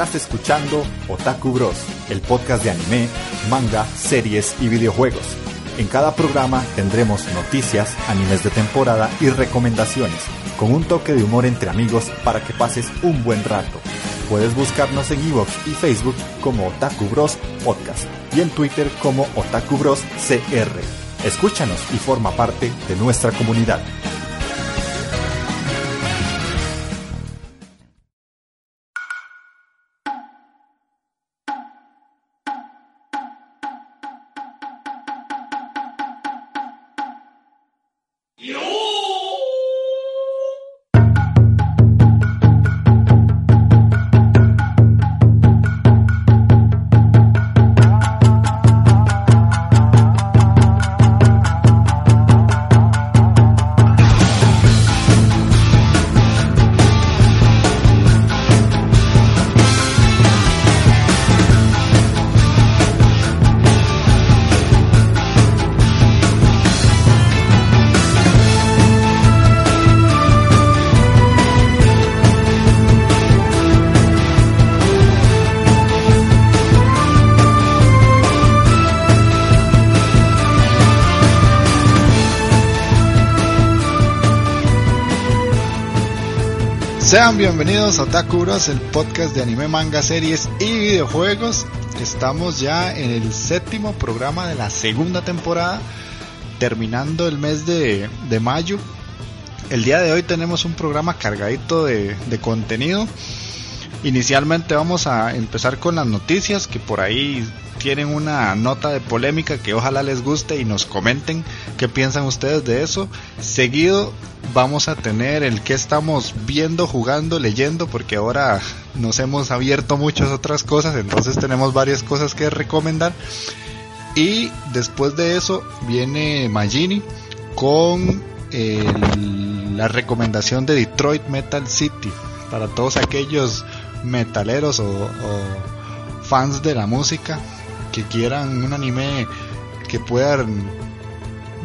Estás escuchando Otaku Bros, el podcast de anime, manga, series y videojuegos. En cada programa tendremos noticias, animes de temporada y recomendaciones, con un toque de humor entre amigos para que pases un buen rato. Puedes buscarnos en Evox y Facebook como Otaku Bros Podcast y en Twitter como Otaku Bros CR. Escúchanos y forma parte de nuestra comunidad. Bienvenidos a Otaku Bros, el podcast de anime, manga, series y videojuegos. Estamos ya en el séptimo programa de la segunda temporada, terminando el mes de, mayo. El día de hoy tenemos un programa cargadito de contenido. Inicialmente vamos a empezar con las noticias que por ahí tienen una nota de polémica que ojalá les guste y nos comenten qué piensan ustedes de eso. Seguido vamos a tener el que estamos viendo, jugando, leyendo, porque ahora nos hemos abierto muchas otras cosas, entonces tenemos varias cosas que recomendar. Y después de eso viene Magini con el, la recomendación de Detroit Metal City para todos aquellos metaleros o fans de la música que quieran un anime que puedan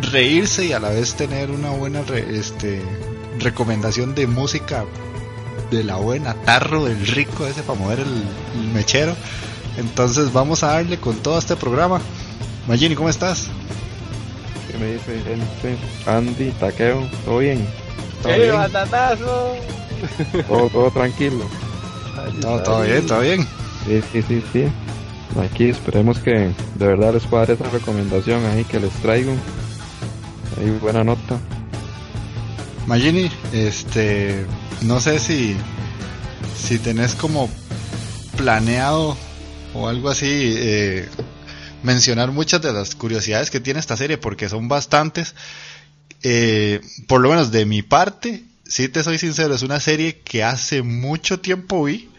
reírse y a la vez tener una buena re, este, recomendación de música de la buena, tarro, del rico ese para mover el, el, mechero. Entonces vamos a darle con todo este programa. Magini, ¿cómo estás? ¿Qué me dice gente? Andy, Taqueo, ¿todo bien? ¿Todo ¡Eh, bien? batatazo! Todo, todo tranquilo. No, todo bien, todo bien. Sí, sí, sí, sí. Aquí esperemos que de verdad les pueda dar esa recomendación ahí que les traigo. Ahí buena nota. Magini, este, no sé si si tenés como planeado o algo así eh, mencionar muchas de las curiosidades que tiene esta serie porque son bastantes. Eh, por lo menos de mi parte, si te soy sincero, es una serie que hace mucho tiempo vi,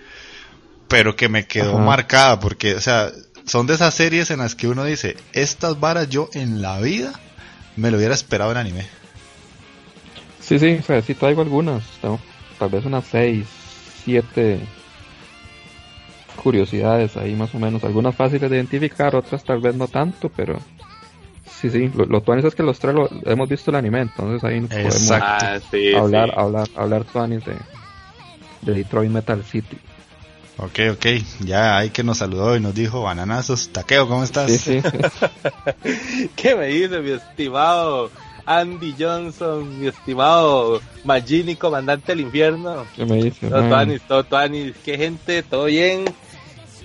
pero que me quedó Ajá. marcada porque, o sea, son de esas series en las que uno dice, estas varas yo en la vida me lo hubiera esperado en anime. Sí, sí, o sea, sí traigo algunas, ¿no? tal vez unas 6, 7 curiosidades ahí más o menos, algunas fáciles de identificar, otras tal vez no tanto, pero sí, sí, lo, lo tuanis es que los tres lo, hemos visto el anime, entonces ahí podemos Ah, sí, hablar, sí. hablar, hablar tuanis de, de Detroit Metal City. Ok, ok, ya hay que nos saludó y nos dijo bananazos. Taqueo, ¿cómo estás? Sí, sí. ¿Qué me dice mi estimado Andy Johnson, mi estimado Magini, comandante del infierno? ¿Qué me dice? Todo man? tuanis, todo tuanis, qué gente, todo bien.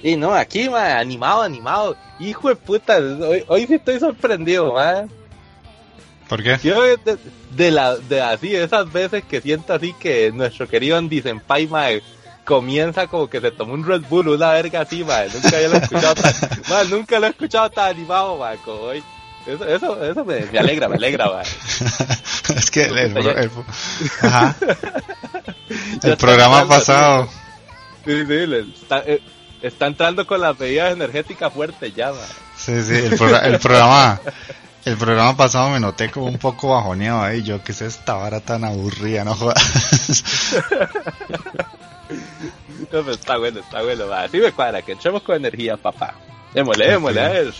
Y no, aquí, ma, animado, animado. Hijo de puta, hoy, hoy sí estoy sorprendido, ma. ¿Por qué? Yo de, de la, de así, esas veces que siento así que nuestro querido Andy Senpai, ma, comienza como que se tomó un Red Bull, una verga así, ma. Nunca había lo escuchado tan, nunca lo he escuchado tan animado, ma, como hoy. Eso, eso, eso me, me alegra, me alegra, ma. es que el, el, el, el- ajá. Ya el está programa pasado, Sí, sí, está, eh, está entrando con las bebidas energéticas fuertes ya, ma. sí, sí, el programa, el programa pasado me noté como un poco bajoneado ahí. Yo, que es esta vara tan aburrida, no jodas. No, pero está bueno, está bueno, va. Así me cuadra, que entremos con energía, papá. Démosle, démosle, a ver.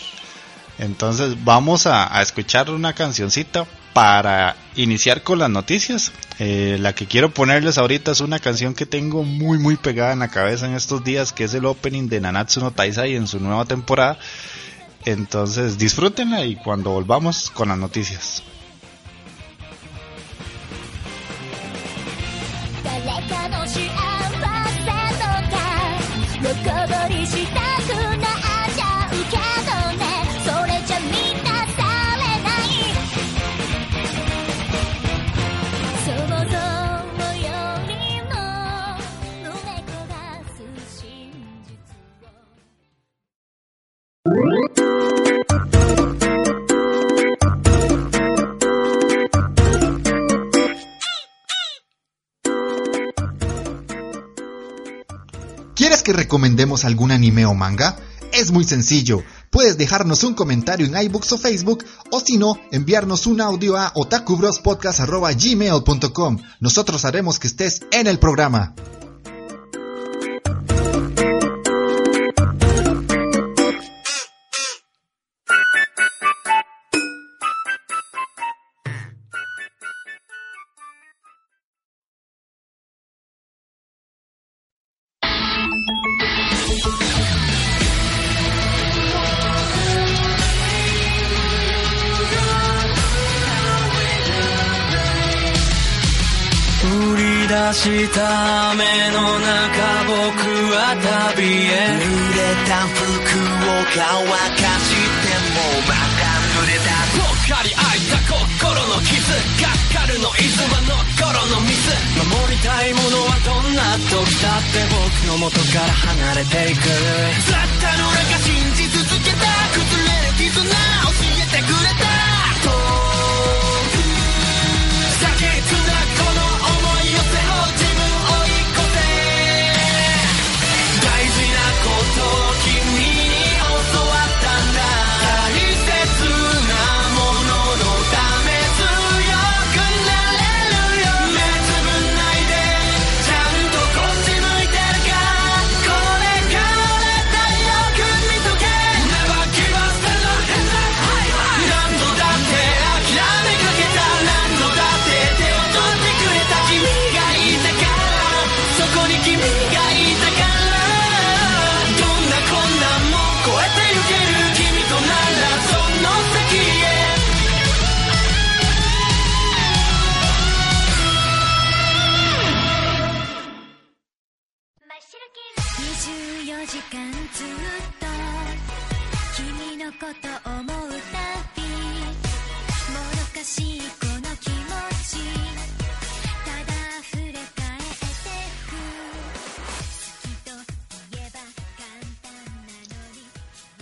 Entonces vamos a, a escuchar una cancioncita para iniciar con las noticias, eh, la que quiero ponerles ahorita es una canción que tengo muy muy pegada en la cabeza en estos días, que es el opening de Nanatsu no Taisai en su nueva temporada. Entonces disfrútenla y cuando volvamos con las noticias. 横りした ¿Quieres que recomendemos algún anime o manga? Es muy sencillo. Puedes dejarnos un comentario en iBooks o Facebook o si no, enviarnos un audio a otakubrospodcast.gmail.com. Nosotros haremos que estés en el programa.24 した目の中僕は旅へ濡れた服を乾かしてもまた濡れたぽっかり開いた心の傷がっかるのい傷はの頃のミス守りたいものはどんな時だって僕の元から離れていくたったの中信じ続けた。崩れる絆教えてくれた。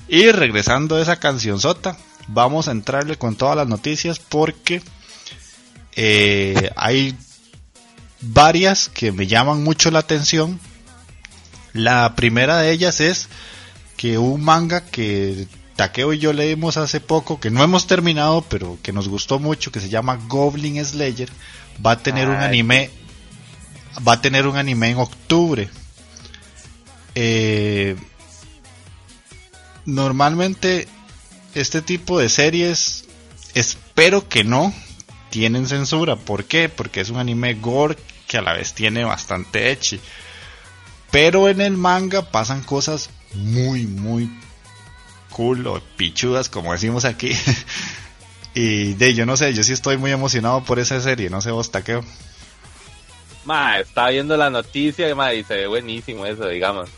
Y regresando a esa canción sota, vamos a entrarle con todas las noticias porque eh, hay varias que me llaman mucho la atención. La primera de ellas es que un manga que Takeo y yo leímos hace poco, que no hemos terminado, pero que nos gustó mucho, que se llama Goblin Slayer, va a tener un anime, va a tener un anime en octubre. Eh, normalmente este tipo de series, espero que no, tienen censura. ¿Por qué? Porque es un anime gore que a la vez tiene bastante echi. Pero en el manga pasan cosas muy, muy cool o pichudas, como decimos aquí. y de yo no sé, yo sí estoy muy emocionado por esa serie, no sé vos, Takeo. Ma, estaba viendo la noticia y se ve buenísimo eso, digamos.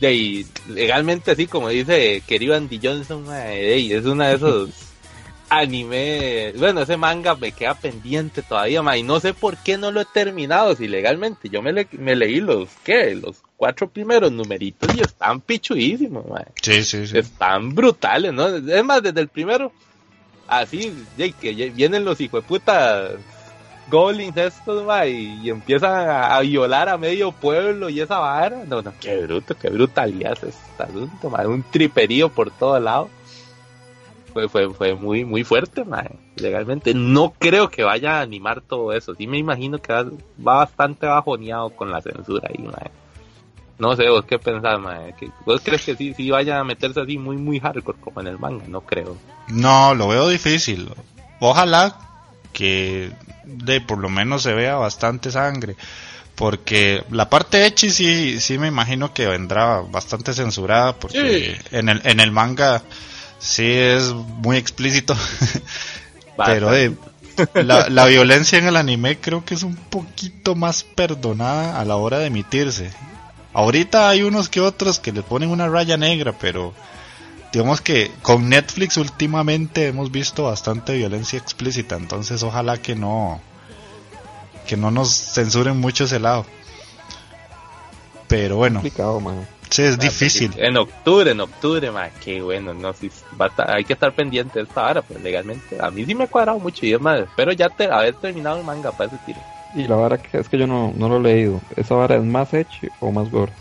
De ahí, legalmente así como dice querido Andy Johnson, de ahí, es una de esos anime, bueno, ese manga me queda pendiente todavía, ma, y no sé por qué no lo he terminado, si legalmente yo me, le- me leí los, ¿qué? Los cuatro primeros numeritos y están pichudísimos, ma. Sí, sí, sí. están brutales, ¿no? Es más, desde el primero, así, de que vienen los hijueputas goblins estos, ma, y, y empiezan a, a violar a medio pueblo y esa vara. No, no, qué bruto, qué brutalidad es este asunto, un triperío por todos lados. Fue, fue, fue muy, muy fuerte, ma, legalmente. No creo que vaya a animar todo eso. Sí me imagino que va, bastante bajoneado con la censura ahí, ma. No sé, vos qué pensás, mae. ¿Qué- ¿Vos crees que sí, sí vaya a meterse así muy, muy hardcore como en el manga? No creo. No, lo veo difícil. Ojalá que de por lo menos se vea bastante sangre. Porque la parte Echi sí, sí me imagino que vendrá bastante censurada porque Sí. en, el, en el manga sí es muy explícito. Pero eh, la, la violencia en el anime creo que es un poquito más perdonada a la hora de emitirse. Ahorita hay unos que otros que le ponen una raya negra, pero digamos que con Netflix últimamente hemos visto bastante violencia explícita, entonces ojalá que no que no nos censuren mucho ese lado. Pero bueno, complicado, man. sí es difícil. En octubre, en octubre, ma, qué bueno, no, sí, va a estar- hay que estar pendiente de esta hora, pues legalmente. A mí sí me ha cuadrado mucho y es más, espero ya te, haber terminado el manga para ese tiro. Y la vara que es que yo no, no lo he leído. ¿Esa vara es más Echi o más gore?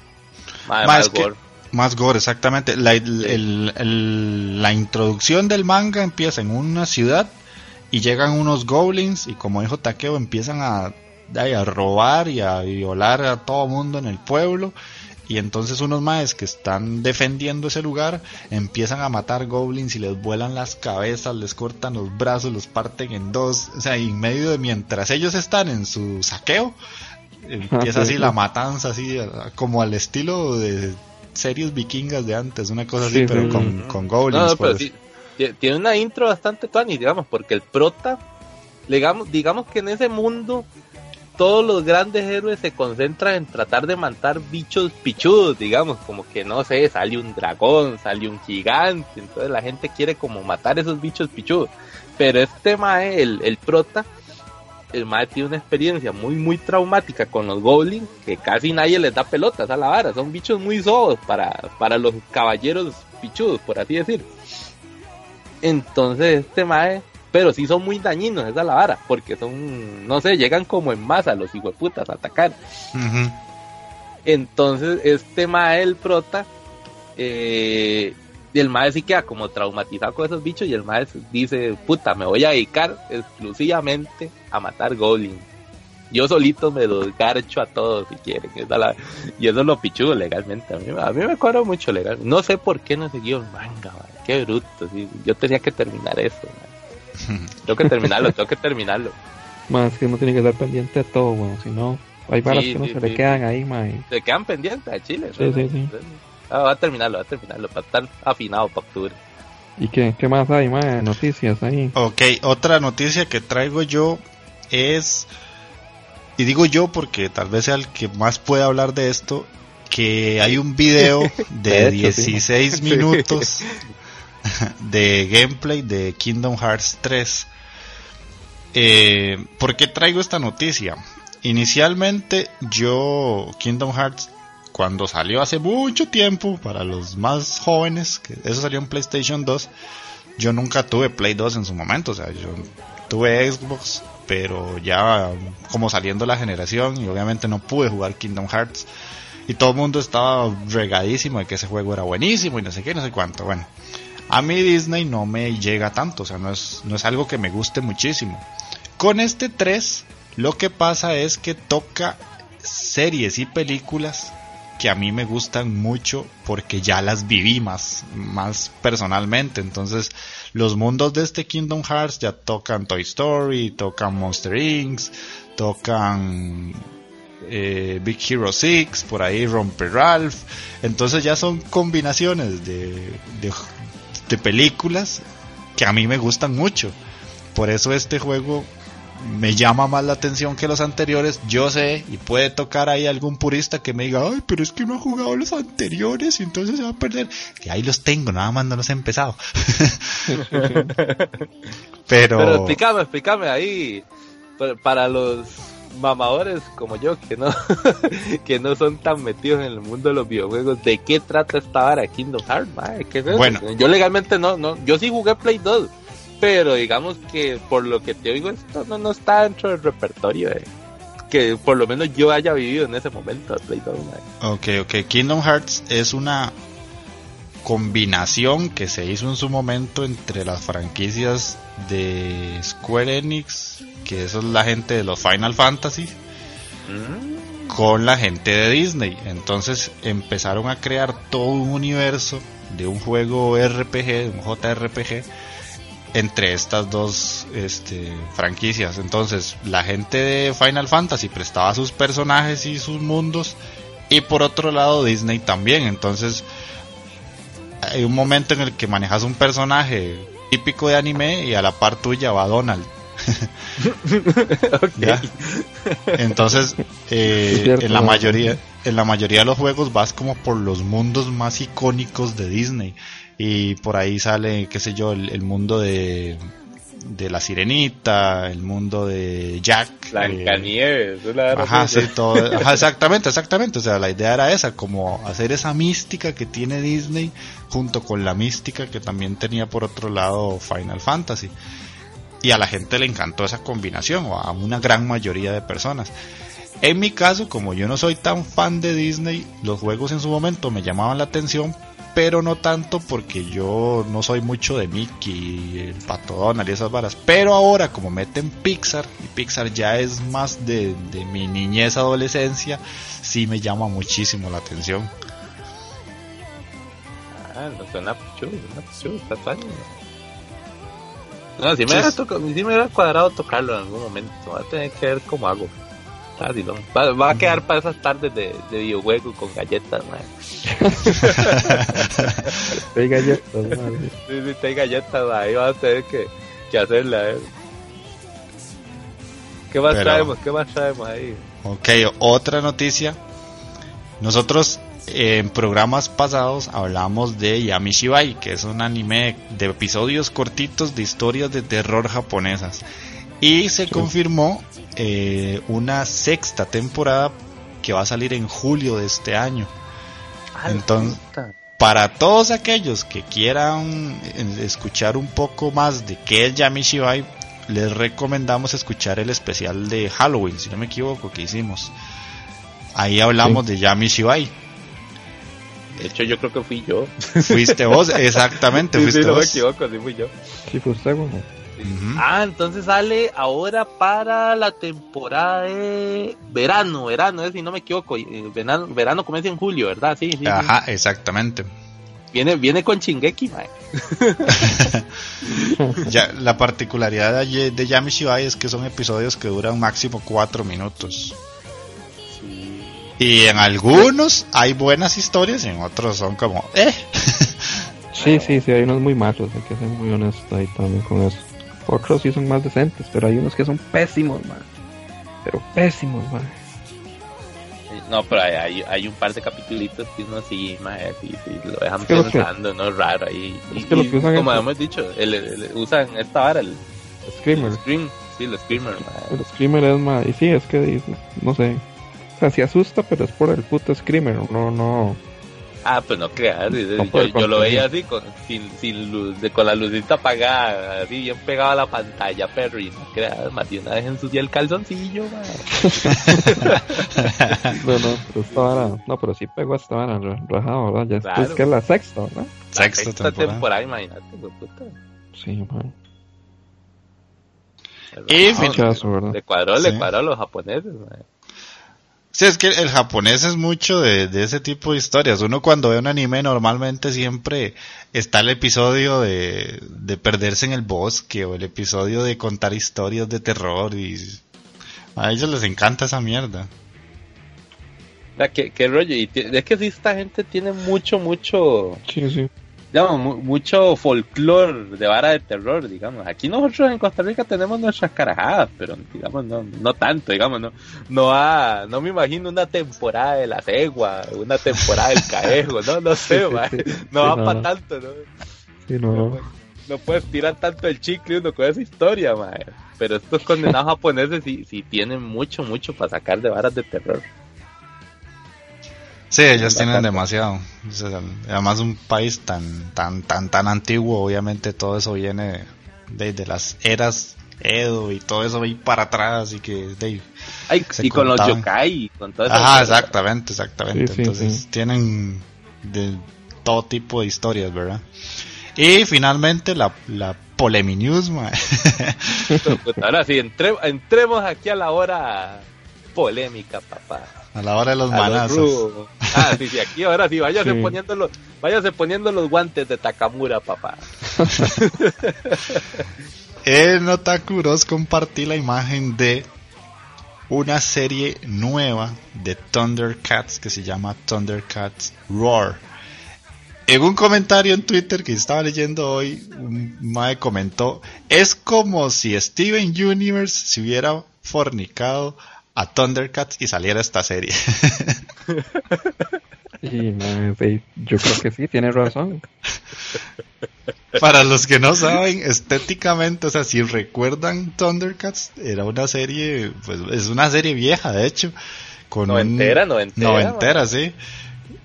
Ma, más gore. Más gore, exactamente. La, el- el- el- la introducción del manga empieza en una ciudad y llegan unos goblins y como dijo Takeo empiezan a, a robar y a violar a todo mundo en el pueblo. Y entonces unos maes que están defendiendo ese lugar empiezan a matar goblins y les vuelan las cabezas, les cortan los brazos, los parten en dos, o sea, y en medio de mientras ellos están en su saqueo empieza Ah, así sí, la matanza así como al estilo de series vikingas de antes, una cosa así, Sí, pero sí. con, con goblins. No, no, pero pues. sí, tiene una intro bastante tuani, digamos, porque el prota, digamos, digamos que en ese mundo todos los grandes héroes se concentran en tratar de matar bichos pichudos, digamos, como que no sé, sale un dragón, sale un gigante, entonces la gente quiere como matar esos bichos pichudos. Pero este mae, el, el prota, el mae tiene una experiencia muy, muy traumática con los goblins, que casi nadie les da pelotas a la vara, son bichos muy sodos para, para los caballeros pichudos, por así decir. Entonces este mae, pero sí son muy dañinos, esa es la vara, porque son, no sé, llegan como en masa los hijueputas a atacar. Entonces, este mae, el prota, eh, y el mae sí queda como traumatizado con esos bichos y el mae dice, puta, me voy a dedicar exclusivamente a matar goblins. Yo solito me los garcho a todos si quieren. esa la- y eso lo pichudo legalmente. A mí, a mí me cuadra mucho legal. No sé por qué no he seguido el manga, mae. Qué bruto. sí. Yo tenía que terminar eso. mae. Tengo que terminarlo, tengo que terminarlo. Más que uno tiene que estar pendiente de todo, weón. Si no, hay varas Sí, que no sí, se sí, le quedan ahí, man. Se quedan pendientes a Chile. Sí, ¿no? sí, sí. Ah, va a terminarlo, va a terminarlo, para estar afinado para octubre. ¿Y qué, qué más hay, man? Noticias ahí. Ok, otra noticia que traigo yo es, y digo yo porque tal vez sea el que más puede hablar de esto, que hay un video de, De hecho, sí. 16 minutos de gameplay de Kingdom Hearts 3. Eh, ¿Por qué traigo esta noticia? Inicialmente yo Kingdom Hearts cuando salió hace mucho tiempo para los más jóvenes, que eso salió en PlayStation 2, yo nunca tuve Play 2 en su momento, o sea, yo tuve Xbox, pero ya como saliendo la generación y obviamente no pude jugar Kingdom Hearts y todo el mundo estaba regadísimo de que ese juego era buenísimo y no sé qué, no sé cuánto. Bueno, a mí Disney no me llega tanto, o sea, no es, no es algo que me guste muchísimo. Con este 3, lo que pasa es que toca series y películas que a mí me gustan mucho porque ya las viví más, más personalmente. Entonces, los mundos de este Kingdom Hearts ya tocan Toy Story, tocan Monster Inc., tocan eh, Big Hero 6, por ahí Romper Ralph. Entonces ya son combinaciones de, de, de películas que a mí me gustan mucho. Por eso este juego me llama más la atención que los anteriores. Yo sé, y puede tocar ahí algún purista que me diga, ay, pero es que no ha jugado los anteriores y entonces se va a perder. Que ahí los tengo, nada más no los he empezado. pero, Pero explícame, explícame ahí, pa- para los mamadores como yo, que no, que no son tan metidos en el mundo de los videojuegos, ¿de qué trata esta vara Kingdom Hearts? es eso? Bueno. Yo legalmente no, no, yo sí jugué Play 2, pero digamos que por lo que te oigo, esto no, no está dentro del repertorio que por lo menos yo haya vivido en ese momento de Play 2. mae. Ok, ok. Kingdom Hearts es una combinación que se hizo en su momento entre las franquicias de Square Enix, que eso es la gente de los Final Fantasy, Mm. con la gente de Disney. Entonces empezaron a crear todo un universo de un juego RPG, de un JRPG, entre estas dos este, franquicias. Entonces, la gente de Final Fantasy prestaba sus personajes y sus mundos, y por otro lado, Disney también. Entonces, hay un momento en el que manejas un personaje típico de anime y a la par tuya va Donald. Entonces, eh, cierto, en la mayoría, en la mayoría de los juegos vas como por los mundos más icónicos de Disney y por ahí sale, qué sé yo, el, el mundo de de la sirenita, el mundo de Jack, eh, Blancanieves, la. Ajá, sí, todo, ajá, exactamente, exactamente. O sea, la idea era esa, como hacer esa mística que tiene Disney junto con la mística que también tenía por otro lado Final Fantasy. Y a la gente le encantó esa combinación, o a una gran mayoría de personas. En mi caso, como yo no soy tan fan de Disney, los juegos en su momento me llamaban la atención, pero no tanto porque yo no soy mucho de Mickey, el Pato Donald y esas varas. Pero ahora, como meten Pixar, y Pixar ya es más de, de mi niñez, adolescencia, sí me llama muchísimo la atención. Ah, no suena suena pichudo, está tuanis. No, si me, Sí, hubiera tocado- si me hubiera cuadrado tocarlo en algún momento. Voy a tener que ver cómo hago. Fácil, ¿no? va, va a quedar para esas tardes de, de videojuego con galletas, man. Hay galletas, madre. Sí, sí, hay galletas, man. Ahí vas a tener que, que hacerla, eh. ¿Qué más Pero- traemos? ¿Qué más traemos ahí? Ok, otra noticia. Nosotros en programas pasados hablamos de Yamishibai, que es un anime de episodios cortitos de historias de terror japonesas. Y se confirmó eh, una sexta temporada que va a salir en julio de este año. Entonces-. Para todos aquellos que quieran eh, escuchar un poco más de qué es Yamishibai, les recomendamos escuchar el especial de Halloween, si no me equivoco, que hicimos. Ahí hablamos de Yamishibai. De hecho, yo creo que fui yo. Fuiste vos, exactamente, Sí, fuiste sí, no me equivoco, sí fui yo. Sí, fue usted, Ah, entonces sale ahora para la temporada de verano, verano, eh, si no me equivoco. eh, Verano, verano comienza en julio, ¿verdad? Sí, sí. sí. Ajá, exactamente. Viene, viene con Chingeki, mae. Ya, la particularidad de, de Yamishibai es que son episodios que duran máximo cuatro minutos. Y en algunos hay buenas historias y en otros son como, eh. Sí, sí, sí, hay unos muy malos, hay que ser muy honesto ahí también con eso. Otros sí son más decentes, pero hay unos que son pésimos, man. Pero pésimos, man. No, pero hay, un par de capítulos que uno sí, mae, sí, sí, lo dejan que los que- pensando, ¿no? Raro ahí. Es que los y que usan como eso- hemos dicho, el, el- el- usan esta vara, el, Screamer. Scream. Sí, el Screamer, mae. El Screamer es más. Y sí, es que no sé. O sea, sí asusta, pero es por el puto Screamer. No, no. Ah, pues no creas, yo, yo lo veía así, con, sin, sin luz, de, con la lucita apagada, así bien pegado a la pantalla, perro, y no creas, más de una vez ensucié el calzoncillo, man. No, no, pero esta vara. No, pero sí pegó esta vara ra- rajado, ¿verdad? Ya Claro. es que es la sexta, ¿verdad? Sexta Esta temporada. temporada, imagínate, güey, puta. Sí, man. Y No, fin- Caso, ¿verdad? le cuadró, Sí. le cuadró a los japoneses, man. Sí, es que el japonés es mucho de, de ese tipo de historias. Uno cuando ve un anime normalmente siempre está el episodio de, de perderse en el bosque o el episodio de contar historias de terror y a ellos les encanta esa mierda. ¿Qué, qué rollo, y es que sí, esta gente tiene mucho, mucho, Sí, sí. Digamos, mu- mucho folclore de vara de terror, digamos. Aquí nosotros en Costa Rica tenemos nuestras carajadas, pero digamos, no, no tanto, digamos, no, no ha, no me imagino una temporada de la cegua, una temporada del caejo, no, no sé, Sí, sí, mae. sí. no va no, para tanto, ¿no? Sí, no, no. No puedes tirar tanto el chicle uno con esa historia, mae. Pero estos condenados japoneses sí, sí tienen mucho, mucho para sacar de varas de terror. Sí, ellos tienen Bastante. demasiado. O sea, además un país tan tan tan tan antiguo, obviamente todo eso viene de, de las eras Edo y todo eso ahí para atrás y que de, Ay, y con los yokai, con todo eso. Ajá, exactamente, exactamente. Sí, sí, Entonces sí. tienen de todo tipo de historias, ¿verdad? Y finalmente la, la Polemi News, mae. Pues ahora sí, entre- entremos aquí a la hora polémica, papá. A la hora de los manazos. Ah, sí, sí, aquí ahora sí, váyase Sí. poniendo los, váyase poniendo los guantes de Takamura, papá. en Otaku Bros compartí la imagen de una serie nueva de Thundercats que se llama Thundercats Roar. En un comentario en Twitter que estaba leyendo hoy, un mae comentó, es como si Steven Universe se hubiera fornicado a Thundercats y saliera esta serie. Y yo creo que sí, tiene razón. Para los que no saben, estéticamente, o sea, si recuerdan Thundercats, era una serie, pues es una serie vieja, de hecho, con Noventera, un, noventera, noventera, sí,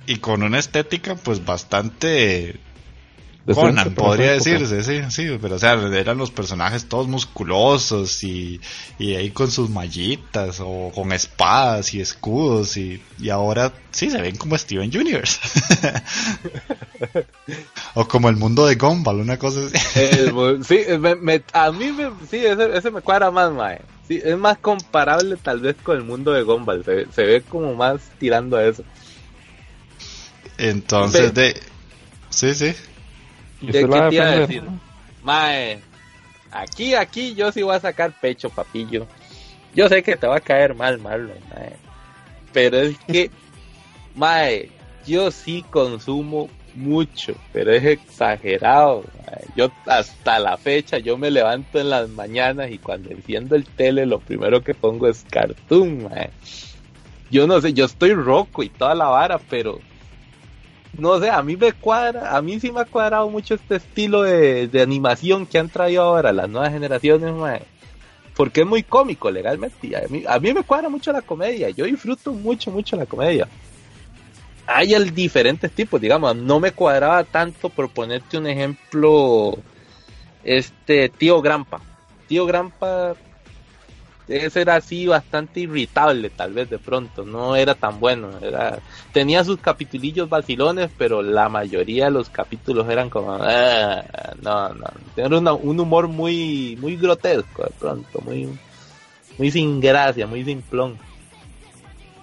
y con una estética, pues bastante Conan, podría decirse, sí, sí, pero o sea, eran los personajes todos musculosos y, y ahí con sus mallitas o con espadas y escudos y, y ahora sí se ven como Steven Universe. o como el mundo de Gumball, una cosa así. El sí, me- me- a mí me, sí, ese, ese me cuadra más, mae. Sí, es más comparable tal vez con el mundo de Gumball. Se, se ve como más tirando a eso. Entonces, Ve- de... Sí, sí. Y ¿De usted la qué te iba a decir? Mae, aquí, aquí yo sí voy a sacar pecho, papillo. Yo sé que te va a caer mal, Marlon, mae. Pero es que, mae, yo sí consumo mucho, pero es exagerado. mae. Yo hasta la fecha, yo me levanto en las mañanas y cuando enciendo el tele, lo primero que pongo es cartoon, mae. Yo no sé, yo estoy roco y toda la vara, pero no sé, a mí me cuadra, a mí sí me ha cuadrado mucho este estilo de, de animación que han traído ahora las nuevas generaciones. Porque es muy cómico legalmente. A mí, a mí me cuadra mucho la comedia. Yo disfruto mucho, mucho la comedia. Hay el diferentes tipos, digamos. No me cuadraba tanto por ponerte un ejemplo. Este tío Grampa. Tío Grampa. Ese era así bastante irritable, tal vez de pronto. No era tan bueno. Era, tenía sus capitulillos vacilones, pero la mayoría de los capítulos eran como, "Ah, no, no, era un humor muy, muy grotesco de pronto, muy, muy sin gracia, muy simplón.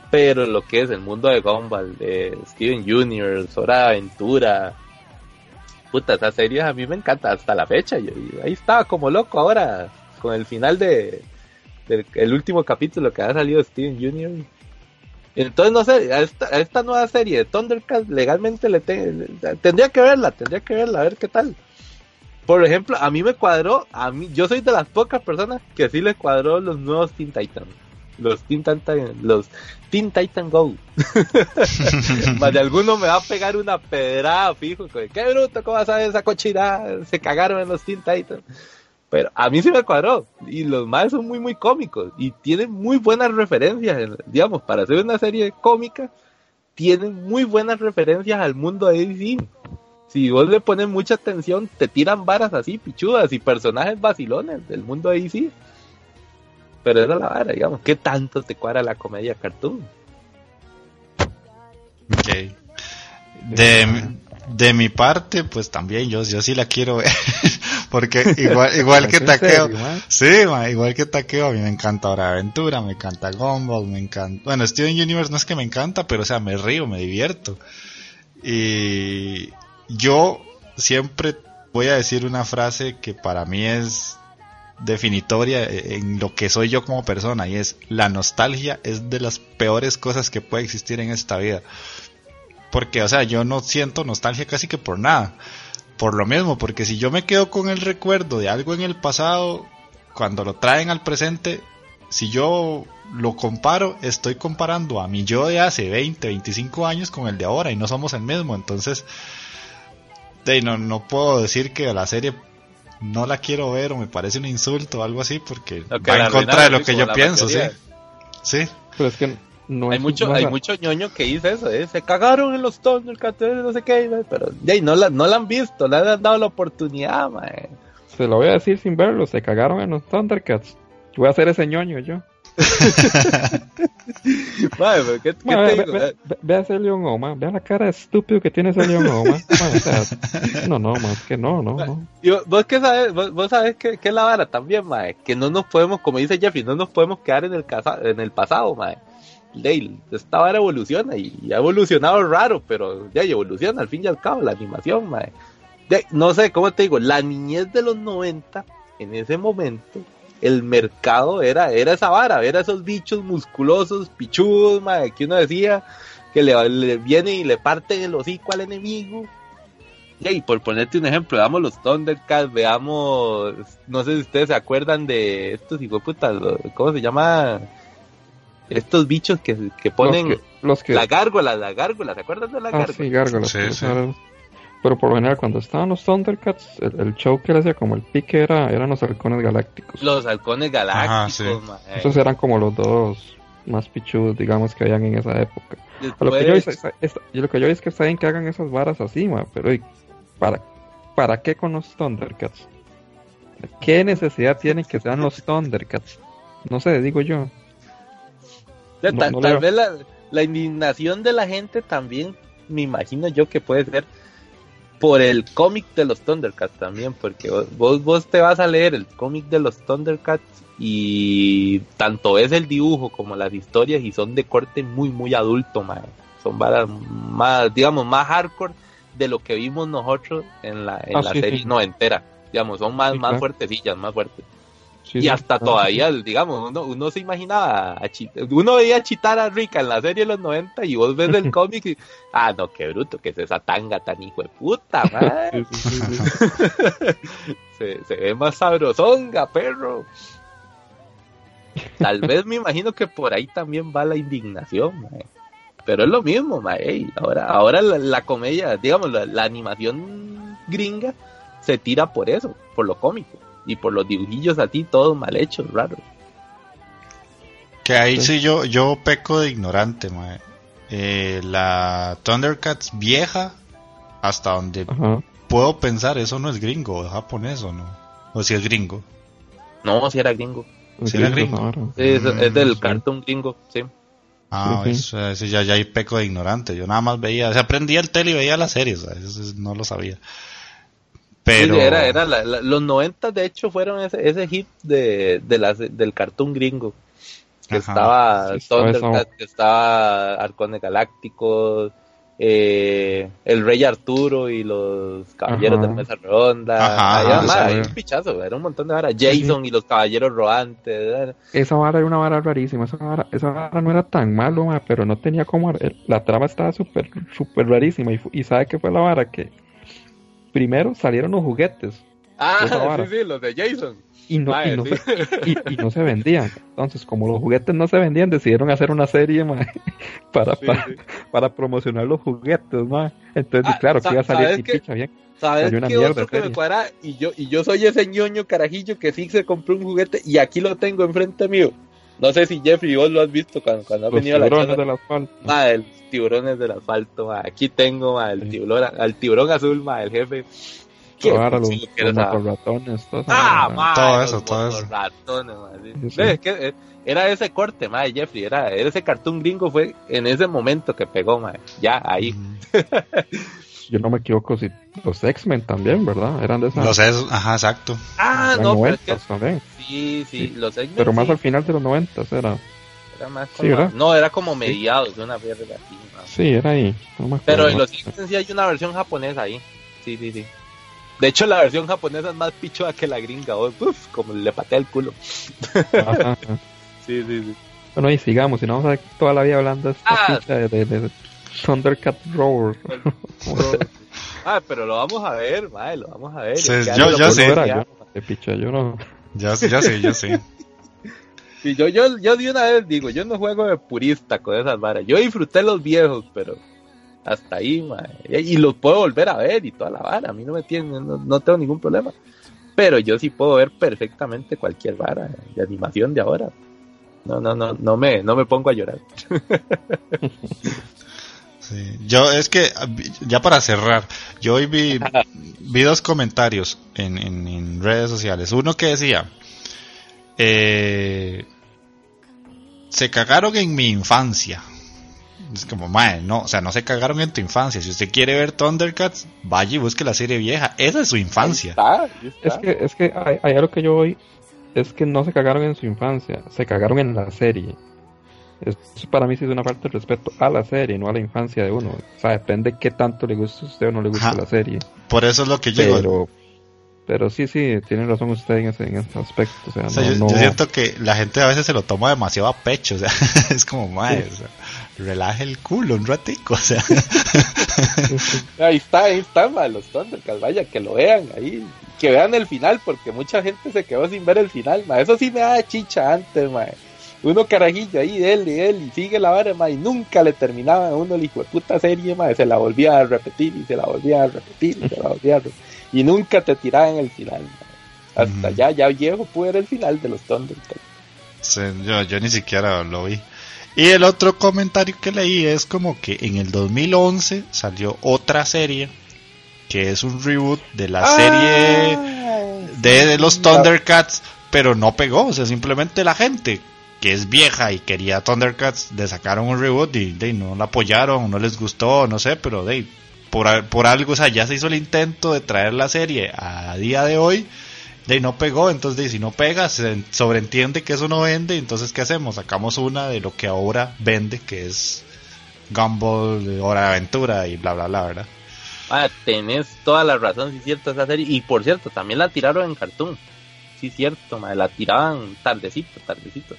Pero lo que es el mundo de Gumball, de Steven Jr., Hora de Aventura, puta, esas series a mí me encanta hasta la fecha. Yo ahí estaba como loco ahora con el final de, del el último capítulo que ha salido Steven Jr. Entonces, no sé, a esta, nueva serie de Thundercats legalmente le te- tendría que verla, tendría que verla, a ver qué tal. Por ejemplo, a mí me cuadró, a mí, yo soy de las pocas personas que sí le cuadró los nuevos Teen Titans. Los Teen Titan, los Teen Titan Go. Más de alguno me va a pegar una pedrada, fijo. que, Qué bruto, ¿cómo vas a ver esa cochinada? Se cagaron en los Teen Titans. Pero a mí sí me cuadró. Y los más son muy, muy cómicos. Y tienen muy buenas referencias. en- digamos, para hacer una serie cómica, tienen muy buenas referencias al mundo de DC. Si vos le pones mucha atención, te tiran varas así, pichudas y personajes vacilones del mundo de DC. Pero es la vara, digamos. ¿Qué tanto te cuadra la comedia cartoon? Ok. De, de mi parte, pues también yo, yo sí la quiero ver. Porque igual, igual que ¿En Taqueo. serio? Sí, ma, igual que Taqueo, a mí me encanta Hora de Aventura, me encanta Gumball, me encanta... Bueno, Steven Universe no es que me encanta, pero o sea, me río, me divierto. Y yo siempre voy a decir una frase que para mí es definitoria en lo que soy yo como persona y es la nostalgia es de las peores cosas que puede existir en esta vida. Porque, o sea, yo no siento nostalgia casi que por nada. Por lo mismo, porque si yo me quedo con el recuerdo de algo en el pasado, cuando lo traen al presente, si yo lo comparo, estoy comparando a mi yo de hace 20, 25 años con el de ahora y no somos el mismo. Entonces, no, no puedo decir que la serie no la quiero ver o me parece un insulto o algo así porque va en contra de lo que yo pienso, sí. Sí. Pero es que no hay mucho, hay mucho ñoño que dice eso, ¿eh? se cagaron en los Thundercats, no sé qué, pero ya, no la, no la han visto, le han dado la oportunidad, mae. Se lo voy a decir sin verlo, se cagaron en los Thundercats. Voy a hacer ese ñoño yo. Mae, pero ¿qué, qué Ma, te ve, digo? ve- ve- ve a ese León Oma, vea la cara de estúpido que tiene ese León Oma. Ma, o sea, no, no, más que no, no, no. Y vos, vos que sabes, vos, vos sabes que, que es la vara también, mae, que no nos podemos, como dice Jeffy, no nos podemos quedar en el, casa, en el pasado, mae. Esta vara evoluciona y, ha evolucionado raro, pero ya evoluciona al fin y al cabo la animación, no sé, ¿cómo te digo? La niñez de los 90, en ese momento, el mercado era, era esa vara, era esos bichos musculosos, pichudos, que uno decía que le, le viene y le parten el hocico al enemigo. Y por ponerte un ejemplo, veamos los Thundercats, veamos, no sé si ustedes se acuerdan de estos hijueputas, lo- ¿cómo se llama? Estos bichos que, que ponen Los que, los que la gárgola, la gárgola, ¿se acuerdan de la Ah, gárgola? sí, gárgolas. Sí, pero sí. era- Pero por lo general, cuando estaban los Thundercats, el, el show que le hacía como el pique era, eran los halcones galácticos. Los halcones galácticos, Ajá, sí. Esos eran como los dos más pichudos, digamos, que habían en esa época. Lo, que yo, es- es- lo que yo es que está bien que hagan esas varas así, ma, pero ¿y ¿para, ¿para qué con los Thundercats? ¿Qué necesidad tienen que sean los Thundercats? No sé, digo yo. No- tal, no vez la, la indignación de la gente también, me imagino yo que puede ser por el cómic de los Thundercats también, porque vos, vos, te vas a leer el cómic de los Thundercats y tanto es el dibujo como las historias y son de corte muy, muy adulto, mae. Son varas más, digamos, más hardcore de lo que vimos nosotros en la, en Ah, la sí, serie sí. noventera. Digamos, son más, Sí, más claro. fuertecillas, más fuertes. Sí, y hasta todavía, digamos, uno, uno se imaginaba, a uno veía a Chitara Rica en la serie de los 90 y vos ves el cómic y, ah, no, qué bruto, que es esa tanga tan hijo de puta, man. Se, se ve más sabrosonga, perro. Tal vez me imagino que por ahí también va la indignación, pero es lo mismo. Ey, ahora, ahora la, la comedia, digamos, la, la animación gringa se tira por eso, por lo cómico y por los dibujillos así, todos mal hechos, raros. Que ahí Sí. sí yo, yo peco de ignorante, mae. Eh, la Thundercats vieja, hasta donde Ajá. puedo pensar, eso no es gringo, es japonés o no. O si es gringo. No, si era gringo. Sí, era gringo. Sí, es, es del Mm, cartoon gringo, sí. Ah, eso, eso ya, ya hay peco de ignorante. Yo nada más veía, o sea, prendía el tele y veía las series, no lo sabía. Pero. Sí, era, era la- la- los 90 de hecho fueron ese, ese hit de, de las, del cartoon gringo. Que Ajá. estaba Sí, estaba Thundercats, que estaba Arcones Galácticos, eh, el Rey Arturo y los Caballeros Ajá. de Mesa Redonda. Ajá, más, un pichazo, era un montón de varas. Jason y los Caballeros Rodantes. Esa vara era una vara rarísima. Esa vara, esa vara no era tan malo, ma, pero no tenía como. La trama estaba súper súper rarísima. Y, y ¿sabe qué fue la vara? Que primero salieron los juguetes. Ah, sí, sí, los de Jason. Y no, y, no sí. se, y, y no se vendían. Entonces, como los juguetes no se vendían, decidieron hacer una serie para, Sí, para, sí. para promocionar los juguetes. ma. Entonces, Ah, claro, que iba a salir ¿sabes y picha bien. ¿Sabes una qué otro que me? Y yo, y yo soy ese ñoño carajillo que sí se compró un juguete y aquí lo tengo enfrente mío. No sé si Jeffrey vos lo has visto cuando, cuando has Los venido a la tiburones del asfalto. Ma, el tiburones del asfalto, ma. aquí tengo ma, el Sí. tiburón, al tiburón azul, ma, el jefe. Qué Ahora los, los era esa- motorratones, todo eso, Ah, Todo los eso, todo eso. motorratones, ma, sí. Sí, es que, eh, era ese corte, ma, de Jeffrey, era, era ese cartoon gringo fue en ese momento que pegó, ma, ya, ahí. Mm, Yo no me equivoco si los X-Men también, ¿verdad? Eran de esas Los es, ajá, exacto. Ah, eran no, pero es que 90 también. sí, sí, los X-Men Pero más sí. al final de los 90 era. Era más Sí, como- ¿verdad? no, era como mediados de una verga así. Sí, era ahí. No me acuerdo Pero en los Simpsons sí hay una versión japonesa ahí. Sí, sí, sí. De hecho, la versión japonesa es más pichuda que la gringa. oh, uf, como le patea el culo. Ajá, ajá. Sí, sí, sí. Bueno, y sigamos, si no vamos a ver toda la vida hablando de esta Ah. de, de, de Thundercat Roar. ah, pero lo vamos a ver, madre, lo vamos a ver. Sí, yo- lo sé. Yo, ver. de picha, yo no. Ya, ya sé, ya sé. Sí, yo, yo, yo de una vez digo, yo no juego de purista con esas varas. Yo disfruté los viejos, pero hasta ahí, madre. Y los puedo volver a ver y toda la vara. A mí no me tiene, no, no tengo ningún problema. Pero yo sí puedo ver perfectamente cualquier vara de animación de ahora. No, no, no, no me, no me pongo a llorar. Sí. Yo es que, ya para cerrar, yo hoy vi, vi dos comentarios en, en, en redes sociales. Uno que decía, eh, se cagaron en mi infancia. Es como, mae, no, o sea, no se cagaron en tu infancia. Si usted quiere ver Thundercats, vaya y busque la serie vieja. Esa es su infancia. Ahí está, ahí está. Es que, es que hay, hay algo que yo voy, es que no se cagaron en su infancia, se cagaron en la serie. Eso para mí sí es una falta de respeto a la serie, no a la infancia de uno. O sea, depende qué tanto le guste a usted o no le guste Ajá. la serie. Por eso es lo que yo digo. Pero, pero sí, sí, tiene razón usted en ese, en ese aspecto. O sea, O sea, no, yo, no- yo siento que la gente a veces se lo toma demasiado a pecho, o sea, es como, madre, o sea, relaje el culo un ratico, o sea. Ahí está, ahí están ma, los Thundercats, vaya, que lo vean ahí, que vean el final, porque mucha gente se quedó sin ver el final, ma. eso sí me da chicha antes, ma. Uno carajillo ahí, de él, de él, y sigue la vara, y nunca le terminaba a uno el hijo de puta serie, ma, se la volvía a repetir, y se la volvía a repetir, y se la volvía a repetir, y nunca te tiraban el final, ma. hasta ya, ya viejo pude ver el final de los Thundercats. Sí, yo, yo ni siquiera lo vi. Y el otro comentario que leí es como que en el 2011 salió otra serie que es un reboot de la serie Ay, de, de los Thundercats, pero no pegó, o sea, simplemente la gente que es vieja y quería Thundercats le sacaron un reboot y de, no la apoyaron, no les gustó, no sé, pero de, por, por algo, o sea, ya se hizo el intento de traer la serie a día de hoy, de no pegó, entonces de, si no pega, se sobreentiende que eso no vende, entonces ¿qué hacemos? Sacamos una de lo que ahora vende, que es Gumball, Hora de Aventura y bla bla bla, ¿verdad? Ah, tenés toda la razón, sí es cierto, esa serie. Y por cierto, también la tiraron en cartoon. Sí es cierto, madre, la tiraban tardecito, tardecito.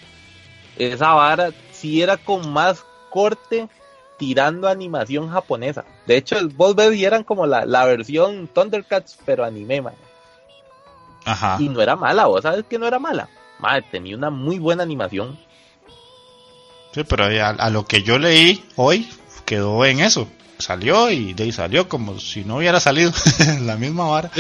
Esa vara sí era con más corte tirando animación japonesa. De hecho, vos ves y eran como la, la versión Thundercats, pero anime, madre. Ajá. Y no era mala, vos sabes que no era mala. Madre, tenía una muy buena animación. Sí, pero a, a lo que yo leí hoy quedó en eso. Salió y de ahí salió como si no hubiera salido la misma vara.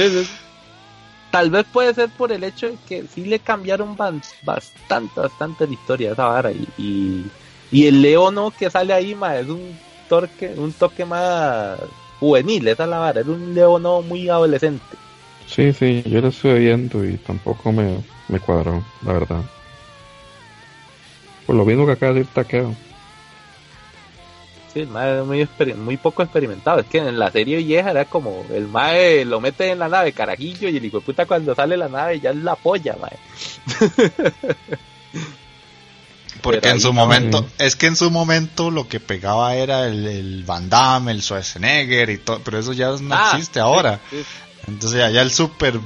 Tal vez puede ser por el hecho de que sí le cambiaron bastante, bastante la historia a esa vara. Y, y, y el Leono que sale ahí, ma, es un toque, un toque más juvenil, esa es la vara. Es un Leono muy adolescente. Sí, sí, yo lo estuve viendo y tampoco me, me cuadró, la verdad. Por lo mismo que acaba de decir Takeo. Sí, el mae es muy, muy poco experimentado. Es que en la serie vieja era como el mae lo mete en la nave carajillo y el hijo de puta cuando sale la nave ya es la polla, mae. Porque Pero en su momento, es que en su momento lo que pegaba era el, el Van Damme, el Schwarzenegger y todo, pero eso ya no Ah, existe ahora. sí, Entonces ya, ya el super,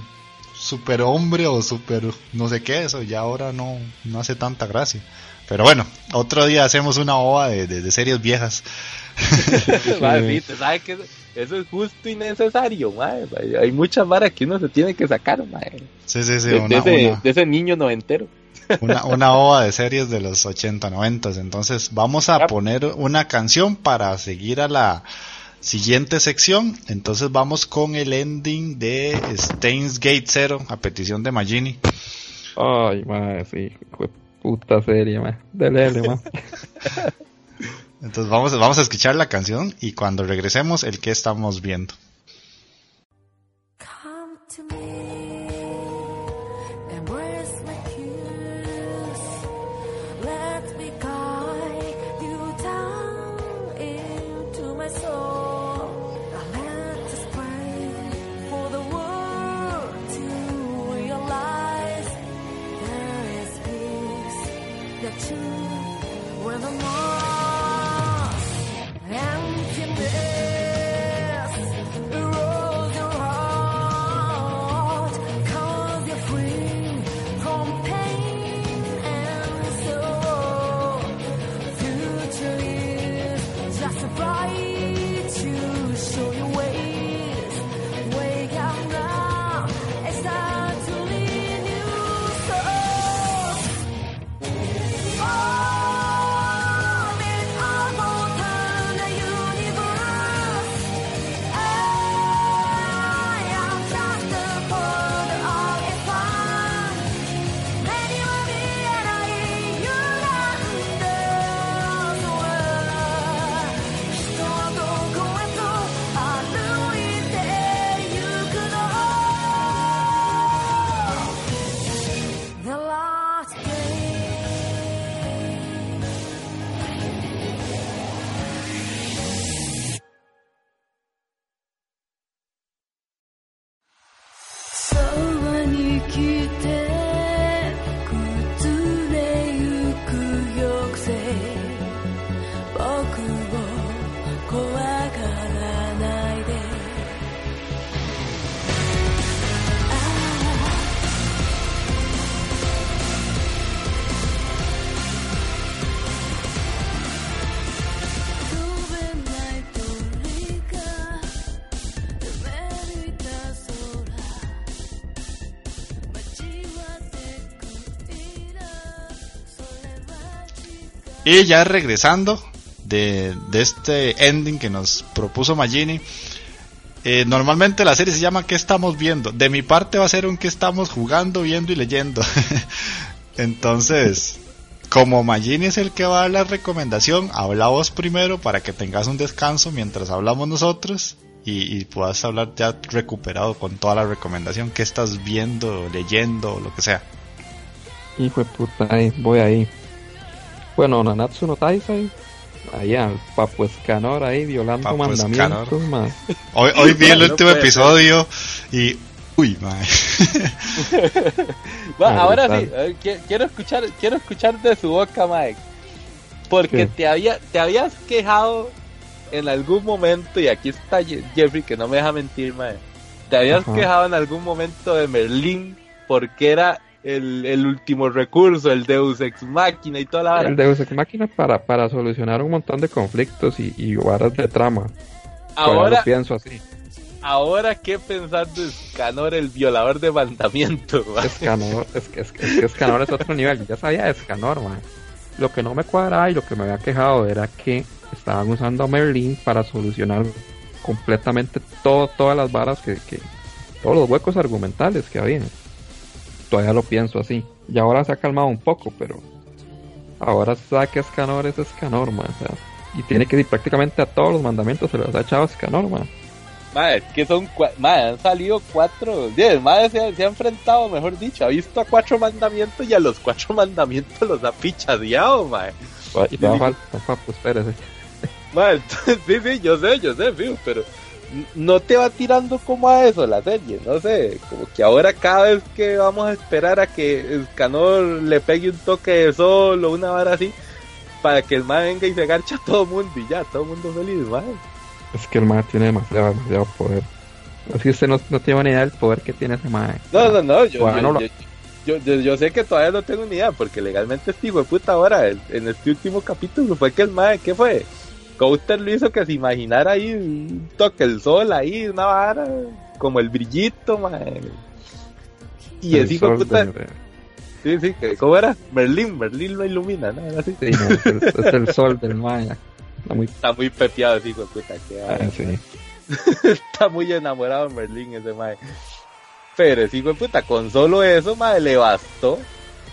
super hombre o super no sé qué, eso ya ahora no, no hace tanta gracia. Pero bueno, otro día hacemos una ova de, de- de series viejas. Mae, sí, te sabe que eso, es justo y necesario, mae. Hay- muchas varas que uno se tiene que sacar, mae. Sí, sí, sí, de, de una, ese, una- de ese niño noventero. una, una ova de series de los 80, 90. Entonces vamos a poner una canción para seguir a la siguiente sección. Entonces vamos con el ending de Stains Gate Zero a petición de Magini. Ay, madre, sí, puta serie, madre. Dele. Entonces vamos, vamos a escuchar la canción y cuando regresemos el que estamos viendo. Y ya regresando de, de este ending que nos propuso Magini. eh, normalmente la serie se llama ¿Qué estamos viendo? De mi parte va a ser un ¿Qué estamos jugando, viendo y leyendo? Entonces, como Magini es el que va a dar la recomendación, habla vos primero para que tengas un descanso mientras hablamos nosotros y, puedas hablar ya recuperado con toda la recomendación que estás viendo, leyendo o lo que sea. Hijo de puta, voy ahí. Bueno, Nanatsu no Taisai. Ahí al Papu Escanor ahí violando Papu mandamientos, Escanor. ma. Hoy, hoy vi el No último ser. episodio y... Uy, mae. Va, Ah, ahora brutal. sí, quiero escuchar, quiero escuchar de su boca, Mike. Porque ¿Qué? te había, te habías quejado en algún momento, y aquí está Je- Jeffrey que no me deja mentir, Mike. Te habías Ajá. quejado en algún momento de Merlín porque era el, el último recurso, el Deus Ex Máquina y toda la vara. El Deus Ex Máquina para, para solucionar un montón de conflictos y, y varas de trama. Ahora, lo pienso así. ahora qué pensar de Scanor, el violador de mandamientos, Mike? Escanor, es que, es que, es Escanor otro nivel. Ya sabía de Escanor, man. Lo que no me cuadraba y lo que me había quejado era que estaban usando a Merlin para solucionar completamente todo, todas las varas que, que- todos los huecos argumentales que había. Todavía lo pienso así. Y ahora se ha calmado un poco, pero ahora sabe que Escanor es Escanor, man. o sea, y tiene que ir prácticamente a todos los mandamientos se los ha echado Escanor, man. Madre, que son madre, han salido cuatro, diez, madre se, ha- se ha enfrentado, mejor dicho, ha visto a cuatro mandamientos y a los cuatro mandamientos los ha pichadeado, madre. Y todavía falta, papu, espérese. Madre, sí, sí, yo sé, yo sé, pero no te va tirando como a eso la serie, no sé, como que ahora cada vez que vamos a esperar a que Escanor le pegue un toque de sol o una vara así, para que el madre venga y se garcha a todo mundo y ya, todo el mundo feliz, madre. Es que el mae tiene demasiado, demasiado poder. Así usted no, no tiene ni idea del poder que tiene ese mae. No, no, no, yo, Bueno, yo, lo- yo, yo, sé que todavía no tengo ni idea, porque legalmente este hijo de puta ahora, en, este último capítulo, fue que el mae, ¿qué fue? Coulter lo hizo que se imaginara ahí un toque el sol ahí, una vara, como el brillito, mae. Y El ese hijo de sol puta, sí, sí, ¿cómo era? Merlín, Merlín lo ilumina, ¿no? Era así. sí, no, es, el, es el sol del mae. Está muy... Está muy pepeado ese hijo de puta, ah, sí. está muy enamorado de Merlín ese mae. Pero ese hijo de puta, con solo eso, mae, le bastó.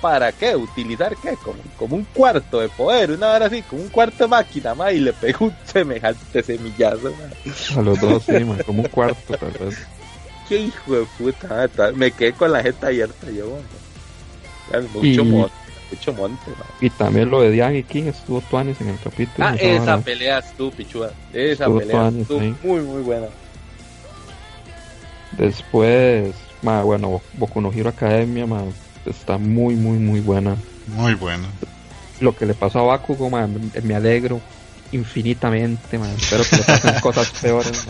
¿Para qué? ¿Utilizar qué? Como, como un cuarto de poder, una hora así, como un cuarto de máquina, mae, y le pegó un semejante semillazo, mae. A los dos, sí, mae, como un cuarto, tal vez. Qué hijo de puta, me quedé con la jeta abierta yo, Mucho Y- monte, mucho monte, mae. Y también lo de Diane y King estuvo Tuanis en el capítulo. Ah, esa pelea estuvo pichuda. Esa Estuvo pelea estuvo sí. muy, muy buena. Después, mae, bueno, Boku no Hero Academia, mae, está muy, muy, muy buena. Muy bueno. Lo que le pasó a Bakugo, mae, me, alegro infinitamente, mae. Espero que le pasen cosas peores.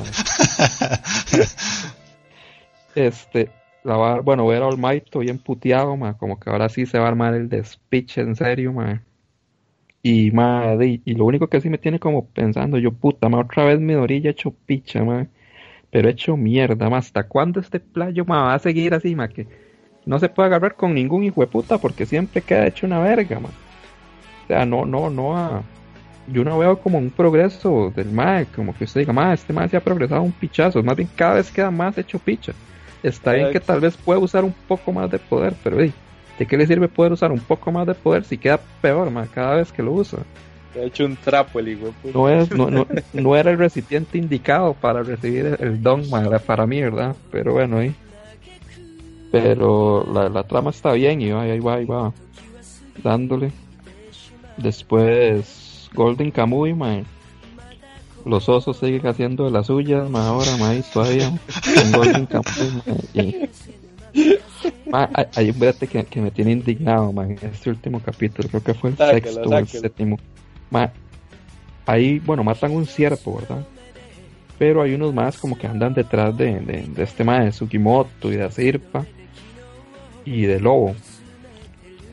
Este, la va, bueno, ver a All Might bien puteado, ma, como que ahora sí se va a armar el despiche en serio, ma. Y, ma, de- y lo único que sí me tiene como pensando, yo, puta, ma, otra vez mi orilla hecho picha, ma. Pero hecho mierda, ma, ¿hasta cuándo este playo, ma, va a seguir así, ma? Que no se puede agarrar con ningún hijo de puta porque siempre queda hecho una verga, ma. O sea, no, no, no, ah, yo no veo como un progreso del ma, como que usted diga, ma, este ma se ha progresado un pichazo, más bien cada vez queda más hecho picha. Está bien que tal vez pueda usar un poco más de poder, pero ¿de qué le sirve poder usar un poco más de poder si queda peor ma, cada vez que lo usa? Se ha hecho un trapo el hijo. No, es, no, no, no era el recipiente indicado para recibir el, don ma, para mí, ¿verdad? Pero bueno, ahí. Pero la, la trama está bien y ahí va, ahí va. Dándole. Después, Golden Kamuy, ma. Los osos siguen haciendo de las suyas, ma, ahora, ahí todavía. Con Golden Kamuy, y- Ma, hay, un brete que, que me tiene indignado, ma, en este último capítulo. Creo que fue el Sáquelo, sexto o el séptimo. Ma, ahí, bueno, matan un ciervo, ¿verdad? Pero hay unos más como que andan detrás de, de, de este ma de Sugimoto y de Asirpa y de Lobo.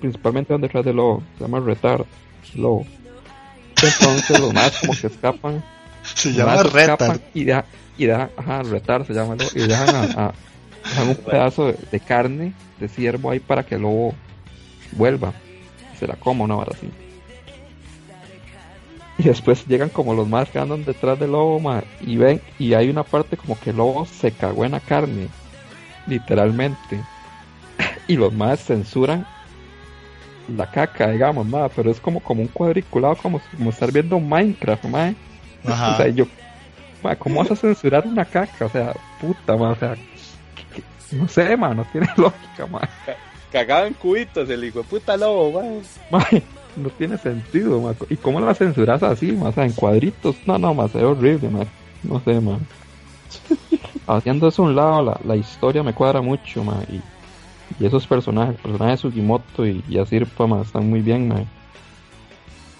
Principalmente van detrás de Lobo, se llama Retard, Lobo. Entonces los más como que escapan Se llama Retard. y deja, y deja, ajá, retar se llama lobo, y dejan, a, a- dejan un pedazo de, de carne de ciervo ahí para que el lobo vuelva se la coma una hora así. Y después llegan como los más que andan detrás del lobo, ma, y ven, y hay una parte como que el lobo se cagó en la carne, literalmente. Y los más censuran la caca, digamos, ma, pero es como, como un cuadriculado, como, como estar viendo Minecraft, ma. Ajá. O sea, yo, ma, ¿cómo vas a censurar una caca? O sea, puta, ma, o sea, que- que- no sé, ma, no tiene lógica, ma. Cagado en cubitos el hijo de puta lobo, man. Ma, no tiene sentido, ma. ¿Y cómo la censuras así, ma? O sea, en cuadritos. No, no, ma, se ve horrible, ma. No sé, ma. Haciendo eso a un lado, la, la historia me cuadra mucho, ma. Y, y esos personajes, el personaje de Sugimoto y, y Asirpa, ma, están muy bien, ma.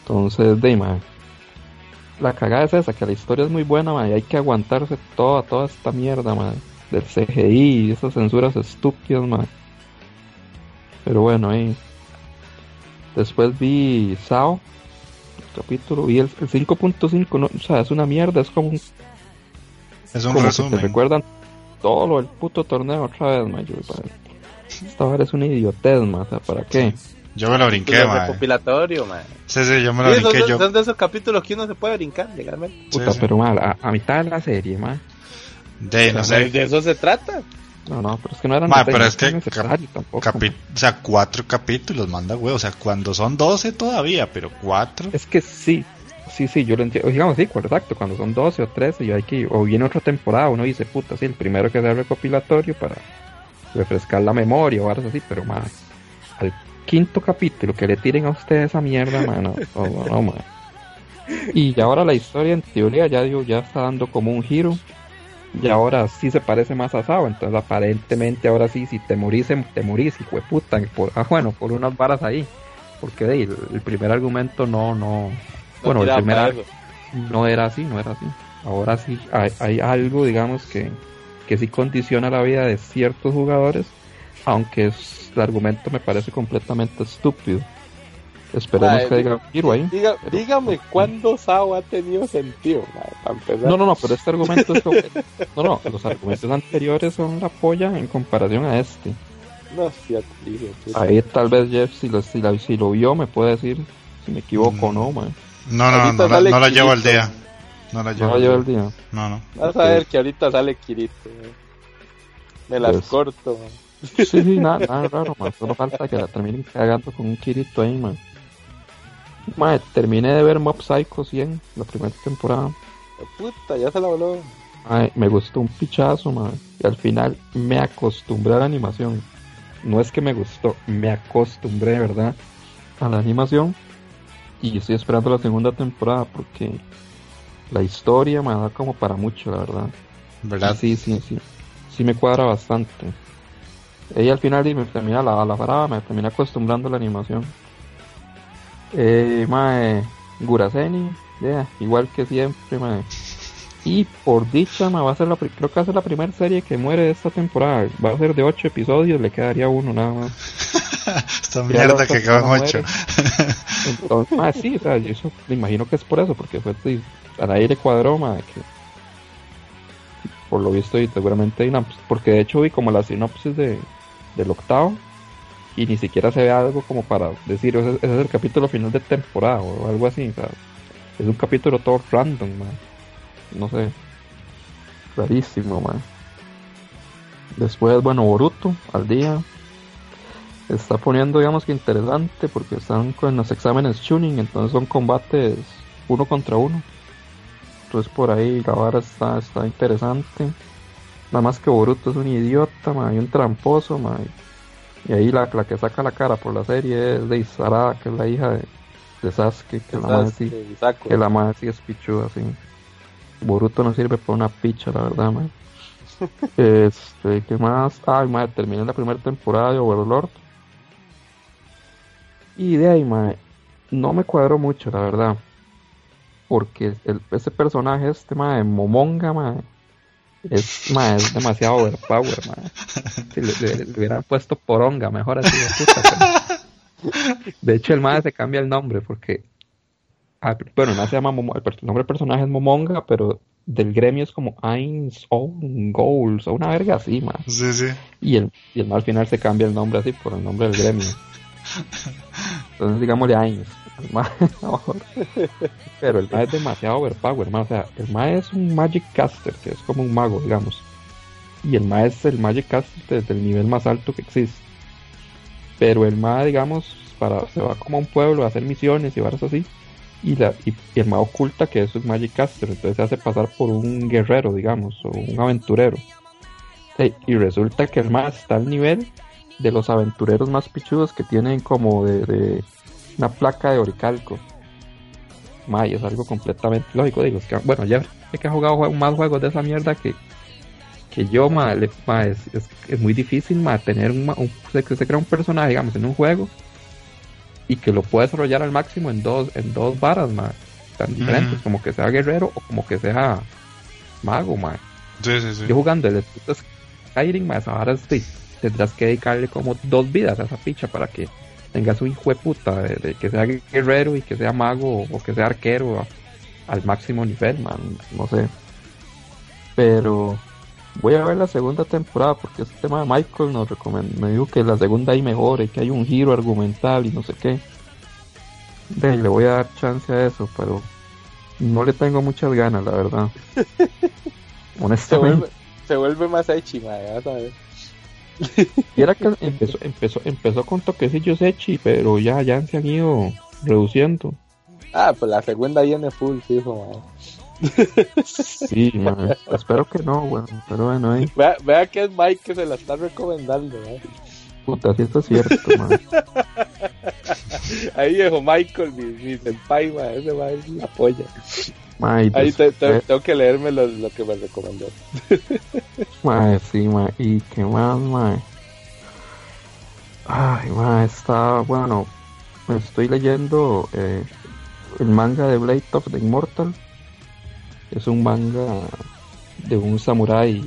Entonces, de. La cagada es esa, que la historia es muy buena, ma, y hay que aguantarse toda, toda esta mierda, ma. Del CGI y esas censuras estúpidas, ma. Pero bueno, ahí. Después vi Sao, el capítulo, vi el, el 5.5, no, o sea, es una mierda, es como, un, Es un como que te resumen. recuerdan todo lo del puto torneo otra vez, ma. Yo, pa- esta vara es una idiotez, ma, o sea, ¿para qué? Yo me lo brinqué, el mae. recopilatorio, man. Sí, sí, yo me lo Sí, son, brinqué. de, Yo, son de esos capítulos que uno se puede brincar legalmente. Sí, Puta, sí. pero mal, a, a mitad de la serie, ma. de, no De, sé, de eso se trata. No, no, pero es que no eran Ma, tan pero es que tampoco. capi- o sea, cuatro capítulos, manda huevo. O sea, cuando son doce todavía, pero cuatro. Es que sí, sí, sí, yo lo entiendo. Digamos, sí, exacto, cuando son 12 o 13, y hay que, o viene otra temporada, uno dice, puta, sí, el primero que sea recopilatorio para refrescar la memoria o algo así, pero más al quinto capítulo que le tiren a ustedes esa mierda, mano, no, no, man. Y ahora la historia en teoría ya digo, ya está dando como un giro. Y ahora sí se parece más a Sao, entonces aparentemente ahora sí, si te morís, te morís, hijo de puta. Por, ah, bueno, por unas varas ahí. Porque ahí, el, primer argumento no, no. No Bueno, el primer no era así, no era así. Ahora sí hay, hay algo, digamos, que, que sí condiciona la vida de ciertos jugadores, aunque es- el argumento me parece completamente estúpido. Esperemos Mae, que diga un giro ahí. Diga- pero- dígame cuándo Sao ha tenido sentido, empezar. No, no, no, pero este argumento es como- No, no, los argumentos anteriores son la polla en comparación a este. No, sí. Ahí tal vez Jeff, si lo, si la- si lo vio, me puede decir si me equivoco o no, man. No, no, Ahorita no, la, no la llevo al día. No la llevo. No lleva el día. No, no. Vas a ver que ahorita sale Kirito. Me las Pues- corto. man. Sí, sí, nada, nada raro, man. Solo falta que la terminen cagando con un Kirito ahí, man. Man, terminé de ver Mob Psycho 100, la primera temporada. Puta, ya se la voló. Ay, me gustó un pichazo, man. Y al final me acostumbré a la animación. No es que me gustó, me acostumbré, ¿verdad? A la animación. Y estoy esperando la segunda temporada porque la historia me da como para mucho, la verdad. ¿Verdad? Sí, sí, sí. Sí me cuadra bastante. Ella al final y me termina la, la parada, me termina acostumbrando a la animación. Eh, mae, Guraseni, yeah, igual que siempre, mae. Y por dicha, mae, va a ser la, creo que va a ser la primera serie que muere de esta temporada. Va a ser de 8 episodios, le quedaría uno nada más. Esta mierda que no ocho. Entonces, mae, sí, o sea, yo eso me imagino que es por eso, porque fue sí, al aire cuadró, mae, que por lo visto y seguramente hay una, porque de hecho vi como la sinopsis de, del octavo y ni siquiera se ve algo como para decir ese, ese es el capítulo final de temporada o algo así, o es un capítulo todo random, mae. no sé, rarísimo, mae. Después, bueno, Boruto al día está poniendo, digamos que interesante porque están con los exámenes tuning, entonces son combates uno contra uno. Entonces por ahí la vara está, está interesante. Nada más que Boruto es un idiota, ma, y un tramposo, ma, y ahí la, la que saca la cara por la serie es de Isara, que es la hija de, de Sasuke, que la madre sí, que la madre sí es pichuda, así. Boruto no sirve para una picha, la verdad, man. Este, ¿qué más? Ay, madre, terminé la primera temporada de Overlord. Y de ahí, madre, no me cuadró mucho, la verdad. Porque el, ese personaje, este, madre, Momonga, madre, es, es demasiado overpower, madre. Si le, le- le hubieran puesto Poronga, mejor así de puta, pero- De hecho, el madre se cambia el nombre porque Ah, bueno, no se llama Momo- el, nombre del personaje es Momonga, pero del gremio es como Ain's Own Goals o una verga así, man. Sí, sí. Y el, y el al final se cambia el nombre así por el nombre del gremio. Entonces digámosle Ain's. Pero el mae es demasiado overpower, mae. O sea, el mae es un Magic Caster, que es como un mago, digamos. Y el mae es el Magic Caster desde el nivel más alto que existe. Pero el mae, digamos, para, se va como a un pueblo a hacer misiones y varas así. Y, la, y, el mae oculta que es Magic Caster. Entonces se hace pasar por un guerrero, digamos, o un aventurero. Sí, y resulta que el mae está al nivel de los aventureros más pichudos que tienen como de una placa de oricalco. May, es algo completamente lógico. Digo, es que, bueno, ya sé que ha jugado jue- más juegos de esa mierda que, que yo, ma, le- ma, es, es, es muy difícil ma, tener un, ma- un- se, se crea un personaje, digamos, en un juego y que lo pueda desarrollar al máximo en dos, en dos varas, ma, tan diferentes, como que sea guerrero o como que sea mago, ma. Sí, sí, sí. Yo jugando el Skyrim, más ahora sí, tendrás que dedicarle como dos vidas a esa picha para que tenga su hijo de puta de, de que sea guerrero y que sea mago o, o que sea arquero a- al máximo nivel, man, no sé. Pero voy a ver la segunda temporada porque este tema de Michael nos recomendó, me dijo que la segunda ahí mejor y que hay un giro argumental y no sé qué. De, le voy a dar chance a eso, pero no le tengo muchas ganas, la verdad. Se Honestamente. vuelve, se vuelve más echi, mae, vas a ver. Y era que empezó, empezó, empezó con toquecillos echi, pero ya, ya se han ido reduciendo. Ah, pues la segunda viene full, fijo. Sí, man, espero que no, bueno, pero bueno, ahí, Vea, vea que es Mike que se la está recomendando, mae. puta, si esto es cierto, man. Ahí viejo Michael, mi, mi senpai, mae, ese mae es la polla. Ahí te- tengo que leerme lo, lo que me recomendó. ma, sí, ma, y qué más. Ay, ma, está, bueno, me estoy leyendo eh, el manga de Blade of the Immortal. Es un manga de un samurái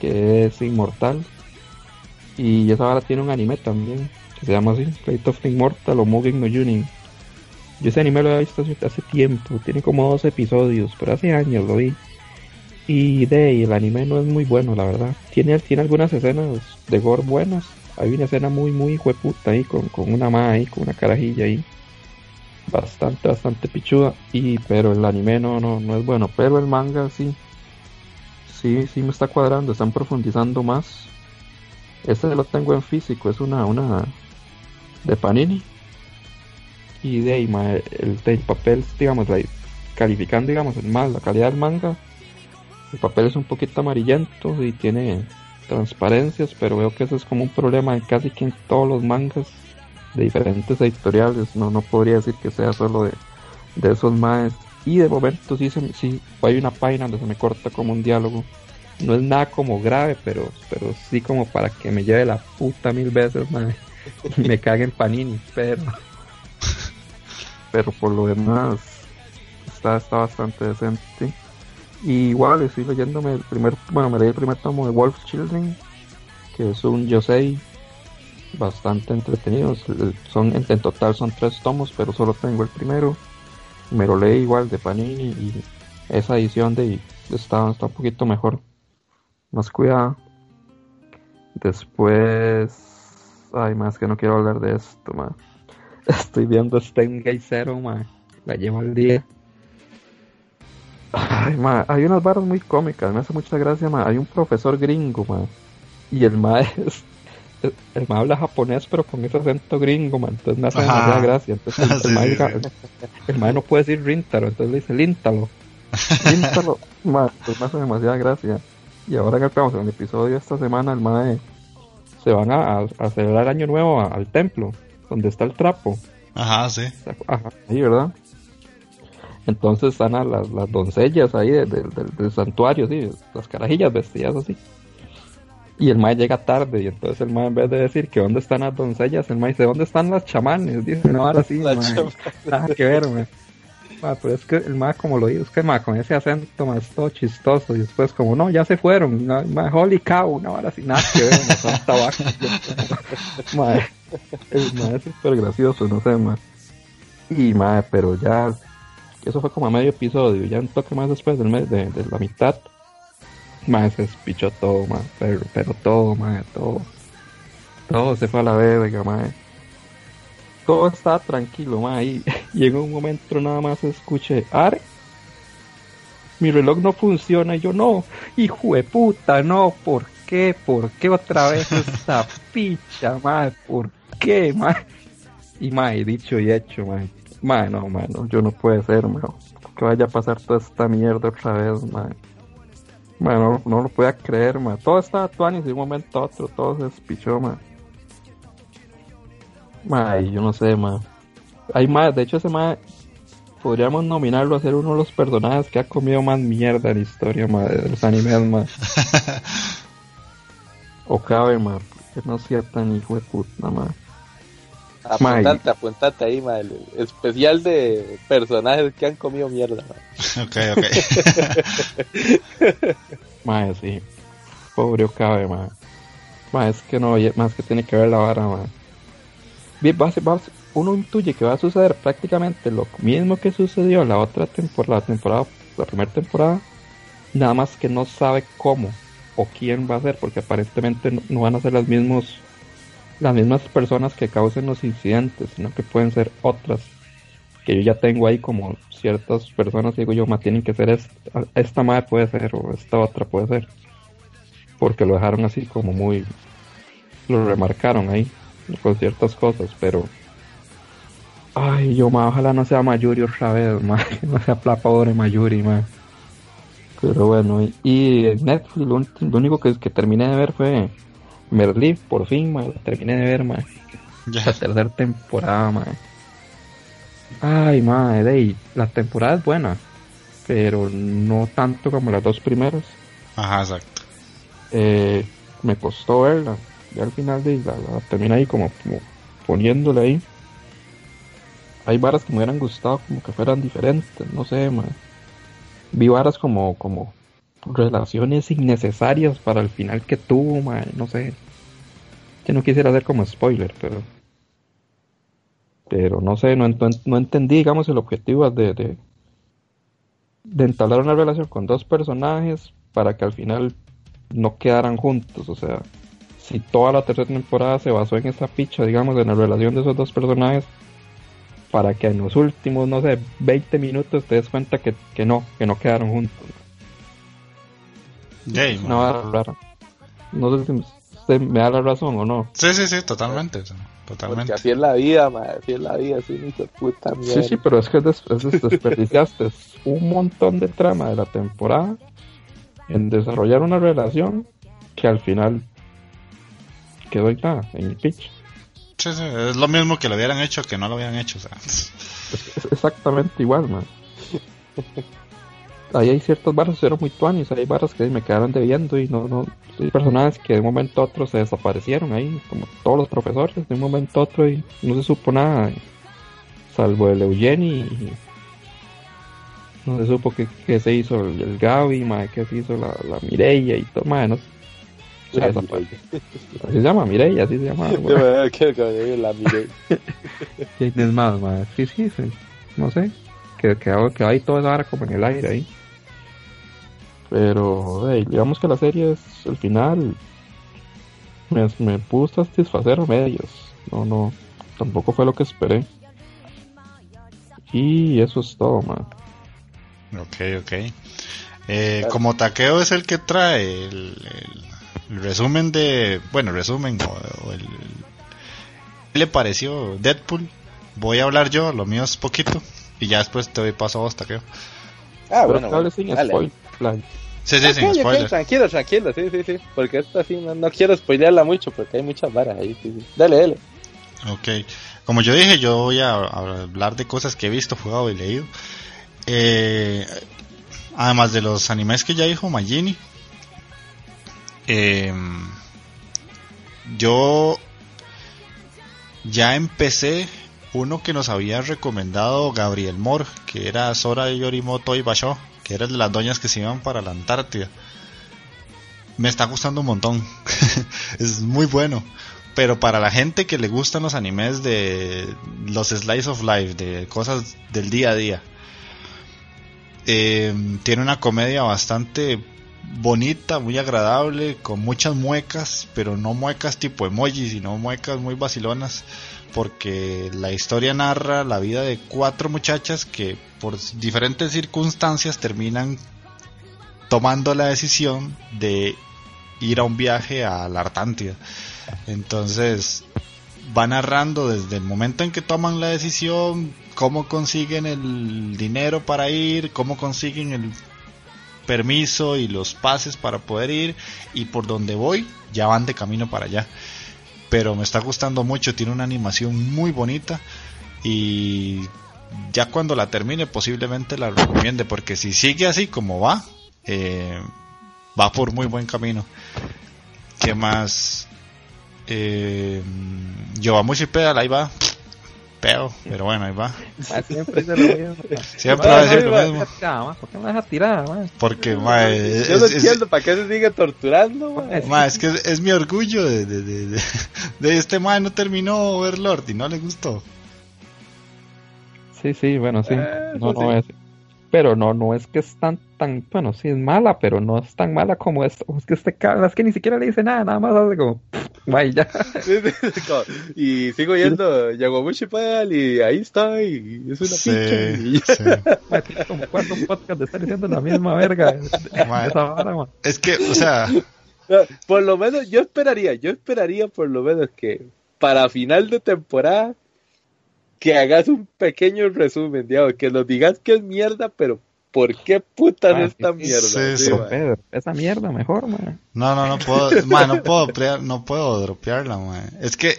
que es inmortal. Y esa vara tiene un anime también, que se llama así, Blade of the Immortal o Mugen no Junin. Yo ese anime lo he visto hace, tiempo, tiene como dos episodios, pero hace años lo vi. Y de el anime no es muy bueno, la verdad. Tiene, tiene algunas escenas de gore buenas. Hay una escena muy, muy hueputa ahí, con, con una ma ahí, con una carajilla ahí. Bastante, bastante pichuda. Y, pero el anime no, no, no es bueno. Pero el manga sí. Sí, sí me está cuadrando. Están profundizando más. Este lo tengo en físico. Es una, una de Panini. Y de ahí, ma, el, el papel, digamos, la- calificando, digamos, el mal, la calidad del manga. El papel es un poquito amarillento y tiene transparencias, pero veo que eso es como un problema casi que en todos los mangas de diferentes editoriales. No, no podría decir que sea solo de, de esos maes. Y de momento sí, se, sí hay una página donde se me corta como un diálogo. No es nada como grave, pero, pero sí como para que me lleve la puta mil veces, mae, y me cague en panini, pero pero por lo demás está, está bastante decente. Y igual estoy leyéndome el primer, bueno, me leí el primer tomo de Wolf Children, que es un yosei bastante entretenido. Son, en, en total son tres tomos, pero solo tengo el primero. Me lo leí igual de Panini y esa edición de está, está un poquito mejor, más cuidado. Después, ay, más que no quiero hablar de esto, más. Estoy viendo Stengate Zero, ma. La llevo al día. Ay, ma, hay unas barras muy cómicas, me hace mucha gracia, ma. Hay un profesor gringo, ma. Y el ma es... El ma habla japonés, pero con ese acento gringo, ma. Entonces me hace Ajá. demasiada gracia. Entonces el, Sí, ma, sí, diga- sí. el ma no puede decir Rintaro, entonces le dice Líntalo. Líntalo. ma, pues me hace demasiada gracia. Y ahora que vamos en el episodio de esta semana, el ma se van a, a- a celebrar Año Nuevo a- al templo, donde está el trapo. Ajá, sí. Ajá, ahí, ¿verdad? Entonces están a las, las doncellas ahí de- de- del- del santuario, sí, las carajillas vestidas así. Y el mae llega tarde, y entonces el mae en vez de decir que dónde están las doncellas, el mae dice, ¿dónde están las chamanes? Dice, no, ahora sí, mae, nada que ver, mae. Mae, pero es que el mae como lo dice, es que mae, con ese acento más todo chistoso, y después como, no, ya se fueron, mae, holy cow, no, ahora sí, nada que ver, mae, son tabaco. mae, el mae es súper gracioso, no sé, mae. Y mae, pero ya, eso fue como a medio episodio, ya un toque más después del mes, de, de la mitad, mae, se despichó todo, mae, pero, pero todo, mae, todo. Todo se fue a la verga, mae. Todo estaba tranquilo, mae, ahí. Y en un momento nada más escuché, Are, mi reloj no funciona. Y yo, no, hijo de puta, no, ¿por qué? ¿Por qué otra vez esta picha, madre? ¿Por qué, madre? Y madre, dicho y hecho, madre. Madre, no, madre, no, yo no puede ser, madre. Que vaya a pasar toda esta mierda otra vez, madre. Madre, no, no lo podía creer, madre. Todo estaba y de un momento a otro todo se despichó, madre. Madre, yo no sé, madre. Hay más, de hecho ese madre podríamos nominarlo a ser uno de los personajes que ha comido más mierda en la historia, madre, de los animes, madre. O cabe, madre, que no sea tan hijo de puta, madre. Apuntate, apuntate ahí, ma, el especial de personajes que han comido mierda. ma. Ok, ok. Madre, sí. Pobre Okabe, madre. Madre, es que no, más que tiene que ver la vara, madre. Bien, va va uno intuye que va a suceder prácticamente lo mismo que sucedió la otra temporada, la temporada, la primera temporada, nada más que no sabe cómo o quién va a ser, porque aparentemente no, no van a ser las mismos, las mismas personas que causen los incidentes, sino que pueden ser otras. Que yo ya tengo ahí como ciertas personas digo yo, ma, tienen que ser esta, esta madre puede ser, o esta otra puede ser. Porque lo dejaron así como muy, lo remarcaron ahí con ciertas cosas, pero ay, yo ma, ojalá no sea Mayuri otra vez, que no sea pobre Mayuri, ma. Pero bueno, y, y Netflix lo, lo único que, que terminé de ver fue Merlí, por fin, ma, lo terminé de ver, ma. Ya. La tercera temporada, ma. Ay, ma, ey, la temporada es buena, pero no tanto como las dos primeras. Ajá, exacto. Eh, me costó verla. Ya al final de la, la terminé ahí como, como poniéndole ahí. Hay varas que me hubieran gustado como que fueran diferentes, no sé, man. Vi varas como, como relaciones innecesarias para el final que tuvo, man, no sé. Que no quisiera hacer como spoiler, pero. Pero no sé, no, no entendí, digamos, el objetivo de, de, de entablar una relación con dos personajes para que al final no quedaran juntos. O sea, si toda la tercera temporada se basó en esa picha, digamos, en la relación de esos dos personajes, para que en los últimos, no sé, 20 minutos te des cuenta que, que no, que no quedaron juntos. Yay, Una vara rara. No sé si usted me da la razón o no. Sí, sí, sí, totalmente. Totalmente. Porque así es la vida, ma, así es la vida, así hijo de puta mierda. Sí, sí, pero es que des- es des- desperdiciaste un montón de trama de la temporada en desarrollar una relación que al final quedó nada, en el pitch. Sí, sí, es lo mismo que lo hubieran hecho que no lo hubieran hecho. O sea, Es, es exactamente igual, man. Ahí hay ciertas barras que fueron muy tuanis, hay barras que me quedaron debiendo y no, no, hay personajes que de un momento a otro se desaparecieron ahí, como todos los profesores, de un momento a otro y no se supo nada, salvo el Eugeni y no se supo que, que se hizo el, el Gaby, madre, que se hizo la, la Mireia y todo, madre, no se La desapareció. Así se llama, Mireia, así se llama. Yo la miré. Y es más, madre. Sí, sí, sí. No sé. Que, que, que hay toda esa vara como en el aire ahí. Pero, hey, digamos que la serie es el final. Me, me pudo satisfacer a medios. No, no. Tampoco fue lo que esperé. Y eso es todo, man. ok, ok. Eh, como Taqueo es el que trae el, el- el resumen de. Bueno, resumen o, o el. ¿Qué le pareció Deadpool? Voy a hablar yo, lo mío es poquito. Y ya después te doy paso a vos, Taqueo. Ah, Pero bueno, hable bueno, sin dale. spoiler. Plan. Sí, sí, sin ok, spoiler. tranquilo, tranquilo, sí, sí, sí. Porque esta sí, no, no quiero spoilearla mucho porque hay muchas varas ahí. Sí, sí. Dale, dale. Ok, como yo dije, yo voy a, a hablar de cosas que he visto, jugado y leído. Eh, además de los animes que ya dijo Magini, eh, yo ya empecé uno que nos había recomendado Gabriel Moore, que era Sora Yorimoto y Basho, que era el de las doñas que se iban para la Antártida. Me está gustando un montón, es muy bueno. Pero para la gente que le gustan los animes de los slice of life, de cosas del día a día, eh, tiene una comedia bastante bonita, muy agradable, con muchas muecas, pero no muecas tipo emoji, sino muecas muy vacilonas, porque la historia narra la vida de cuatro muchachas que por diferentes circunstancias terminan tomando la decisión de ir a un viaje a la Artántida. Entonces va narrando desde el momento en que toman la decisión, cómo consiguen el dinero para ir, cómo consiguen el permiso y los pases para poder ir y por donde voy ya van de camino para allá. Pero me está gustando mucho, tiene una animación muy bonita y ya cuando la termine posiblemente la recomiende porque si sigue así como va, eh, va por muy buen camino. ¿Qué más? Eh, Yobamushi Pedal, ahí va. Peo, pero bueno, ahí va. Ah, Siempre dice lo mismo. Siempre va a decir lo mismo. Ah, ¿Por qué me dejas tirar, man? Porque, ma, es, Yo no es- entiendo para qué se sigue torturando, mae. ma, es que es, es mi orgullo de, de, de, de- de este ma no terminó Overlord y no le gustó. Sí, sí, bueno, sí. Eh, no, eso no sí. es. Pero no, no es que es tan, tan, bueno, sí es mala, pero no es tan mala como es. Es que este cabrón, es que ni siquiera le dice nada, nada más hace como, vaya. Y sigo yendo Yaguamushi Pedal y ahí está y es una Sí, pinche sí. Como cuatro podcasts de estar diciendo la misma verga. Ma, esa vara. Es que, o sea, por lo menos yo esperaría, yo esperaría por lo menos que para final de temporada que hagas un pequeño resumen, digamos, que nos digas que es mierda, pero ¿por qué putas Ah, es tan sí, mierda? sí, Sí, sí. mae. Pedro, esa mierda mejor, man. no, no, no puedo, no puedo, no puedo dropearla. Es que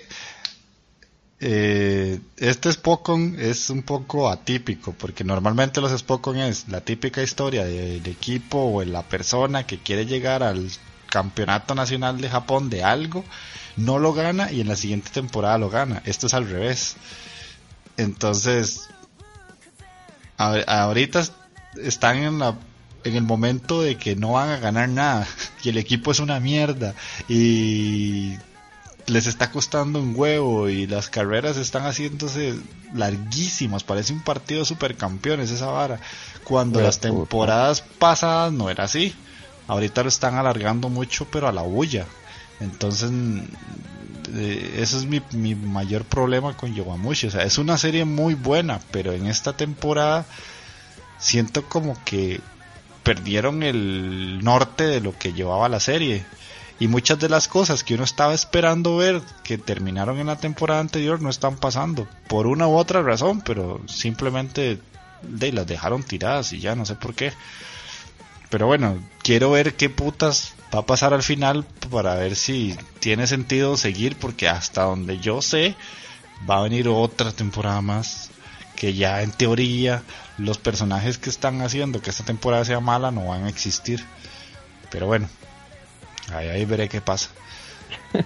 eh, este Spokon es un poco atípico, porque normalmente los Spokon es la típica historia del equipo o de la persona que quiere llegar al campeonato nacional de Japón de algo, no lo gana y en la siguiente temporada lo gana. Esto es al revés. Entonces, a- ahorita están en la en el momento de que no van a ganar nada y el equipo es una mierda y les está costando un huevo y las carreras están haciéndose larguísimas, parece un partido de supercampeones esa vara, cuando las temporadas pasadas no era así. Ahorita lo están alargando mucho, pero a la bulla. Entonces, mm, eso es mi, mi mayor problema con Yowamushi. O sea, es una serie muy buena, pero en esta temporada siento como que perdieron el norte de lo que llevaba la serie. Y muchas de las cosas que uno estaba esperando ver que terminaron en la temporada anterior no están pasando. Por una u otra razón, pero simplemente de, las dejaron tiradas y ya no sé por qué. Pero bueno, quiero ver qué putas va a pasar al final para ver si tiene sentido seguir porque hasta donde yo sé va a venir otra temporada más que ya en teoría los personajes que están haciendo que esta temporada sea mala no van a existir. Pero bueno, ahí, ahí veré qué pasa.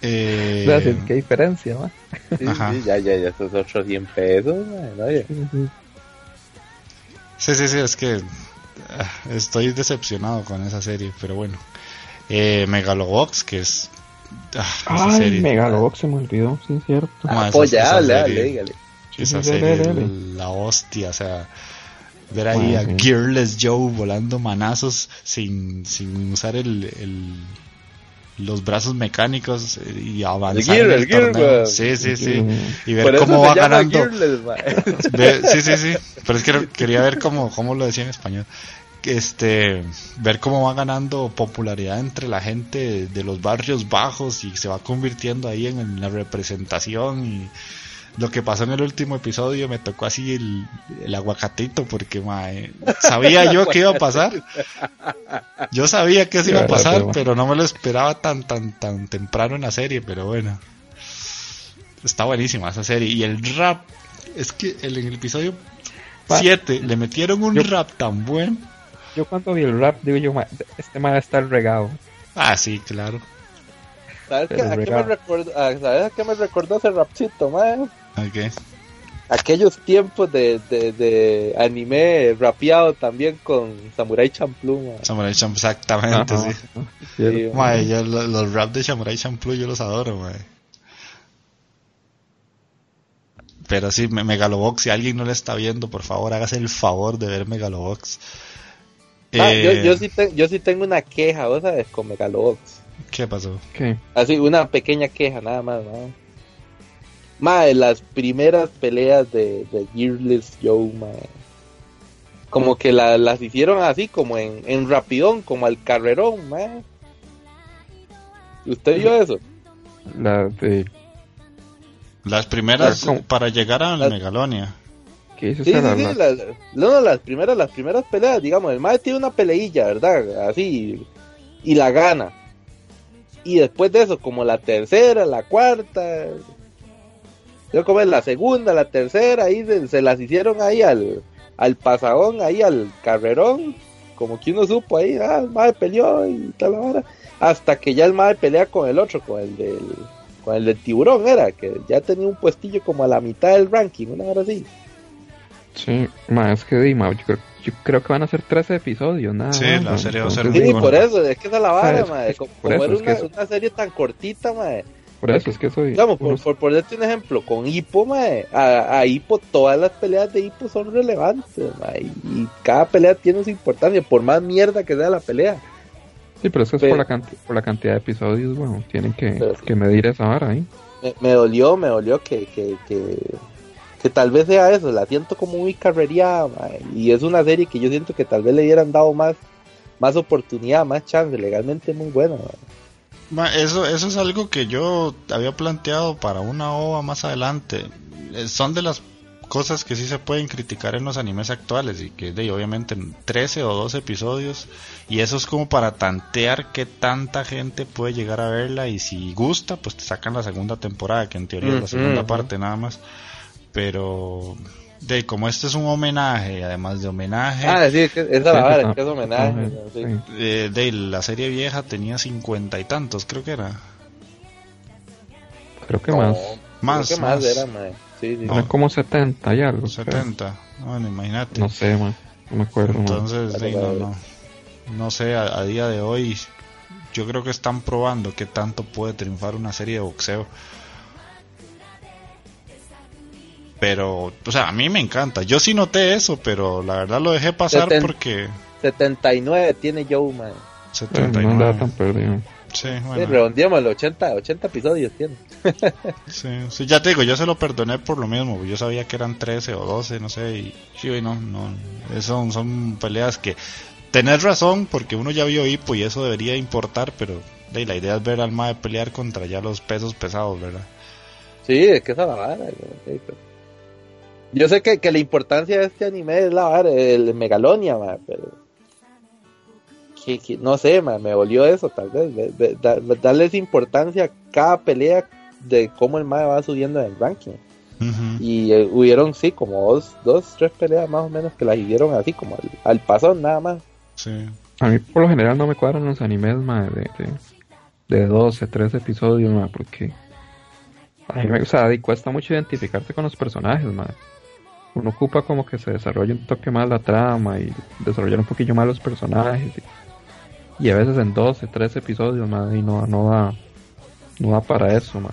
Eh, qué diferencia, man. Sí, Ajá. sí, ya, ya, ya, esos otros 100 pesos. Ya. Sí, sí, sí, es que estoy decepcionado con esa serie, pero bueno. Eh, Megalobox, que es... ah, esa Ay, serie. Megalobox se me olvidó, sí, es cierto. Dale, serie- dale, dígale. Esa Sí, sí, serie dale, es dale. la hostia, o sea, ver ahí a Ajá. Gearless Joe volando manazos sin, sin usar el, el- los brazos mecánicos eh, y avanzar gear, en el torneo. Sí, sí, sí. Y ver cómo va ganando. Gearless. Ve- sí, sí, sí. Pero es que quería ver cómo, cómo lo decía en español. Este, ver cómo va ganando popularidad entre la gente de los barrios bajos y se va convirtiendo ahí en, en la representación y lo que pasó en el último episodio me tocó así el, el aguacatito porque mae, sabía yo que iba a pasar. Yo sabía que eso iba a pasar, pero no me lo esperaba tan tan tan temprano en la serie, pero bueno. Está buenísima esa serie y el rap es que el, en el episodio Pa- 7 le metieron un Yo- rap tan bueno. Yo cuando vi el rap, digo yo, ma, este man está el regado. Ah, sí, claro. ¿Sabes Pero a, qué me regalo. recordó, a, ¿Sabes a qué me recordó ese rapcito, mae? Aquellos tiempos de, de, de anime rapeado también con Samurai Champloo. Samurai Champloo, exactamente, Ajá, sí. cierto. Sí, Mae, yo lo- los rap de Samurai Champloo yo los adoro. Pero sí, Me- Megalobox, si alguien no le está viendo, por favor, hágase el favor de ver Megalobox. Ah, yo, Eh, yo, sí te- yo sí tengo una queja, vos sabes, con Megalobox. ¿Qué pasó? ¿Qué? Así, una pequeña queja, nada más, ¿no? Mae, las primeras peleas de, de Gearless Joe, mae. Como que la- las hicieron así, como en, en rapidón, como al carrerón, mae. ¿Usted vio eso? La de. Las primeras para llegar a Las- Megalonia. ¿Qué dice Sí, sí, usted? sí, La- no, las primeras, las primeras peleas, digamos, el mae tiene una peleilla, ¿verdad? Así, y la gana. Y después de eso, como la tercera, la cuarta, yo como es la segunda, la tercera, ahí se, se las hicieron ahí al, al pasadón, ahí al carrerón, como que uno supo ahí, ah, el mae peleó y tal hasta que ya el mae pelea con el otro, con el del, con el del tiburón era, que ya tenía un puestillo como a la mitad del ranking, una hora así. Sí, ma, es que di, ma, yo, creo, yo creo que van a ser 13 episodios, nada. Sí, más, la serie va a ser Sí, muy por eso, es que esa es la vara, Como, era una, una serie tan cortita, mae. Por eso es que soy. Digamos, por, por ponerte un ejemplo, con Hippo, mae, a, a Hippo, todas las peleas de Hippo son relevantes, mae, y cada pelea tiene su importancia, por más mierda que sea la pelea. Sí, pero eso es Pero- por, la canti- por la cantidad de episodios, bueno, tienen que, que medir esa vara ahí. Me, me dolió, me dolió que, que, que, que tal vez sea eso, la siento como muy carrería, mae, y es una serie que yo siento que tal vez le hubieran dado más, más oportunidad, más chance, legalmente muy buena, mae. Eso, eso es algo que yo había planteado para una OVA más adelante. Eh, Son de las cosas que sí se pueden criticar en los animes actuales y que de, obviamente en 13 o 12 episodios y eso es como para tantear qué tanta gente puede llegar a verla y si gusta pues te sacan la segunda temporada que en teoría es la segunda parte nada más pero de como este es un homenaje además de homenaje Ah, sí, es que esa es la Sí, vara, sí, es que es homenaje, ajá, ¿no? Sí. sí. eh, de la serie vieja tenía cincuenta y tantos creo que era Creo que No, más. Más, creo que más, más. era, mae. Sí, sí. Eran como 70 y algo. creo. 70 bueno imagínate No sé, ma, no me acuerdo. Entonces, sí, no, no, no sé, a, a día de hoy yo creo que están probando qué tanto puede triunfar una serie de boxeo. Pero, o sea, a mí me encanta. Yo sí noté eso, pero la verdad lo dejé pasar Seten- porque 79 tiene Joe, man. Eh, no andaba 79. tan perdido. Sí, Sí, bueno, redondeémoslo, 80, 80 episodios tiene. sí, sí, ya te digo, yo se lo perdoné por lo mismo. Yo sabía que eran 13 o 12, no sé, y sí, no, no, son, son peleas que tenés razón porque uno ya vio hipo y eso debería importar, pero de, la idea es ver al MAE pelear contra ya los pesos pesados, ¿verdad? Sí, es que esa es la vara. Yo sé que, que la importancia de este anime es la el Megalonia, man, pero... Que, que- no sé, man, me volvió eso, tal vez. de- de- da- darles importancia a cada pelea de cómo el MAE va subiendo en el ranking. Y eh, hubieron, sí, como dos, dos, tres peleas más o menos que las hicieron así, como al, al pasón, nada más. Sí. A mí por lo general no me cuadran los animes, ma, de, de, de 12, 13 episodios, ma, porque a mí me, o sea, y cuesta mucho identificarse con los personajes, ma. Uno ocupa como que se desarrolle un toque más la trama y desarrollar un poquillo más los personajes. Y, y a veces en 12, 13 episodios, ma, y no, no da, no da para eso, ma.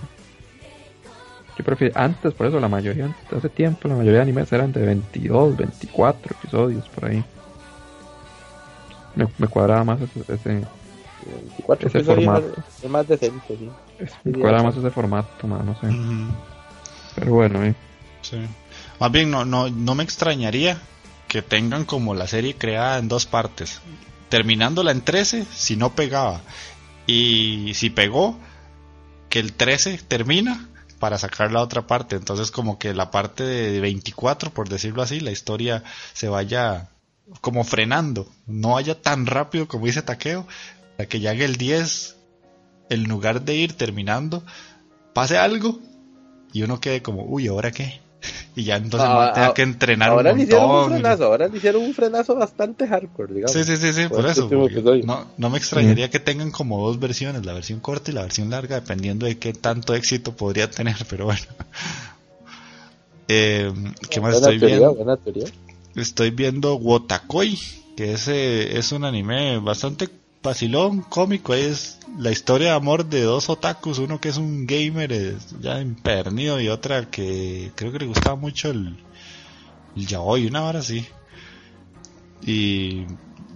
Yo prefiero, antes por eso la mayoría, hace tiempo la mayoría de animes eran de 22, 24 episodios por ahí. Me, me cuadraba más ese, ese, 24 Ese episodios formato. es- es más decente, sí. me cuadraba más ese formato, ma, no sé. Pero bueno, eh. Sí. Más bien, no, no, no me extrañaría que tengan como la serie creada en dos partes. Terminándola en 13, si no pegaba. Y si pegó, que el 13 termina para sacar la otra parte. Entonces, como que la parte de 24, por decirlo así, la historia se vaya como frenando. No vaya tan rápido como dice Takeo. Para que llegue el 10, en lugar de ir terminando, pase algo y uno quede como, uy, ¿ahora qué? Y ya entonces Ah, va a tener ah, que entrenar Ahora un le hicieron un montón. frenazo, ahora le hicieron un frenazo bastante hardcore, digamos. Sí, sí, sí, sí, por Por eso. No, no me extrañaría que tengan como dos versiones, la versión corta y la versión larga, dependiendo de qué tanto éxito podría tener, pero bueno. Eh, ¿Qué más buena estoy teoría, viendo? buena teoría. Estoy viendo Wotakoi, que ese es un anime bastante vacilón, cómico. Es la historia de amor de dos otakus, uno que es un gamer ya impernido y otra que creo que le gustaba mucho el, el yaoi, una hora así. Y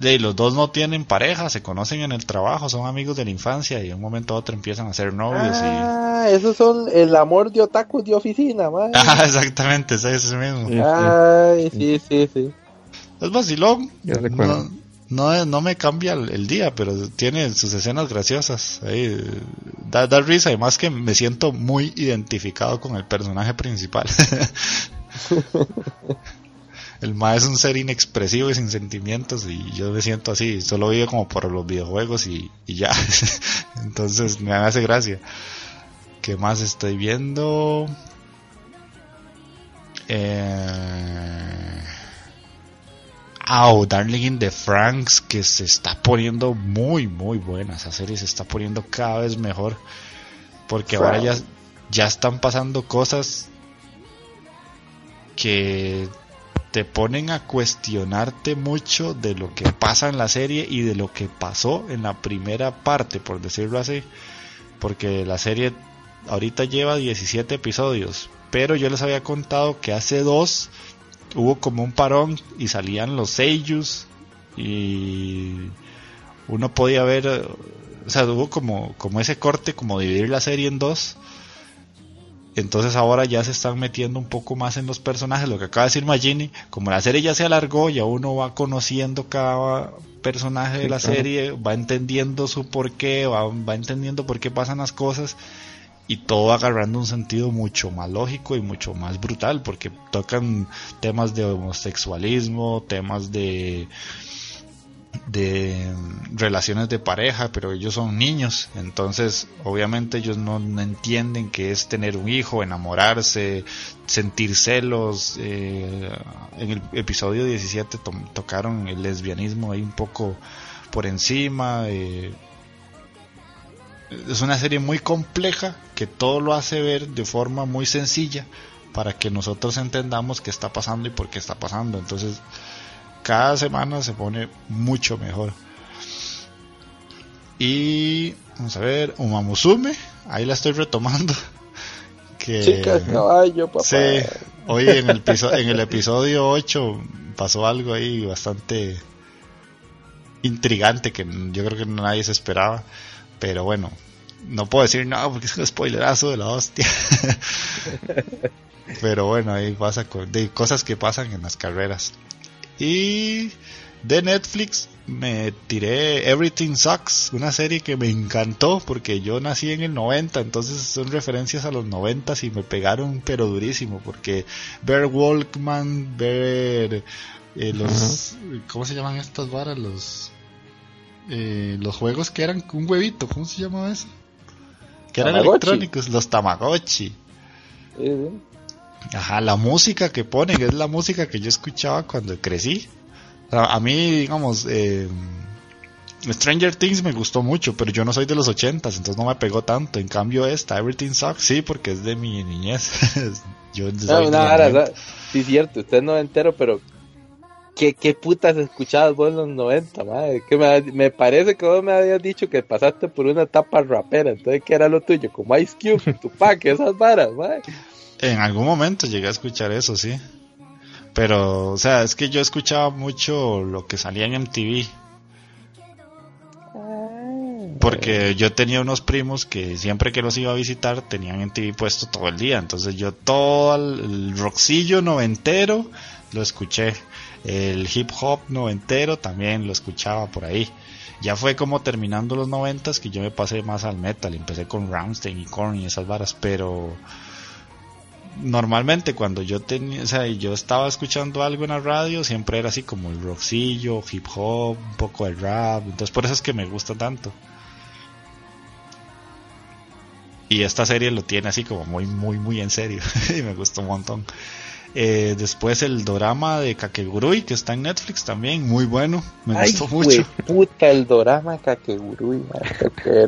los dos no tienen pareja, se conocen en el trabajo, son amigos de la infancia y de un momento a otro empiezan a ser novios. y... Ah, esos son el amor de otakus de oficina, man. Ah, exactamente, es ese mismo. Sí. Ay, sí, sí, sí. Es vacilón. Ya recuerdo. No, no, no me cambia el, el día, pero tiene sus escenas graciosas. Ahí, da, da risa, además que me siento muy identificado con el personaje principal. el ma es un ser inexpresivo y sin sentimientos y yo me siento así, solo vivo como por los videojuegos y, y ya. Entonces me hace gracia. ¿Qué más estoy viendo? Eh... Oh, Darling in the Franks, que se está poniendo muy, muy buena. Esa serie se está poniendo cada vez mejor. Porque ahora ya, ya están pasando cosas que te ponen a cuestionarte mucho de lo que pasa en la serie y de lo que pasó en la primera parte, por decirlo así. Porque la serie ahorita lleva 17 episodios. Pero yo les había contado que hace dos hubo como un parón y salían los seiyus y uno podía ver, o sea, hubo como, como ese corte, como dividir la serie en dos. Entonces ahora ya se están metiendo un poco más en los personajes, lo que acaba de decir Magini, como la serie ya se alargó, ya uno va conociendo cada personaje de la serie, va entendiendo su porqué, va, va entendiendo por qué pasan las cosas y todo agarrando un sentido mucho más lógico y mucho más brutal porque tocan temas de homosexualismo, temas de de relaciones de pareja, pero ellos son niños, entonces obviamente ellos no, entienden qué es tener un hijo, enamorarse, sentir celos. eh, en el episodio 17 to- tocaron el lesbianismo ahí un poco por encima. eh, es una serie muy compleja que todo lo hace ver de forma muy sencilla para que nosotros entendamos qué está pasando y por qué está pasando. Entonces, cada semana se pone mucho mejor. Y vamos a ver, Umamusume, ahí la estoy retomando. Que, Chicas, caballo, papá. Sí, hoy en el, en el episodio 8 pasó algo ahí bastante intrigante que yo creo que nadie se esperaba. Pero bueno, no puedo decir nada porque es un spoilerazo de la hostia. Pero bueno, ahí pasa con, de cosas que pasan en las carreras. Y de Netflix me tiré Everything Sucks, una serie que me encantó porque yo nací en el 90, entonces son referencias a los 90 y me pegaron pero durísimo porque ver Walkman, ver eh, los ¿cómo se llaman estas varas? Los eh, los juegos que eran un huevito, ¿cómo se llamaba eso? Que eran Tamagotchi. electrónicos, los Tamagotchi. Ajá, la música que ponen es la música que yo escuchaba cuando crecí. O sea, a mí, digamos, eh, Stranger Things me gustó mucho, pero yo no soy de los ochentas, entonces no me pegó tanto. En cambio esta, Everything Sucks, sí, porque es de mi niñez. yo No, los vara, 90. ¿verdad? Sí, cierto, usted no entero, pero ¿qué, qué putas escuchabas vos en los 90, madre? Que me, me parece que vos me habías dicho que pasaste por una etapa rapera, entonces ¿qué era lo tuyo? Como Ice Cube, Tupac, esas varas, madre. En algún momento llegué a escuchar eso, sí. Pero, o sea, es que yo escuchaba mucho lo que salía en MTV. Porque yo tenía unos primos que siempre que los iba a visitar tenían en TV puesto todo el día. Entonces yo todo el, rockcillo noventero lo escuché. El hip hop noventero también lo escuchaba por ahí. Ya fue como terminando los noventas que yo me pasé más al metal. Empecé con Rammstein y Korn y esas varas. Pero normalmente cuando yo tenía, o sea, yo estaba escuchando algo en la radio, siempre era así como el rockcillo, hip hop, un poco de rap. Entonces por eso es que me gusta tanto. Y esta serie lo tiene así como muy, muy, muy en serio. y me gustó un montón. Eh, después el drama de Kakegurui, que está en Netflix también, muy bueno. Me Ay, gustó güey, mucho. puta, el dorama Kakegurui, qué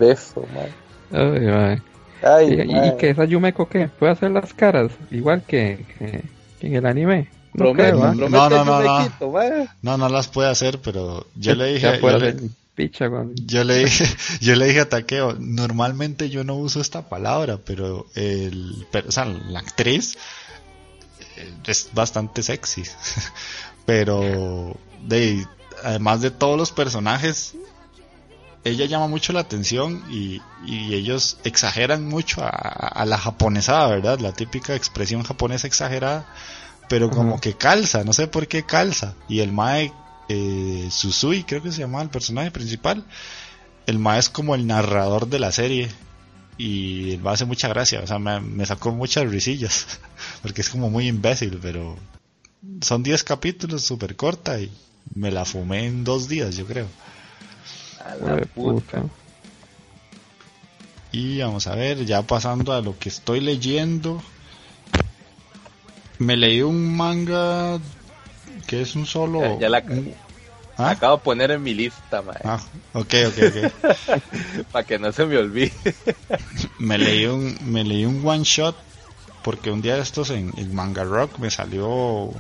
madre. Ay. Ay, ¿Y, y- que esa Yumeko qué? ¿Puede hacer las caras igual que, que- que en el anime? No Promete, creo. No, no, no, que no. quito. No, no las puede hacer, pero yo le Ya dije, puede yo le, picha yo le dije, yo le dije a Takeo, normalmente yo no uso esta palabra, pero el, pero, o sea, la actriz es bastante sexy, pero de, además de todos los personajes, ella llama mucho la atención y, y ellos exageran mucho a, a la japonesada, ¿verdad? La típica expresión japonesa exagerada, pero como que calza, no sé por qué calza. Y el Mae eh, Susui, creo que se llama el personaje principal, el Mae es como el narrador de la serie. Y el Mae hace mucha gracia, o sea, me, me sacó muchas risillas, porque es como muy imbécil, pero son 10 capítulos, súper corta y me la fumé en dos días, yo creo. A la puta. puta. Y vamos a ver, ya pasando a lo que estoy leyendo. Me leí un manga que es un solo. Ya- ya la- un- ¿Ah? Acabo de poner en mi lista, mae, Ah, ok, ok, ok. para que no se me olvide. me leí un, me leí un one shot porque un día de estos en, en Manga Rock me salió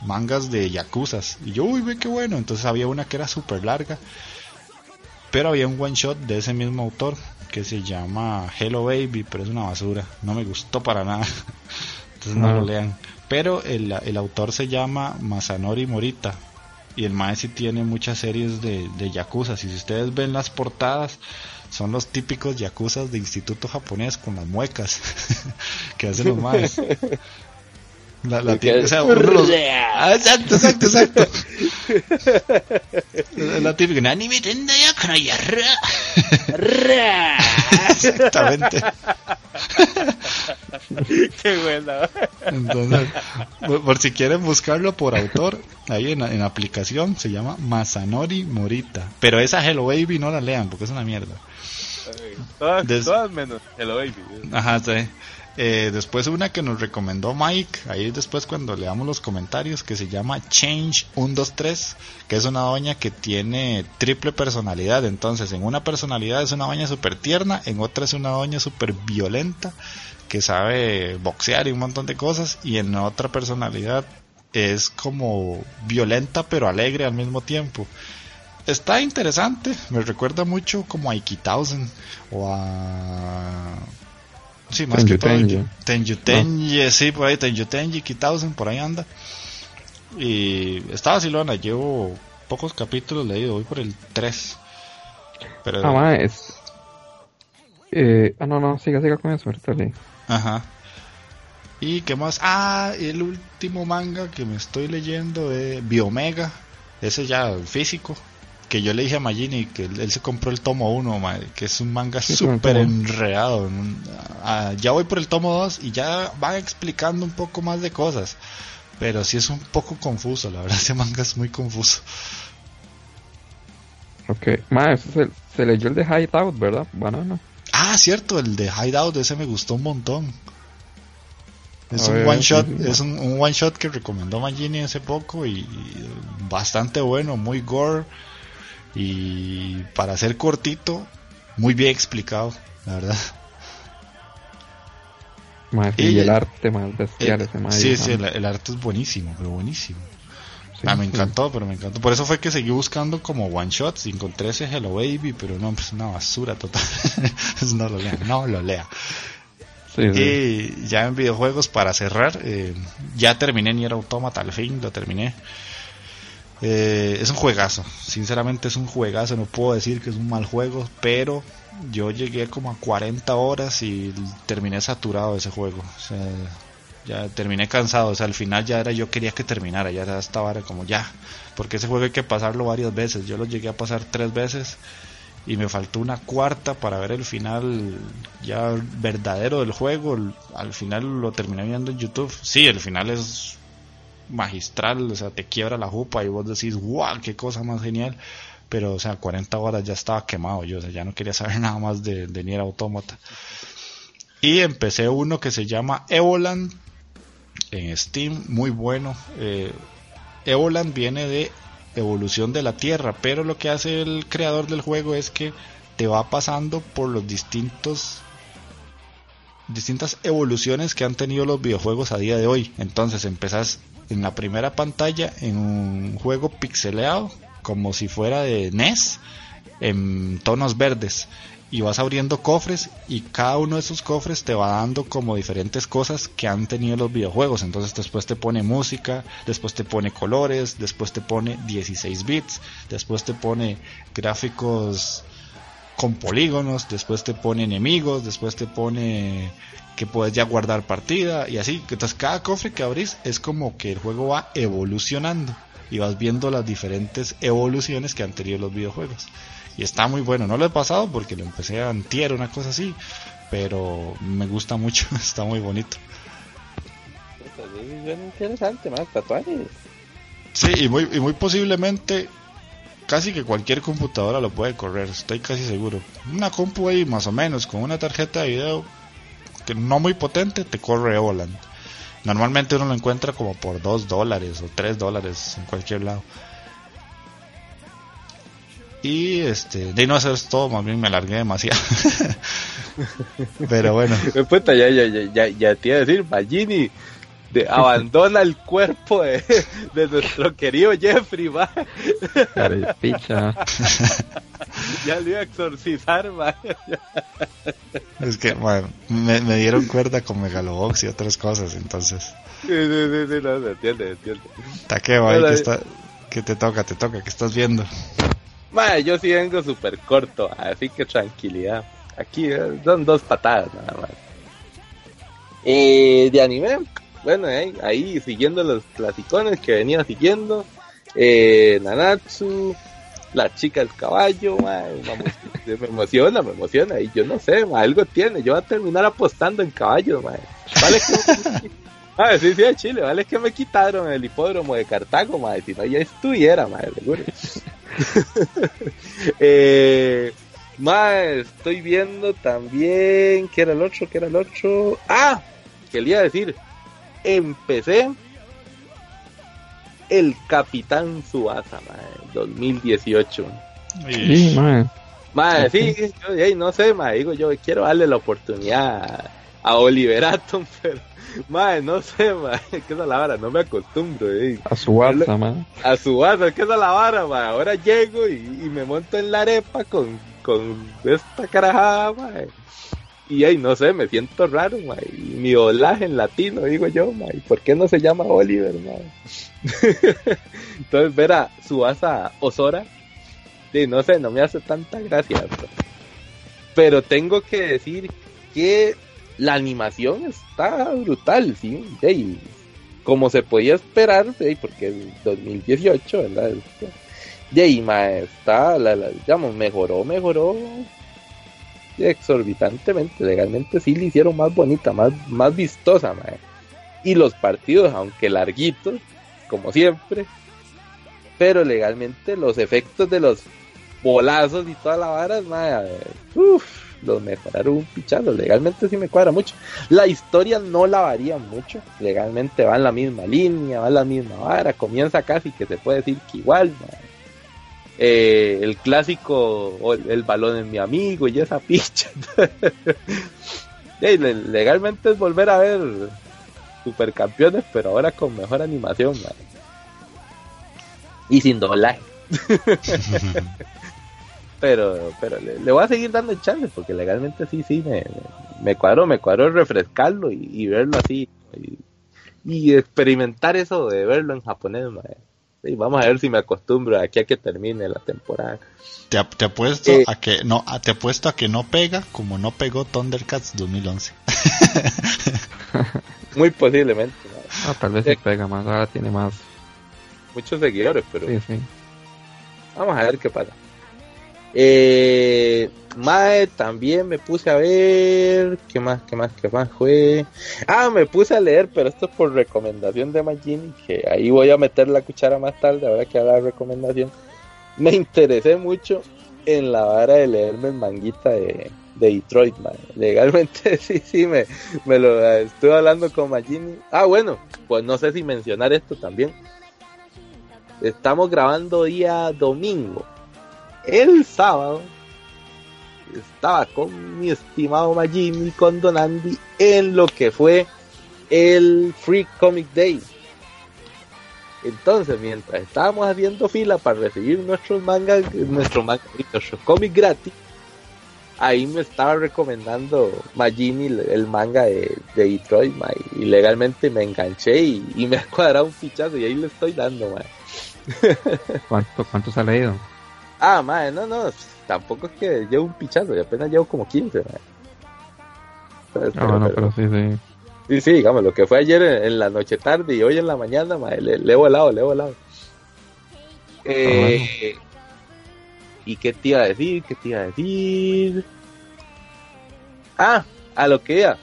mangas de yakuzas y yo uy ve qué bueno entonces había una que era súper larga pero había un one shot de ese mismo autor que se llama Hello Baby pero es una basura no me gustó para nada entonces no Ah. lo lean pero el, el autor se llama Masanori Morita y el mae sí tiene muchas series de, de yakuzas y si ustedes ven las portadas son los típicos yakuzas de instituto japonés con las muecas que hacen los maes. La, la o sea, uno los- Ah, exacto, exacto, exacto. La, la típica, "Nani me tenda ya con ayarra". Exactamente. Qué buena. Entonces, por, por si quieren buscarlo por autor, ahí en, la- en aplicación se llama Masanori Morita. Pero esa Hello Baby no la lean porque es una mierda. Todas, Des- todas menos Hello Baby. Ajá, sí. Eh, después una que nos recomendó Mike, ahí después cuando leamos los comentarios, que se llama Change 123, que es una doña que tiene triple personalidad. Entonces, en una personalidad es una doña súper tierna, en otra es una doña súper violenta, que sabe boxear y un montón de cosas, y en otra personalidad es como violenta pero alegre al mismo tiempo. Está interesante, me recuerda mucho como a Iki Thousand o a... Sí, más Tenyu que todo Tenji. Sí, por ahí Tenyu Tenji, por ahí anda. Y está vacilona, llevo pocos capítulos leídos, voy por el 3. Pero, Ah, mae, es... Eh, ah, no, no, siga, siga con eso, ahorita leí. Ajá. ¿Y qué más? Ah, el último manga que me estoy leyendo es Biomega. Ese ya físico. Que yo le dije a Magini que él, él se compró el tomo 1, que es un manga súper enredado. Ah, ya voy por el tomo 2 y ya van explicando un poco más de cosas. Pero sí es un poco confuso, la verdad ese manga es muy confuso. Ok. Mae, ese se, se leyó el de Hideout, ¿verdad? Banana. Ah, cierto, el de Hideout, ese me gustó un montón. Es A un ver, one sí, shot, sí, es un, un one shot que recomendó Magini hace poco y, y bastante bueno, muy gore y para ser cortito, muy bien explicado, la verdad. Sí, Y- y el arte, mae, bestial ese sí, sí, el, arte es buenísimo, pero buenísimo. Sí, ah, me sí. encantó, pero me encantó. Por eso fue que seguí buscando como one shots y encontré ese Hello Baby, pero no, pues una basura total. no lo lea, no lo lea. Sí, sí. Y ya en videojuegos, para cerrar, eh, ya terminé Nier Automata, al fin lo terminé. Eh, es un juegazo, sinceramente es un juegazo, no puedo decir que es un mal juego, pero yo llegué como a 40 horas y terminé saturado de ese juego. O sea, ya terminé cansado, o sea, al final ya era yo quería que terminara, ya estaba como ya, porque ese juego hay que pasarlo varias veces, yo lo llegué a pasar tres veces y me faltó una cuarta para ver el final ya verdadero del juego. Al final lo terminé viendo en YouTube. Sí, el final es magistral, o sea, te quiebra la jupa y vos decís, wow, qué cosa más genial. Pero, o sea, 40 horas ya estaba quemado yo, o sea, ya no quería saber nada más de, de Nier Automata. Y empecé uno que se llama Evoland en Steam, muy bueno. Eh, Evoland viene de evolución de la Tierra, pero lo que hace el creador del juego es que te va pasando por los distintos distintas evoluciones que han tenido los videojuegos a día de hoy. Entonces empezás en la primera pantalla en un juego pixeleado, como si fuera de NES, en tonos verdes. y vas abriendo cofres y cada uno de esos cofres te va dando como diferentes cosas que han tenido los videojuegos. Entonces después te pone música, después te pone colores, después te pone 16 bits, después te pone gráficos con polígonos, después te pone enemigos, después te pone que puedes ya guardar partida y así. Entonces cada cofre que abrís es como que el juego va evolucionando y vas viendo las diferentes evoluciones que han tenido los videojuegos. Y está muy bueno, no lo he pasado porque lo empecé a antier, una cosa así, pero me gusta mucho, está muy bonito. Es interesante, más tatuajes. Sí, y muy, y muy posiblemente casi que cualquier computadora lo puede correr, estoy casi seguro. Una compu ahí más o menos, con una tarjeta de video que no muy potente, te corre Evoland. Normalmente uno lo encuentra como por 2 dólares o 3 dólares en cualquier lado. Y este, de no hacer todo, más bien me alargué demasiado. Pero bueno. Puta, ya, ya, ya, ya, te iba a decir, Magini, de, abandona el cuerpo de, de nuestro querido Jeffrey, va. Picha. ya lo iba a exorcizar, va. Es que, bueno, me, me dieron cuerda con Megalobox y otras cosas, entonces. Sí, sí, sí, sí, no, se entiende, se entiende. Taqueo ahí Hola, que está, que te toca, te toca, que estás viendo. Yo sí vengo súper corto, así que tranquilidad. Aquí eh, son dos patadas nada más. Eh, de anime, bueno, eh, ahí siguiendo los clasicones que venía siguiendo. Eh, Nanatsu, la chica del caballo, me emociona, me emociona. Y yo no sé, algo tiene. Yo voy a terminar apostando en caballos, mae. Vale que Ah, sí, sí, de Chile, vale que me quitaron el hipódromo de Cartago, mae, si no ya estuviera, mae, seguro. eh, mae, estoy viendo también, ¿qué era el otro? ¿Qué era el otro? Ah, quería decir, empecé el Capitán Suasa, mae, 2018. Sí. Mae, sí, yo, no sé, mae, digo yo, quiero darle la oportunidad a, Oliver Atom, pero, mae, no sé, mae, que esa es la vara, no me acostumbro, ey. A su WhatsApp, mae. A su vaso, que esa es la vara, mae, ahora llego y, y me monto en la arepa con, con esta carajada, mae. Y ahí, no sé, me siento raro, mi doblaje en latino, digo yo, ¿por qué no se llama Oliver, mae? Entonces, ver a Suasa Osora, sí, no sé, no me hace tanta gracia. Pero, pero tengo que decir que la animación está brutal, sí. sí, como se podía esperar, sí, porque es 2018, ¿verdad? Y ahí, mae, está, la, la, digamos, mejoró, mejoró exorbitantemente. Legalmente sí le hicieron más bonita, más, más vistosa, mae. Y los partidos, aunque larguitos, como siempre, pero legalmente los efectos de los bolazos y toda la vara, mae, uff, los mejoraron un pichazo. Legalmente sí me cuadra mucho. La historia no la varía mucho. Legalmente va en la misma línea, va en la misma vara. Comienza casi que se puede decir que igual. mae. Eh, el clásico, o el, el balón es mi amigo y esa picha. Legalmente es volver a ver supercampeones, pero ahora con mejor animación. Y sin doblaje. pero pero le, le voy a seguir dando chance porque legalmente sí, sí, me, me cuadró, me cuadró refrescarlo y, y verlo así. Y, y experimentar eso de verlo en japonés. Sí, vamos a ver si me acostumbro aquí a que termine la temporada. Te, ap- te apuesto Eh. a que no, a- te apuesto a que no pega como no pegó Thundercats 2011. Muy posiblemente. Ah, tal vez sí pega más, ahora tiene más. muchos seguidores, pero Sí, sí. Vamos a ver qué pasa. Eh, Mae, también me puse a ver. ¿Qué más? ¿Qué más? ¿Qué más fue? Ah, me puse a leer, pero esto es por recomendación de Magini. Que ahí voy a meter la cuchara más tarde, ahora que haga la recomendación. Me interesé mucho en la vara de leerme el manguita de, de Detroit, mae. Legalmente, sí, sí, me, me lo estuve hablando con Magini. Ah, bueno, pues no sé si mencionar esto también. Estamos grabando día domingo. El sábado estaba con mi estimado Magini y con Don Andy en lo que fue el Free Comic Day. Entonces, mientras estábamos haciendo fila para recibir nuestros mangas, nuestro manga, nuestros cómics gratis, ahí me estaba recomendando Magini el, manga de, de Detroit, mae, y legalmente me enganché y, me ha cuadrado un fichazo y ahí le estoy dando, mae. ¿Cuánto, ¿Cuántos ha leído? Ah, mae, no, no, tampoco es que llevo un pichazo, y apenas llevo como 15, mae. Pero- Ah, bueno, pero- pero sí, sí. Sí, sí, digamos, lo que fue ayer en, en la noche tarde y hoy en la mañana, mae, le, le he volado, le he volado. Eh, ¿Y qué te iba a decir? ¿Qué te iba a decir? Ah, a lo que iba.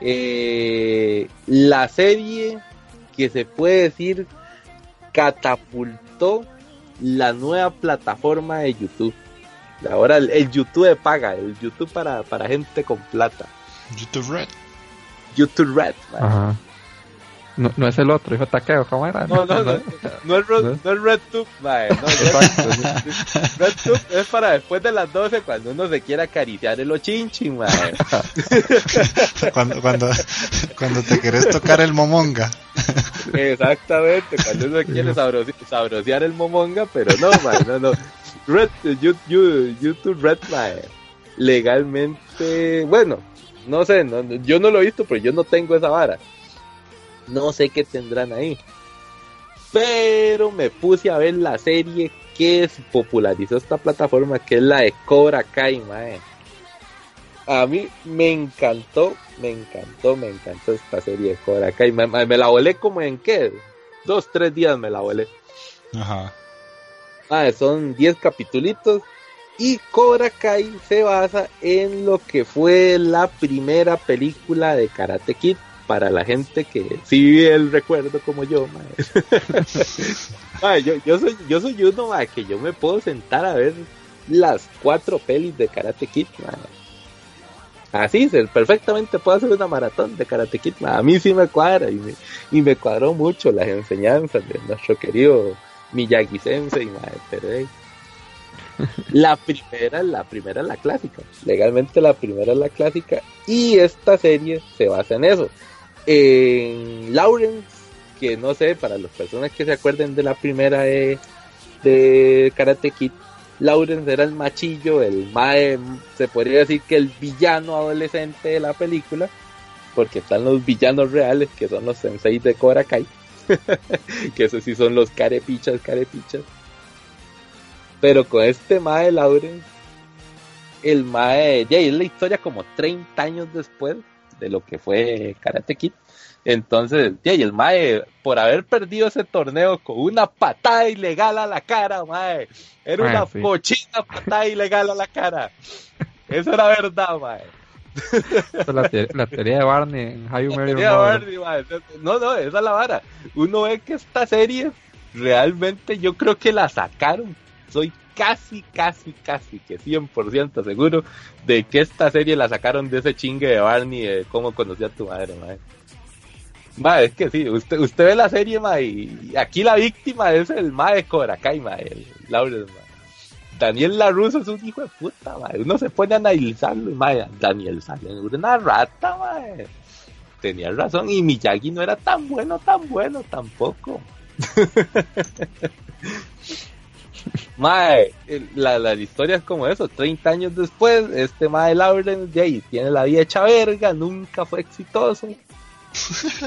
Eh, la serie que se puede decir catapultó la nueva plataforma de YouTube. Ahora el, el YouTube de paga, el YouTube para, para gente con plata. YouTube Red. YouTube Red. man. Ajá. No, no es el otro, hijo de taqueo, ¿cómo era? No, no, no, no es, Red, ¿No? no es RedTube, mae, no, Exacto, sí. Red- RedTube es para después de las 12 cuando uno se quiere acariciar el ochinchin, mae. Cuando, cuando, cuando te querés tocar el momonga. Exactamente, cuando uno quiere sabrosi- sabrosear el momonga, pero no, mae, no, no. Red, you- you- YouTube Red, mae. Legalmente, bueno, no sé, no- no- yo no lo he visto, pero yo no tengo esa vara. No sé qué tendrán ahí. Pero me puse a ver la serie que popularizó esta plataforma, que es la de Cobra Kai, mae. A mí me encantó, me encantó, me encantó esta serie de Cobra Kai. Me, la volé como en qué? Dos, tres días me la volé. Ajá. Ah, son 10 capitulitos. Y Cobra Kai se basa en lo que fue la primera película de Karate Kid para la gente que sí vive el recuerdo como yo, yo, yo soy yo soy uno que yo me puedo sentar a ver las cuatro pelis de Karate Kid, mae. Así, se- perfectamente puedo hacer una maratón de Karate Kid. A mí sí me cuadra y me, y me cuadró mucho las enseñanzas de nuestro querido Miyagi Sensei, pero hey. La primera, la primera es la clásica. Legalmente la primera es la clásica. Y esta serie se basa en eso. En Lawrence, que no sé, para las personas que se acuerden de la primera de, de Karate Kid, Lawrence era el machillo, el mae, se podría decir que el villano adolescente de la película, porque están los villanos reales, que son los senseis de Cobra Kai, que esos sí son los carepichas, carepichas. Pero con este mae Lawrence, el mae, ya es la historia como 30 años después de lo que fue Karate Kid. Entonces, y el mae, por haber perdido ese torneo con una patada ilegal a la cara, mae, era una sí. cochina patada ilegal a la cara. Eso era verdad, mae. La, te- la teoría de Barney en How You Your Tenía Mother. Barney, mae. No, no, esa es la vara. Uno ve que esta serie realmente yo creo que la sacaron. Soy casi, casi, casi que 100% seguro de que esta serie la sacaron de ese chingue de Barney de cómo conocí a tu madre, mae. Mae, es que sí, usted, usted ve la serie, mae, y aquí la víctima es el mae de Cobra Kai, el Lawrence. Daniel LaRusso es un hijo de puta, mae. Uno se pone a analizarlo, mae, Daniel sale una rata, mae. Tenía razón, y Miyagi no era tan bueno, tan bueno tampoco. Mae, la, la historia es como eso, 30 años después, este Mae Lawrence de ahí tiene la vida hecha verga, nunca fue exitoso.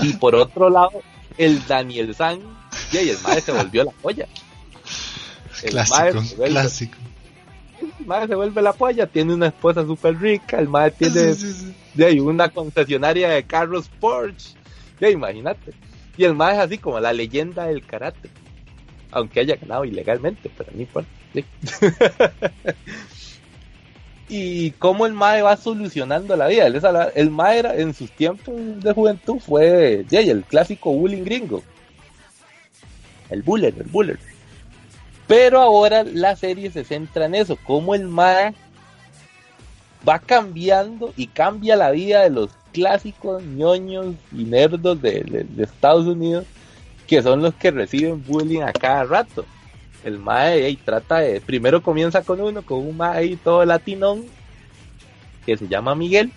Y por otro lado, el Daniel San, ahí el Mae se volvió la polla. El Clásico, se vuelve- clásico. el Mae se vuelve la polla, tiene una esposa súper rica, el Mae tiene Sí, sí, sí. de ahí una concesionaria de carros Porsche. Ya imagínate. Y el mae es así como la leyenda del karate. Aunque haya ganado ilegalmente, pero no importa. sí. y cómo el mae va solucionando la vida. El mae era, en sus tiempos de juventud fue ya, y el clásico bullying gringo. El buller, el buller. Pero ahora la serie se centra en eso, cómo el mae va cambiando y cambia la vida de los clásicos ñoños y nerdos de- de Estados Unidos, que son los que reciben bullying a cada rato. El mae trata de, primero comienza con uno, con un mae ahí todo latinón, que se llama Miguel,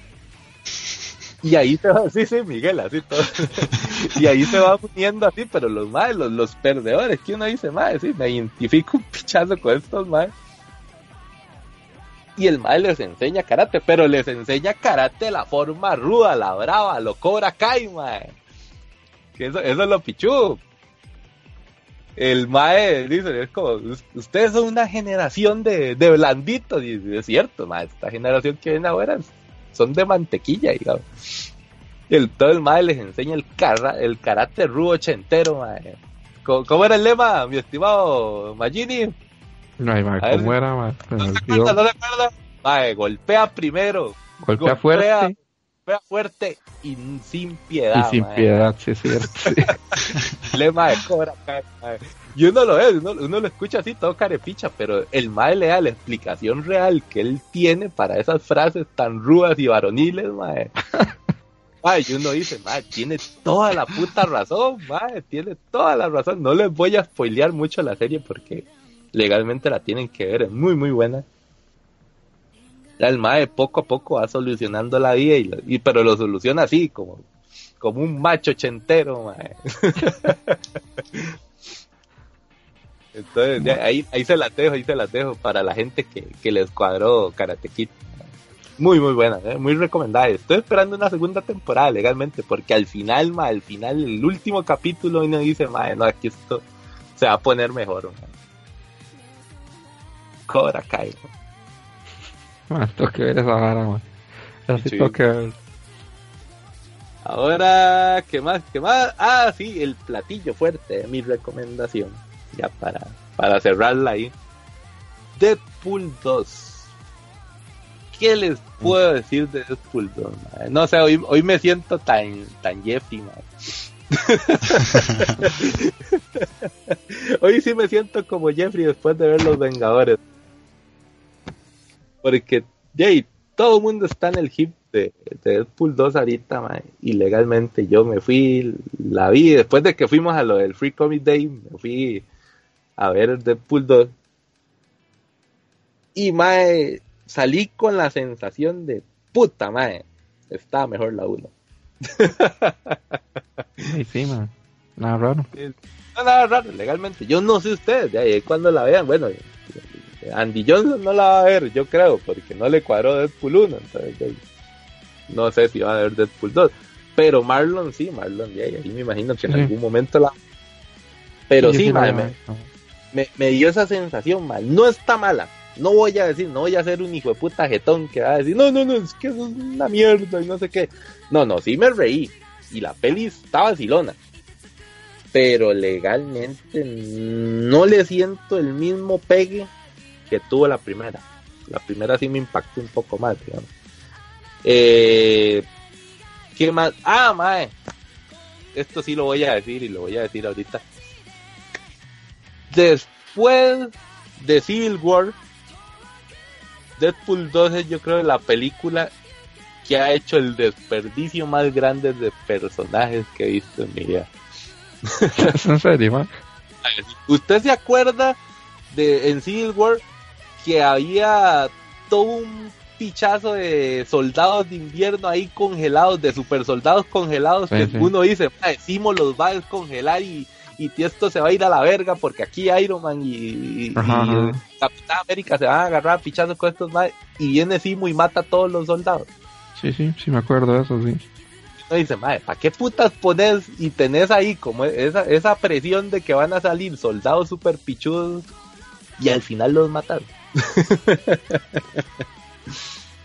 y ahí se va, sí, sí, Miguel, así todo. y ahí se va uniendo así, pero los maes, los, los perdedores, que uno dice, mae, sí, me identifico un pichazo con estos maes. Y el mae les enseña karate, pero les enseña karate de la forma ruda, la brava, lo cobra Kai, mae. Que eso, eso es lo pichu. El mae dice, es como, "Us- ustedes son una generación de, de blanditos, y es cierto, mae, esta generación que viene ahora son de mantequilla, digamos. Y el, todo el mae les enseña el, cara, el karate rudo ochentero, mae. ¿Cómo, cómo era el lema, mi estimado Magini? No, mae, ver, ¿cómo era, mae? ¿No se acuerda? ¿No se acuerda? Mae, golpea primero, Golpea fuerte golpea fuerte y sin piedad. y sin piedad, sí, es cierto. sí. lema de Cobra Kai, mae. Y uno lo ve, uno, uno lo escucha así todo carepicha, pero el mae le da la explicación real que él tiene para esas frases tan rudas y varoniles, mae. Mae, y uno dice, mae, tiene toda la puta razón, mae, tiene toda la razón. No les voy a spoilear mucho la serie porque legalmente la tienen que ver, es muy, muy buena. El mae poco a poco va solucionando la vida, y, pero lo soluciona así, como, como un macho ochentero, mae. Entonces, ahí, ahí se las dejo, ahí se las dejo para la gente que, que les cuadró Karate. Muy, muy buena, ¿eh? muy recomendada. Estoy esperando una segunda temporada legalmente, porque al final, al final, el último capítulo, uno dice, ma, no, aquí esto se va a poner mejor. Cobra Kai. ma. Tengo que ver esa vara, mae. Así Sí. tengo que ver. Ahora, ¿qué más? ¿Qué más? Ah, sí, el platillo fuerte, mi recomendación. Ya para, para cerrarla ahí. Deadpool 2. ¿Qué les puedo decir de Deadpool 2? mae? No sé, hoy, hoy me siento tan, tan Jeffy, mae. hoy sí me siento como Jeffrey después de ver Los Vengadores. Porque, Jay, todo el mundo está en el hip de, de Deadpool 2 ahorita, mae, y legalmente yo me fui, la vi, después de que fuimos a lo del Free Comic Day, me fui a ver Deadpool 2. Y, mae, salí con la sensación de, puta, mae, está mejor la 1. Sí, sí, mae. Nada raro. No, nada raro, legalmente. Yo no sé ustedes, ya, ahí cuando la vean, bueno, Andy Johnson no la va a ver, yo creo, porque no le cuadró Deadpool 1, entonces no sé si va a ver Deadpool 2. Pero Marlon sí, Marlon, ya, ahí me imagino que en Sí. algún momento la... Pero sí, me, mae. me, me dio esa sensación, mal. No está mala. No voy a decir, no voy a ser un hijo de puta jetón que va a decir, no, no, no, es que eso es una mierda y no sé qué. No, no, sí me reí. Y la peli está vacilona. Pero legalmente no le siento el mismo pegue que tuvo la primera. La primera sí me impactó un poco más, digamos. Eh, ¿Qué más? Ah, mae. Esto sí lo voy a decir y lo voy a decir ahorita. Después de Civil War, Deadpool 2 es yo creo la película que ha hecho el desperdicio más grande de personajes que he visto en mi vida. ¿Es en serio, mae? ¿Usted se acuerda de en Civil War que había todo un pichazo de soldados de invierno ahí congelados, de super soldados congelados, Sí, que sí. uno dice, "Mae, Simo los va a descongelar y, y esto se va a ir a la verga porque aquí Iron Man y, y- Ajá, y ajá. Capitán América se van a agarrar pichazos con estos más y viene Simo y mata a todos los soldados. Sí, sí, sí me acuerdo de eso, sí. Uno dice, madre, ¿para qué putas pones y tenés ahí como esa, esa presión de que van a salir soldados super pichudos y al final los matan?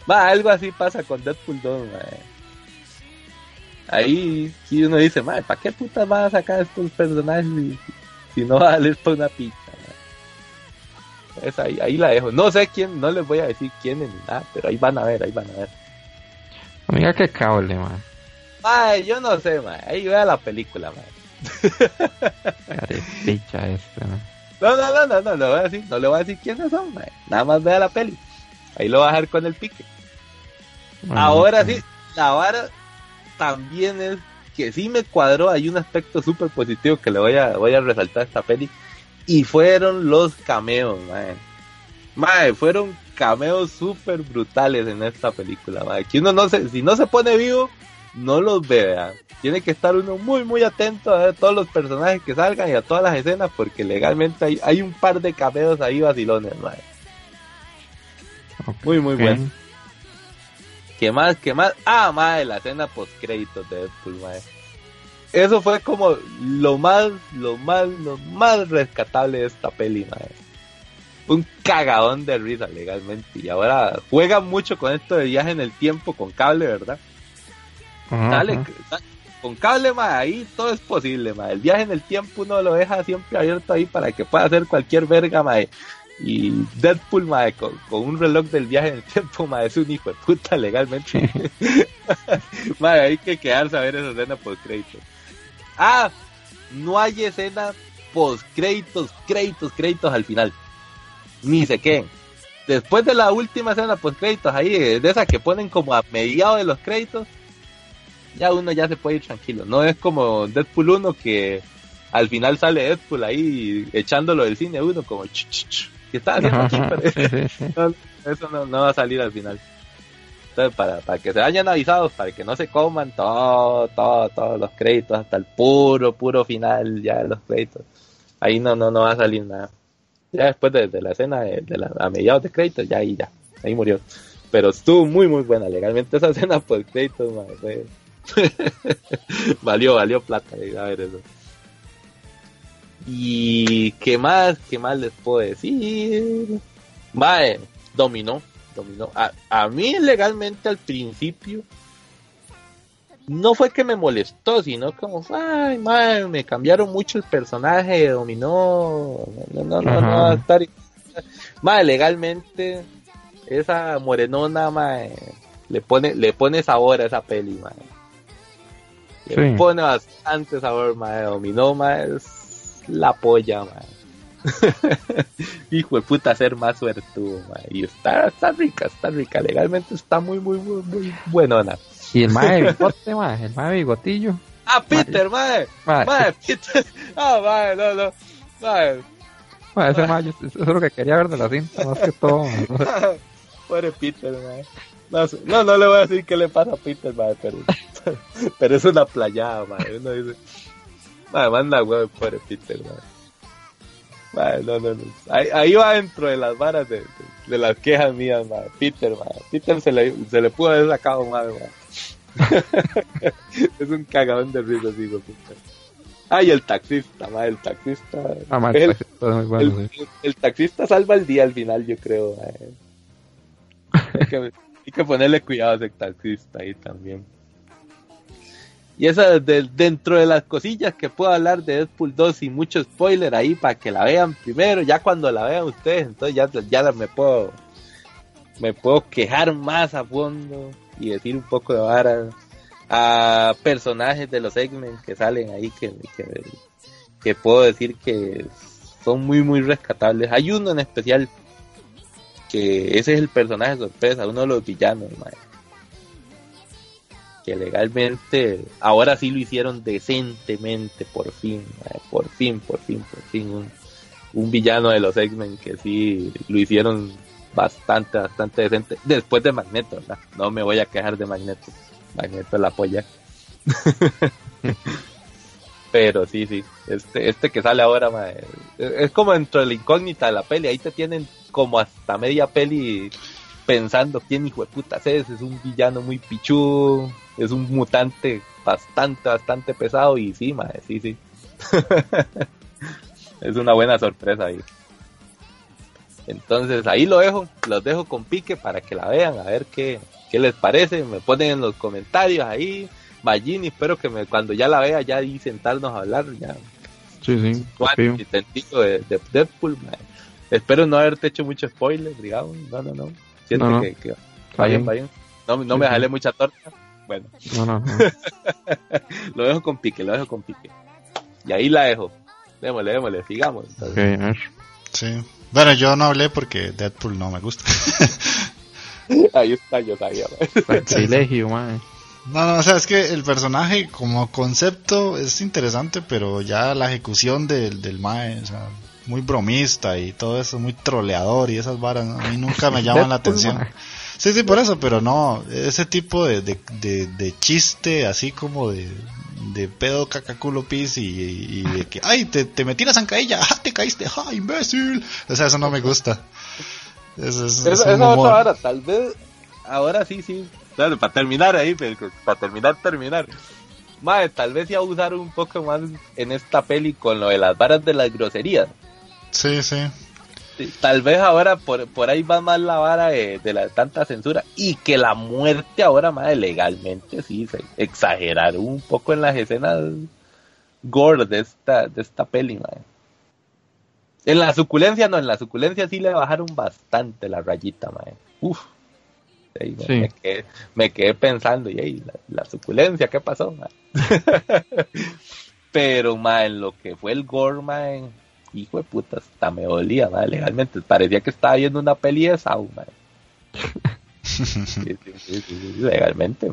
Va, algo así pasa con Deadpool 2, madre. Ahí sí uno dice, madre, ¿para qué putas van a sacar estos personajes si, si no va a salir por una pizza? Es ahí, ahí la dejo. No sé quién, no les voy a decir quién ni nada, pero ahí van a ver, ahí van a ver. Amiga, qué cable, mae. Ay, yo no sé, mae. Ahí vea la película, mae. Carepicha este, mae. No, no, no, no, no, le voy a decir, no le voy a decir quiénes son. Nada más vea la peli. Ahí lo voy a dejar con el pique. Bueno, Ahora no sí, la vara también es que sí me cuadró. Hay un aspecto súper positivo que le voy a, voy a resaltar a esta peli. Y fueron los cameos, mae. Mae, fueron cameos súper brutales en esta película, mae. Que uno no se, si no se pone vivo, no los ve, ¿verdad? Tiene que estar uno muy, muy atento a ver todos los personajes que salgan y a todas las escenas, porque legalmente hay, hay un par de cameos ahí vacilones, mae. Muy, muy bueno. ¿Qué más? ¿Qué más? Ah, madre, la escena post créditos de Deadpool, madre. Eso fue como lo más, lo más, lo más rescatable de esta peli, madre. Un cagadón de risa legalmente. Y ahora juega mucho con esto de viaje en el tiempo con cable, ¿verdad? Ajá, Dale, ajá. da- con cable, madre, ahí todo es posible, madre. El viaje en el tiempo uno lo deja siempre abierto ahí para que pueda hacer cualquier verga, madre. Y Deadpool, madre, con, con un reloj del viaje en el tiempo, madre, es un hijo de puta legalmente. madre, hay que quedarse a ver esa escena post créditos. Ah, no hay escena post créditos, créditos, créditos al final. Ni se queden. Después de la última escena post créditos ahí, de esa que ponen como a mediados de los créditos, ya uno ya se puede ir tranquilo. No es como Deadpool 1 que al final sale Deadpool ahí echándolo del cine uno como ch, ch, ch, ¿qué está haciendo aquí? No, eso no, no va a salir al final. Entonces, para, para que se vayan avisados, para que no se coman todo, todo, todos los créditos, hasta el puro, puro final ya de los créditos. Ahí no, no, no va a salir nada. Ya después de, de la escena, de, de la, a mediados de créditos, ya ahí ya, ahí murió. Pero estuvo muy, muy buena. Legalmente esa escena por créditos, madre, valió, valió plata ir a ver eso. Y qué más, qué más les puedo decir. Mae, dominó, dominó. A, a mí legalmente al principio no fue que me molestó, sino como, ay, mae, me cambiaron mucho el personaje, dominó, no, no, no, no, va a estar. Mae, legalmente esa morenona, mae, le pone, le pone sabor a esa peli, Le Sí. pone bastante sabor, mae, dominó, mae, es la polla, mae. Hijo de puta, ser más suertudo, mae. Y está, está rica, está rica. Legalmente está muy, muy, muy, muy buenona. Y el mae bigote, mae, el mae bigotillo. Ah, Peter, mae. Mae, Mae, Peter. Ah, mae, no, no. Mae. mae, ese mae, eso es lo que quería ver de la cinta, más que todo. Pobre Peter, mae. No, no, no le voy a decir qué le pasa a Peter, mae, pero, pero es una playada, mae. Uno dice, mae, manda huevo, pobre Peter, mae. Mae, no, no, no. Ahí, ahí va dentro de las varas de, de, de las quejas mías, mae. Peter, mae. Peter se le, se le pudo haber sacado más, mae. es un cagadón de risa, digo, Peter. Ah, y el taxista, mae, el taxista. Ah, es el- taxista es muy bueno, el, sí. el- el taxista salva el día al final, yo creo. eh. Hay, que, ponerle cuidado a ese taxista ahí también. Y esa de- dentro de las cosillas que puedo hablar de Deadpool 2 y mucho spoiler ahí para que la vean primero, ya cuando la vean ustedes, entonces ya, ya me puedo me puedo quejar más a fondo y decir un poco de varas a personajes de los X-Men que salen ahí que, que, que puedo decir que son muy muy rescatables. Hay uno en especial que ese es el personaje sorpresa, uno de los villanos, que legalmente ahora sí lo hicieron decentemente, por fin, por fin, por fin, por fin, un, villano de los X-Men que sí lo hicieron bastante, bastante decente, después de Magneto. No me voy a quejar de Magneto, Magneto la polla. Pero sí, sí, este, este que sale ahora, es como dentro de la incógnita de la peli, ahí te tienen como hasta media peli pensando quién hijo de puta es, es un villano muy pichudo, es un mutante bastante, bastante pesado y sí, mae, sí, sí. es una buena sorpresa ahí. Entonces ahí lo dejo, los dejo con pique para que la vean, a ver qué, qué les parece, me ponen en los comentarios ahí, Magini, espero que me, cuando ya la vea ya ahí sentarnos a hablar, ya Sí, sí. Juan, y de, de Deadpool, mae. Espero no haberte hecho mucho spoiler, digamos, no, no, no, siento No, no. que, que Está va bien, bien. va bien, no, no Sí, me sí. jalé mucha torta, bueno, No, no, no. lo dejo con pique, lo dejo con pique, y ahí la dejo, démosle, démosle, sigamos. Sí. Bueno, yo no hablé porque Deadpool no me gusta. ahí está, yo sabía. Sacrilegio, mae. No, no, o sea, es que el personaje como concepto es interesante, pero ya la ejecución del, del Mae, o sea, muy bromista y todo eso, muy troleador y esas varas, ¿no? a mí nunca me llaman la atención. Sí, sí, por eso, pero no, ese tipo de, de, de, de chiste así como de, de pedo cacaculo pis y, y de que, ay, te, te metí la zancadilla, ¡ah, te caíste, ¡ah, imbécil! O sea, eso no me gusta. Es, es- Esa, es un esa otra vara, tal vez, ahora sí, sí. Claro, para terminar ahí, pero para terminar, terminar. Madre, tal vez ya usar un poco más en esta peli con lo de las varas de las groserías. Sí, sí. Tal vez ahora por, por ahí va más la vara de, de la tanta censura y que la muerte ahora, madre, legalmente sí, se exageraron un poco en las escenas gore de esta, de esta peli, madre. En la suculencia no, en la suculencia sí le bajaron bastante la rayita, madre. Uf. Sí, me, Sí. me quedé, me quedé pensando, y ey, la, la suculencia, ¿qué pasó, madre? Pero, madre, en lo que fue el gore, madre, hijo de puta, hasta me dolía, madre, legalmente. Parecía que estaba viendo una peli de Saw, madre. Legalmente.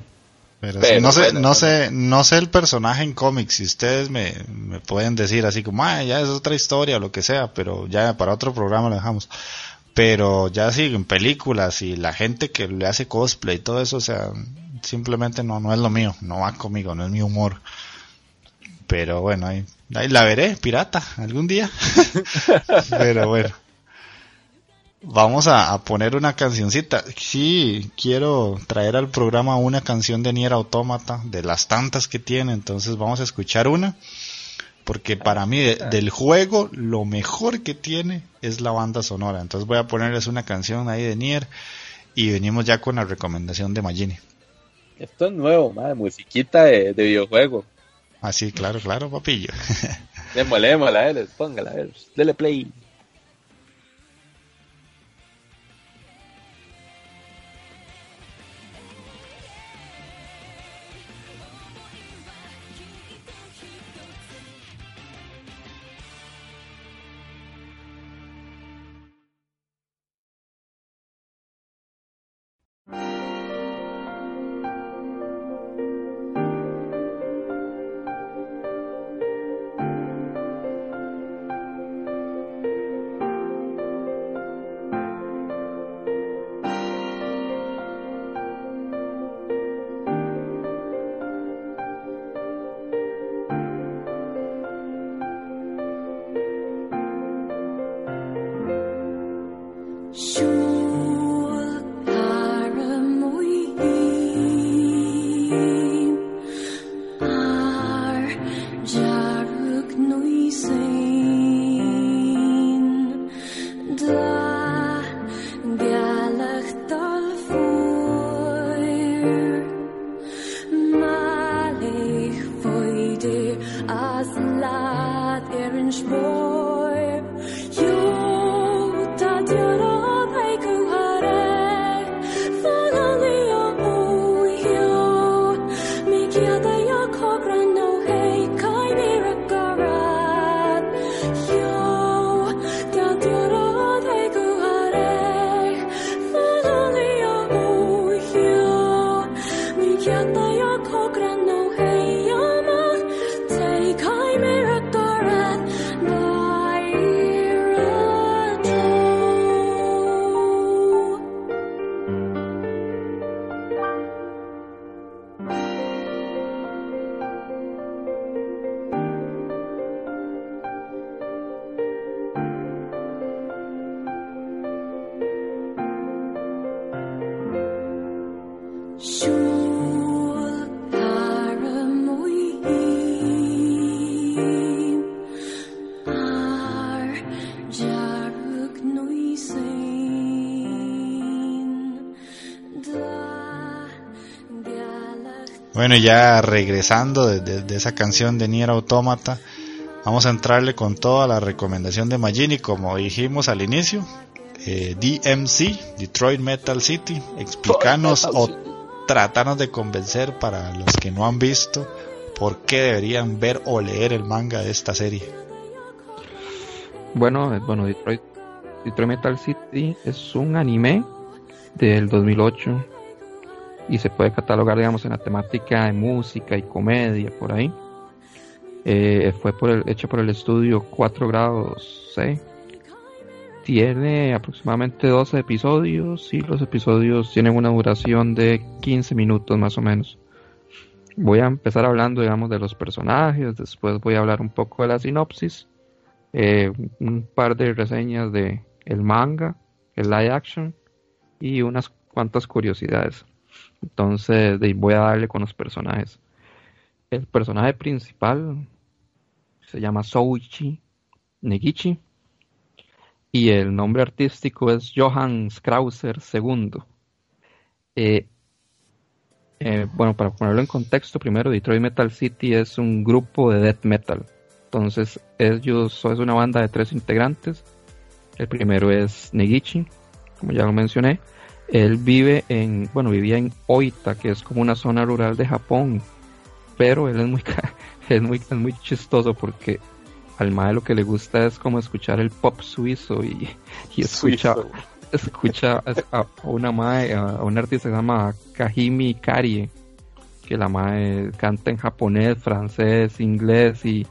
Pero, no sé, bueno, no. sé, no sé el personaje en cómics. Si ustedes me, me pueden decir así como, ah, ya es otra historia o lo que sea, pero ya para otro programa lo dejamos. Pero ya sí, en películas y la gente que le hace cosplay y todo eso, o sea, simplemente no, no es lo mío, no va conmigo, no es mi humor. Pero bueno, ahí, la veré, pirata, algún día. pero bueno. Vamos a, poner una cancioncita. Sí, quiero traer al programa una canción de Nier Automata, de las tantas que tiene, entonces vamos a escuchar una. Porque para mí de- del juego lo mejor que tiene es la banda sonora. Entonces voy a ponerles una canción ahí de Nier y venimos ya con la recomendación de Magini. Esto es nuevo, madre, musiquita de videojuego. Así, claro, claro, papillo. Démosle, démosle, a ver, póngala, a ver, dele play. Bueno, ya regresando de, de- de esa canción de Nier Automata, vamos a entrarle con toda la recomendación de Magini, como dijimos al inicio. eh, DMC, Detroit Metal City, explicanos Metal o City. tratarnos de convencer para los que no han visto por qué deberían ver o leer el manga de esta serie. Bueno, eh, bueno, Detroit, Detroit Metal City es un anime del 2008 y se puede catalogar, digamos, en la temática de música y comedia por ahí. Eh, fue por el, hecho por el estudio 4 grados C. Tiene aproximadamente 12 episodios y los episodios tienen una duración de 15 minutos más o menos. Voy a empezar hablando, digamos, de los personajes, después voy a hablar un poco de la sinopsis, eh, un par de reseñas de el manga el live action, y unas cuantas curiosidades. Entonces voy a darle con los personajes. El personaje principal se llama Souichi Negichi y el nombre artístico es Johann Krauser II. Eh, eh, bueno, para ponerlo en contexto, primero Detroit Metal City es un grupo de death metal. Entonces, ellos es una banda de tres integrantes. El primero es Negichi, como ya lo mencioné. Él vive en, bueno, vivía en Oita, que es como una zona rural de Japón. Pero él es muy, es muy, es muy chistoso porque al mae lo que le gusta es como escuchar el pop suizo y, y escucha, Suizo. escucha a una mae, a una artista que se llama Kahimi Karie, que la mae canta en japonés, francés, inglés y,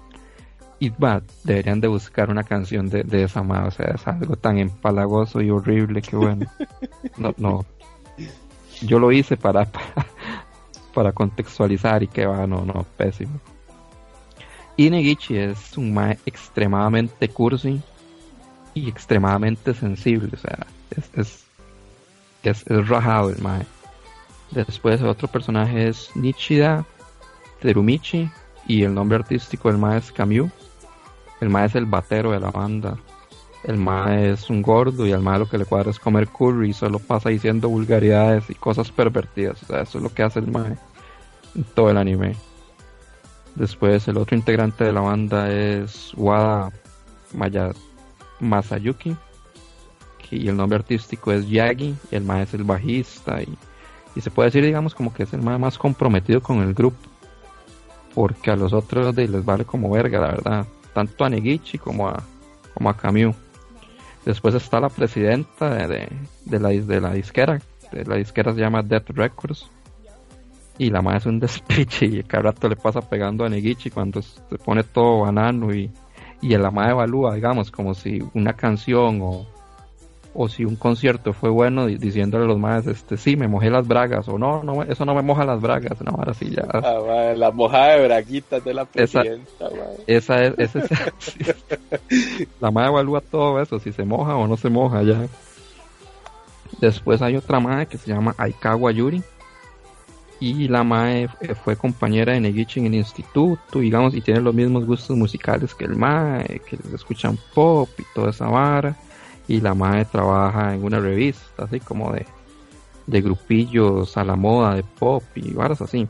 y va, deberían de buscar una canción de, de esa mae, o sea, es algo tan empalagoso y horrible que bueno, no, no, yo lo hice para, para, contextualizar y que va, no, no, pésimo. Y Negichi es un mae extremadamente cursi y extremadamente sensible, o sea, es, es, es, rajado el mae. Después otro personaje es Nichida Terumichi y el nombre artístico del mae es Kamyu. El mae es el batero de la banda. El mae es un gordo y al mae lo que le cuadra es comer curry y solo pasa diciendo vulgaridades y cosas pervertidas. O sea, eso es lo que hace el mae en todo el anime. Después el otro integrante de la banda es Wada Maya Masayuki. Y el nombre artístico es Yagi. El mae es el bajista. Y, y se puede decir, digamos, como que es el mae más comprometido con el grupo. Porque a los otros de, les vale como verga, la verdad. Tanto a Negichi como a, como a Kamyu. Después está la presidenta de, de, de la, de la disquera. De la disquera se llama Death Records. Y la madre es un despiche y cada rato le pasa pegando a Negichi cuando se pone todo banano y, y la madre evalúa, digamos, como si una canción o, o si un concierto fue bueno di- diciéndole a los madres, este, sí, me mojé las bragas o no, no, eso no me moja las bragas, no, ahora sí ya. Ah, mae, la mojada de braguitas de la Esa- presidenta, mae. Esa es, ese es- la madre evalúa todo eso, si se moja o no se moja ya. Después hay otra madre que se llama Aikawa Yuri. Y la mae eh, fue compañera de Negichi en el instituto, digamos, y tiene los mismos gustos musicales que el mae, que escuchan pop y toda esa vara. Y la mae trabaja en una revista, así como de, de grupillos a la moda, de pop y varas así.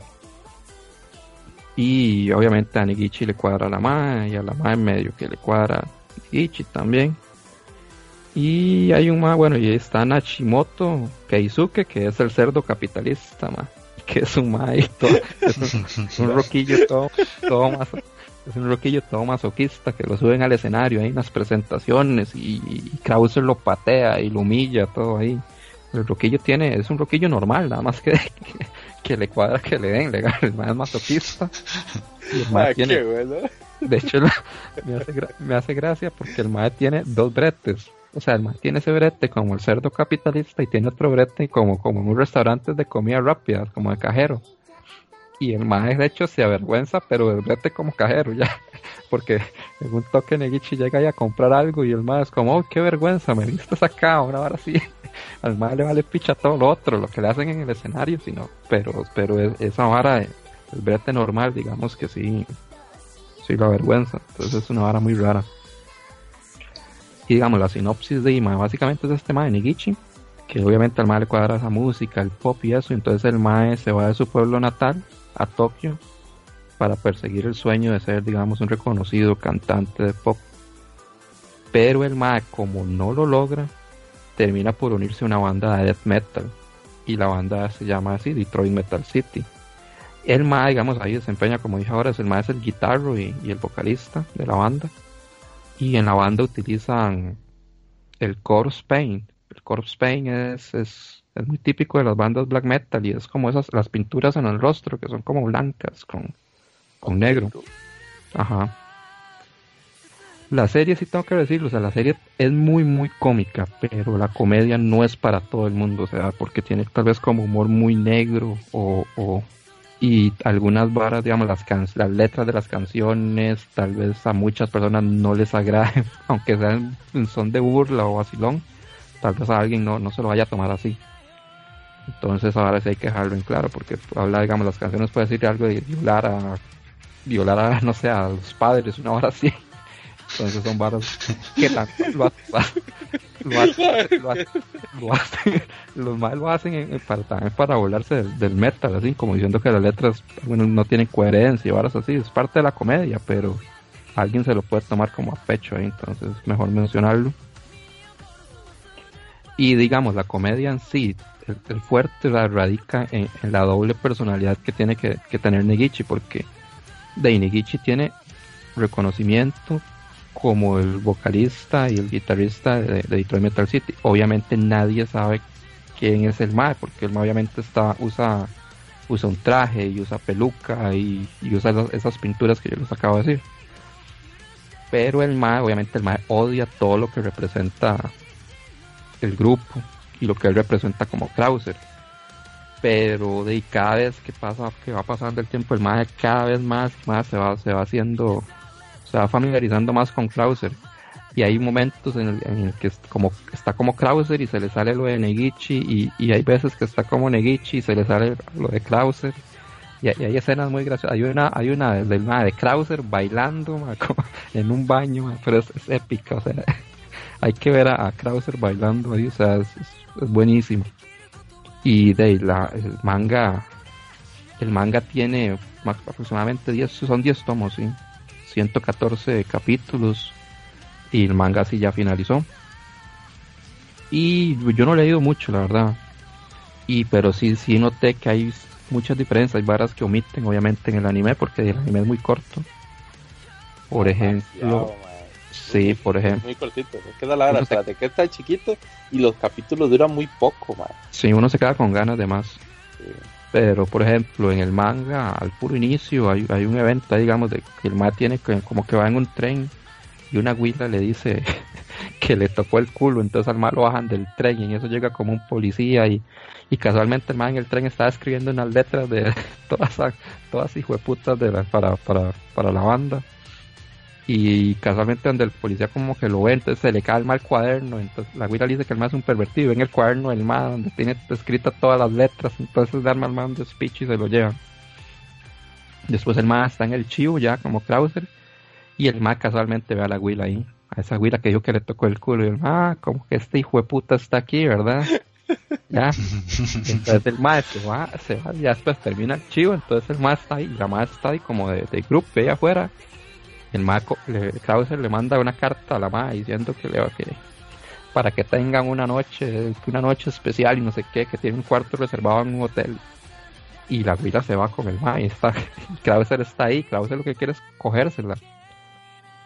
Y obviamente a Negichi le cuadra la mae y a la mae medio que le cuadra a Negichi también. Y hay un más, bueno, y está Nachimoto Keisuke, que es el cerdo capitalista, ma, que es un mae y todo, es un, un roquillo todo, todo maso- es un roquillo todo masoquista que lo suben al escenario ahí en las presentaciones y, y Krauser lo patea y lo humilla todo ahí. El roquillo tiene, es un roquillo normal, nada más que, que, que le cuadra que le den, legal, el mae es masoquista. Y el tiene, qué bueno. de hecho, la- me, hace gra- me hace gracia porque el mae tiene dos bretes. O sea, el mae tiene ese brete como el cerdo capitalista y tiene otro brete como, como en un restaurante de comida rápida, como de cajero. Y el mae, de hecho, se avergüenza, pero brete como cajero ya. Porque en un toque Negichi llega ahí a comprar algo y el mae es como, oh, qué vergüenza, me viste acá, ahora, ahora sí. Al mae le vale picha todo lo otro, lo que le hacen en el escenario, sino, pero, pero es- esa vara, de- el brete normal, digamos que sí, sí la vergüenza. Entonces es una vara muy rara. Y digamos, la sinopsis de Ima básicamente es este mae Negichi, que obviamente al mae le cuadra esa música, el pop y eso, entonces el mae se va de su pueblo natal a Tokio para perseguir el sueño de ser, digamos, un reconocido cantante de pop. Pero el mae, como no lo logra, termina por unirse a una banda de death metal. Y la banda se llama así, Detroit Metal City. El mae, digamos, ahí desempeña, como dije ahora, es el mae es el guitarro y, el vocalista de la banda. Y en la banda utilizan el corpse paint. El corpse paint es, es muy típico de las bandas black metal y es como esas, las pinturas en el rostro que son como blancas con, con negro. Ajá. La serie sí tengo que decirlo, o sea, la serie es muy muy cómica, pero la comedia no es para todo el mundo, o sea, porque tiene tal vez como humor muy negro o, o y algunas varas, digamos, las can las letras de las canciones, tal vez a muchas personas no les agraden, aunque sean son de burla o vacilón, tal vez a alguien no, no se lo vaya a tomar así. Entonces ahora sí hay que dejarlo en claro, porque habla, digamos, las canciones puede decir algo de violar a, violar a, no sé, a los padres, una hora así. Entonces son varas que tanto lo, hacen, lo hacen, lo lo hacen- los más lo hacen en- para, también para burlarse del, del metal, así como diciendo que las letras bueno, no tienen coherencia varas así, es parte de la comedia, pero alguien se lo puede tomar como a pecho ahí, entonces es mejor mencionarlo. Y digamos, la comedia en sí, el, fuerte la radica en, la doble personalidad que tiene que, tener Negichi, porque de Negichi tiene reconocimiento como el vocalista y el guitarrista de, de Detroit Metal City. Obviamente nadie sabe quién es el Mae, porque el Mae obviamente está, usa, usa un traje y usa peluca y, usa esas, esas pinturas que yo les acabo de decir. Pero el Mae, obviamente el Mae odia todo lo que representa el grupo y lo que él representa como Krauser. Pero de cada vez que pasa, que va pasando el tiempo, el Mae cada vez más, más se va, se va haciendo, se va familiarizando más con Krauser. Y hay momentos en el, en el que es como, está como Krauser y se le sale lo de Negichi, y, y hay veces que está como Negichi y se le sale lo de Krauser. Y, y hay escenas muy graciosas. Hay una, hay una del mae de Krauser bailando ma, en un baño, ma, pero es, es épica, o sea, hay que ver a, a Krauser bailando ahí, o sea, es, buenísimo. Y de ahí, la, el manga, el manga tiene ma- aproximadamente 10, son 10 tomos, sí, 114 capítulos, y el manga sí ya finalizó. Y yo no he leído mucho, la verdad. Y pero sí, sí noté que hay muchas diferencias, hay varas que omiten obviamente en el anime porque el anime es muy corto. Por ejemplo. Sí, por ejemplo, Muy cortito. Es que esa es la Uno se- de que está chiquito y los capítulos duran muy poco, man. sí, uno se queda con ganas de más. Sí. Pero, por ejemplo, en el manga, al puro inicio, hay, hay un evento, digamos, de que el ma tiene que, como que va en un tren y una huila le dice que le tocó el culo, entonces al ma lo bajan del tren y en eso llega como un policía y, y casualmente el ma en el tren estaba escribiendo unas letras de todas, todas hijueputas de la, para, para, para la banda. Y casualmente donde el policía como que lo ve, entonces se le cae el cuaderno, entonces la güira dice que el ma es un pervertido, en el cuaderno del ma donde tiene escritas todas las letras, entonces le arma al ma un speech y se lo lleva. Después el ma está en el chivo ya como Krauser y el ma casualmente ve a la güila ahí, a esa güila que dijo que le tocó el culo y el ma, como que este hijo de puta está aquí, ¿verdad? ya. Entonces el ma se va, se va, ya después termina el chivo, entonces el ma está ahí, la ma está ahí como de, de grupo ahí afuera el maco, le, Krauser le manda una carta a la madre diciendo que le va que para que tengan una noche, una noche especial y no sé qué, que tiene un cuarto reservado en un hotel. Y la güila se va con el ma y está, y Krauser está ahí, Krauser lo que quiere es cogérsela.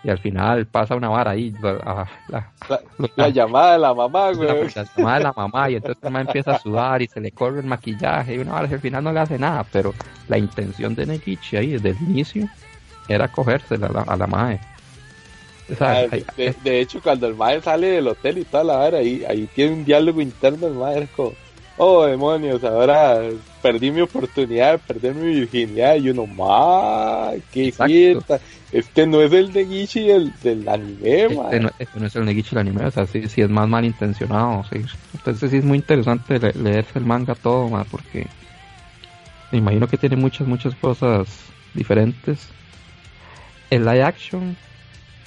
Y al final pasa una vara ahí, la, la- la- La, lo- la llamada de la mamá, güey. la llamada de la mamá y entonces el ma empieza a sudar y se le corre el maquillaje y una vara que al final no le hace nada, pero la intención de Negichi ahí desde el inicio era cogérsela a la, a la mae. O sea, Ah, hay- de, de hecho, cuando el madre sale del hotel y toda la vara, ahí, ahí tiene un diálogo interno el madre, es como, oh demonios, ahora perdí mi oportunidad de perder mi virginidad y uno, ma, qué fiesta. Este no es el de Gichi del, del anime. Este no, este no es el Negichi el anime, o sea, sí, sí es más malintencionado. Sí. Entonces sí es muy interesante le- leerse el manga todo, más porque me imagino que tiene muchas, muchas cosas diferentes. El live action,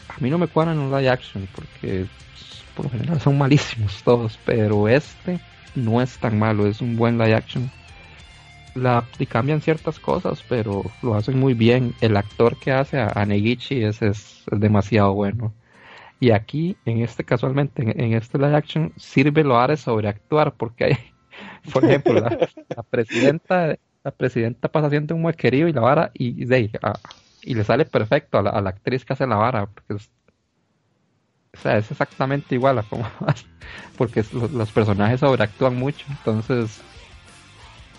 a mí no me cuadran los live action porque por lo general son malísimos todos, pero este no es tan malo, es un buen live action. La, y cambian ciertas cosas, pero lo hacen muy bien. El actor que hace a, a Negichi es, demasiado bueno. Y aquí, en este casualmente, en, este live action, sirve lo de sobreactuar, porque hay, por ejemplo, la, presidenta, la presidenta pasa haciendo un muequerío y la vara, y, de a- y le sale perfecto a la, a la actriz que hace la vara, porque es, o sea, es exactamente igual a como porque los, personajes sobreactúan mucho, entonces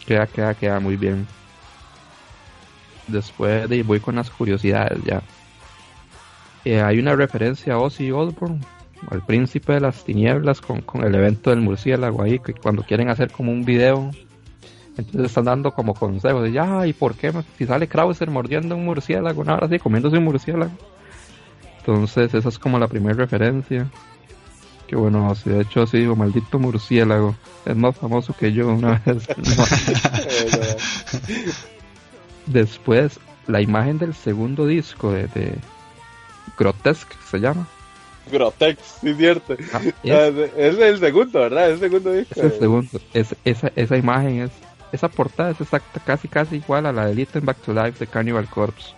queda, queda, queda muy bien. Después voy con las curiosidades ya. Eh, hay una referencia a Ozzy Osbourne, al príncipe de las tinieblas, con, con el evento del murciélago ahí, que cuando quieren hacer como un video, entonces están dando como consejos de ya, ¿y por qué? Si sale Krauser mordiendo un murciélago, una hora así, comiéndose un murciélago. Entonces, esa es como la primera referencia. Qué bueno, sí, de hecho sí, digo, maldito murciélago. Es más famoso que yo una vez. Después, la imagen del segundo disco de, de Grotesque se llama. Grotex, sí cierto. Ah, Ah, es, Es el segundo, ¿verdad? Es el segundo disco. es el segundo. Es, esa, esa imagen es. Esa portada es exacta, casi casi igual a la de Eaten Back to Life de Carnival Corpse.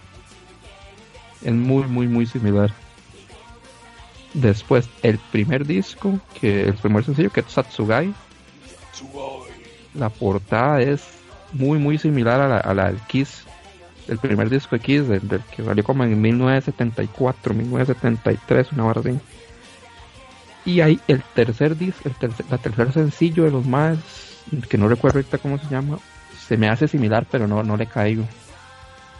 Es muy, muy, muy similar. Después, el primer disco, que el primer sencillo, que es Satsugai, la portada es muy, muy similar a la, a la del Kiss, el primer disco de Kiss, del, que salió como en 1974, 1973, una barra así. Y hay el tercer disco, tercer, la tercer sencillo de los más, que no recuerdo ahorita cómo se llama, se me hace similar, pero no, no le caigo.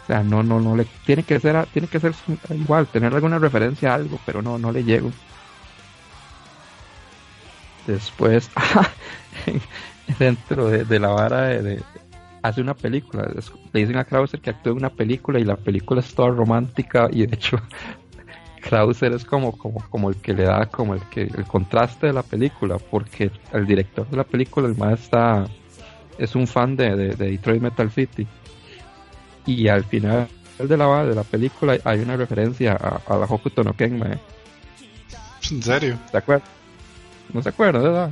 O sea, no, no, no le, tiene que ser, tiene que ser igual, tener alguna referencia a algo, pero no, no le llego. Después, dentro de, la vara de, hace una película, le dicen a Krauser que actúe en una película y la película es toda romántica y de hecho Krauser es como, como, como el que le da como el que el contraste de la película, porque el director de la película, el más está es un fan de, de, de Detroit Metal City y al final de la de la película hay una referencia a, a la Hokuto no Ken, mae. ¿En serio? ¿Se acuerdan? No se acuerdan, ¿verdad?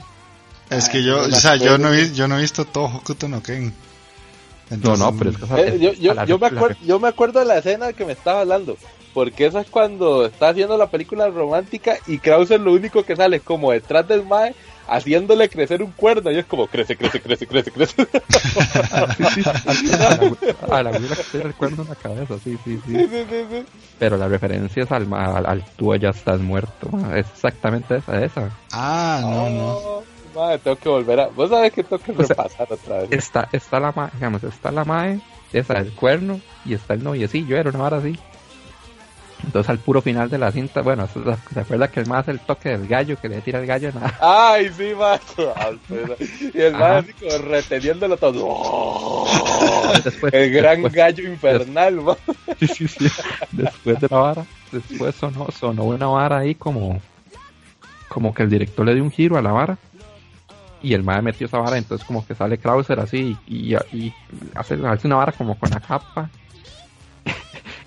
Es que yo, o sea, yo no, vi, yo no he visto todo Hokuto no Ken. No, Entonces, no, pero es que o sea, Eh, yo, yo, a la- yo me acuerdo, yo me acuerdo de la escena que me estaba hablando. Porque esa es cuando está haciendo la película romántica y Krauser lo único que sale es como detrás del Mae haciéndole crecer un cuerno. Y es como crece, crece, crece, crece, crece. Sí, a la, a la abuela que tiene el cuerno en la cabeza, sí, sí, Sí, sí. sí. Pero la referencia es al, al, al tú ya estás muerto. ma, Es exactamente esa, esa. Ah, no, no. Oh, Mae, tengo que volver a. Vos sabés que tengo que O sea, repasar otra vez. Está, está la mae, digamos, está la mae, esa del cuerno, y está el noviecillo, era una vara así. Entonces al puro final de la cinta, bueno, se acuerda que el más el toque del gallo, que le tira el gallo nada. Ay, sí, mae. Y el mae así como reteniéndolo todo. Después, El gran después- gallo infernal, mae. Sí, sí, sí. Después de la vara, después sonó, sonó una vara ahí como, como que el director le dio un giro a la vara y el mae metió esa vara, entonces como que sale Krauser así y, y hace, hace una vara como con la capa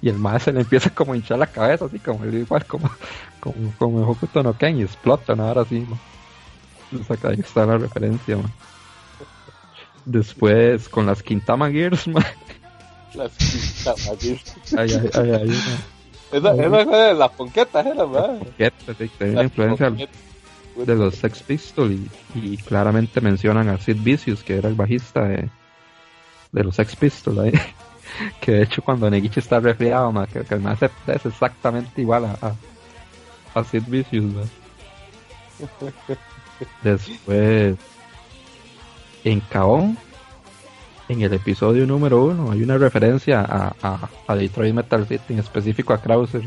y el mae se le empieza como a hinchar la cabeza así como igual como como, como en Hokuto no Ken y explota una vara así ¿no? Entonces, acá ahí está la referencia ¿no? después con las Quintama Gears mae, Las pintas, mae. ay, ay, ay, ay, mae. Esa, esa fue de las ponquetas, era. Get, sí, tenía influencia ponquetas. de los Sex Pistols y, y claramente mencionan a Sid Vicious, que era el bajista de, de los Sex Pistols ahí. que de hecho cuando Negichi está resfriado, ma, que, que hace es exactamente igual a, a, a Sid Vicious. ma. Después, en Kaon, en el episodio número uno, hay una referencia a, a, a Detroit Metal City, en específico a Krauser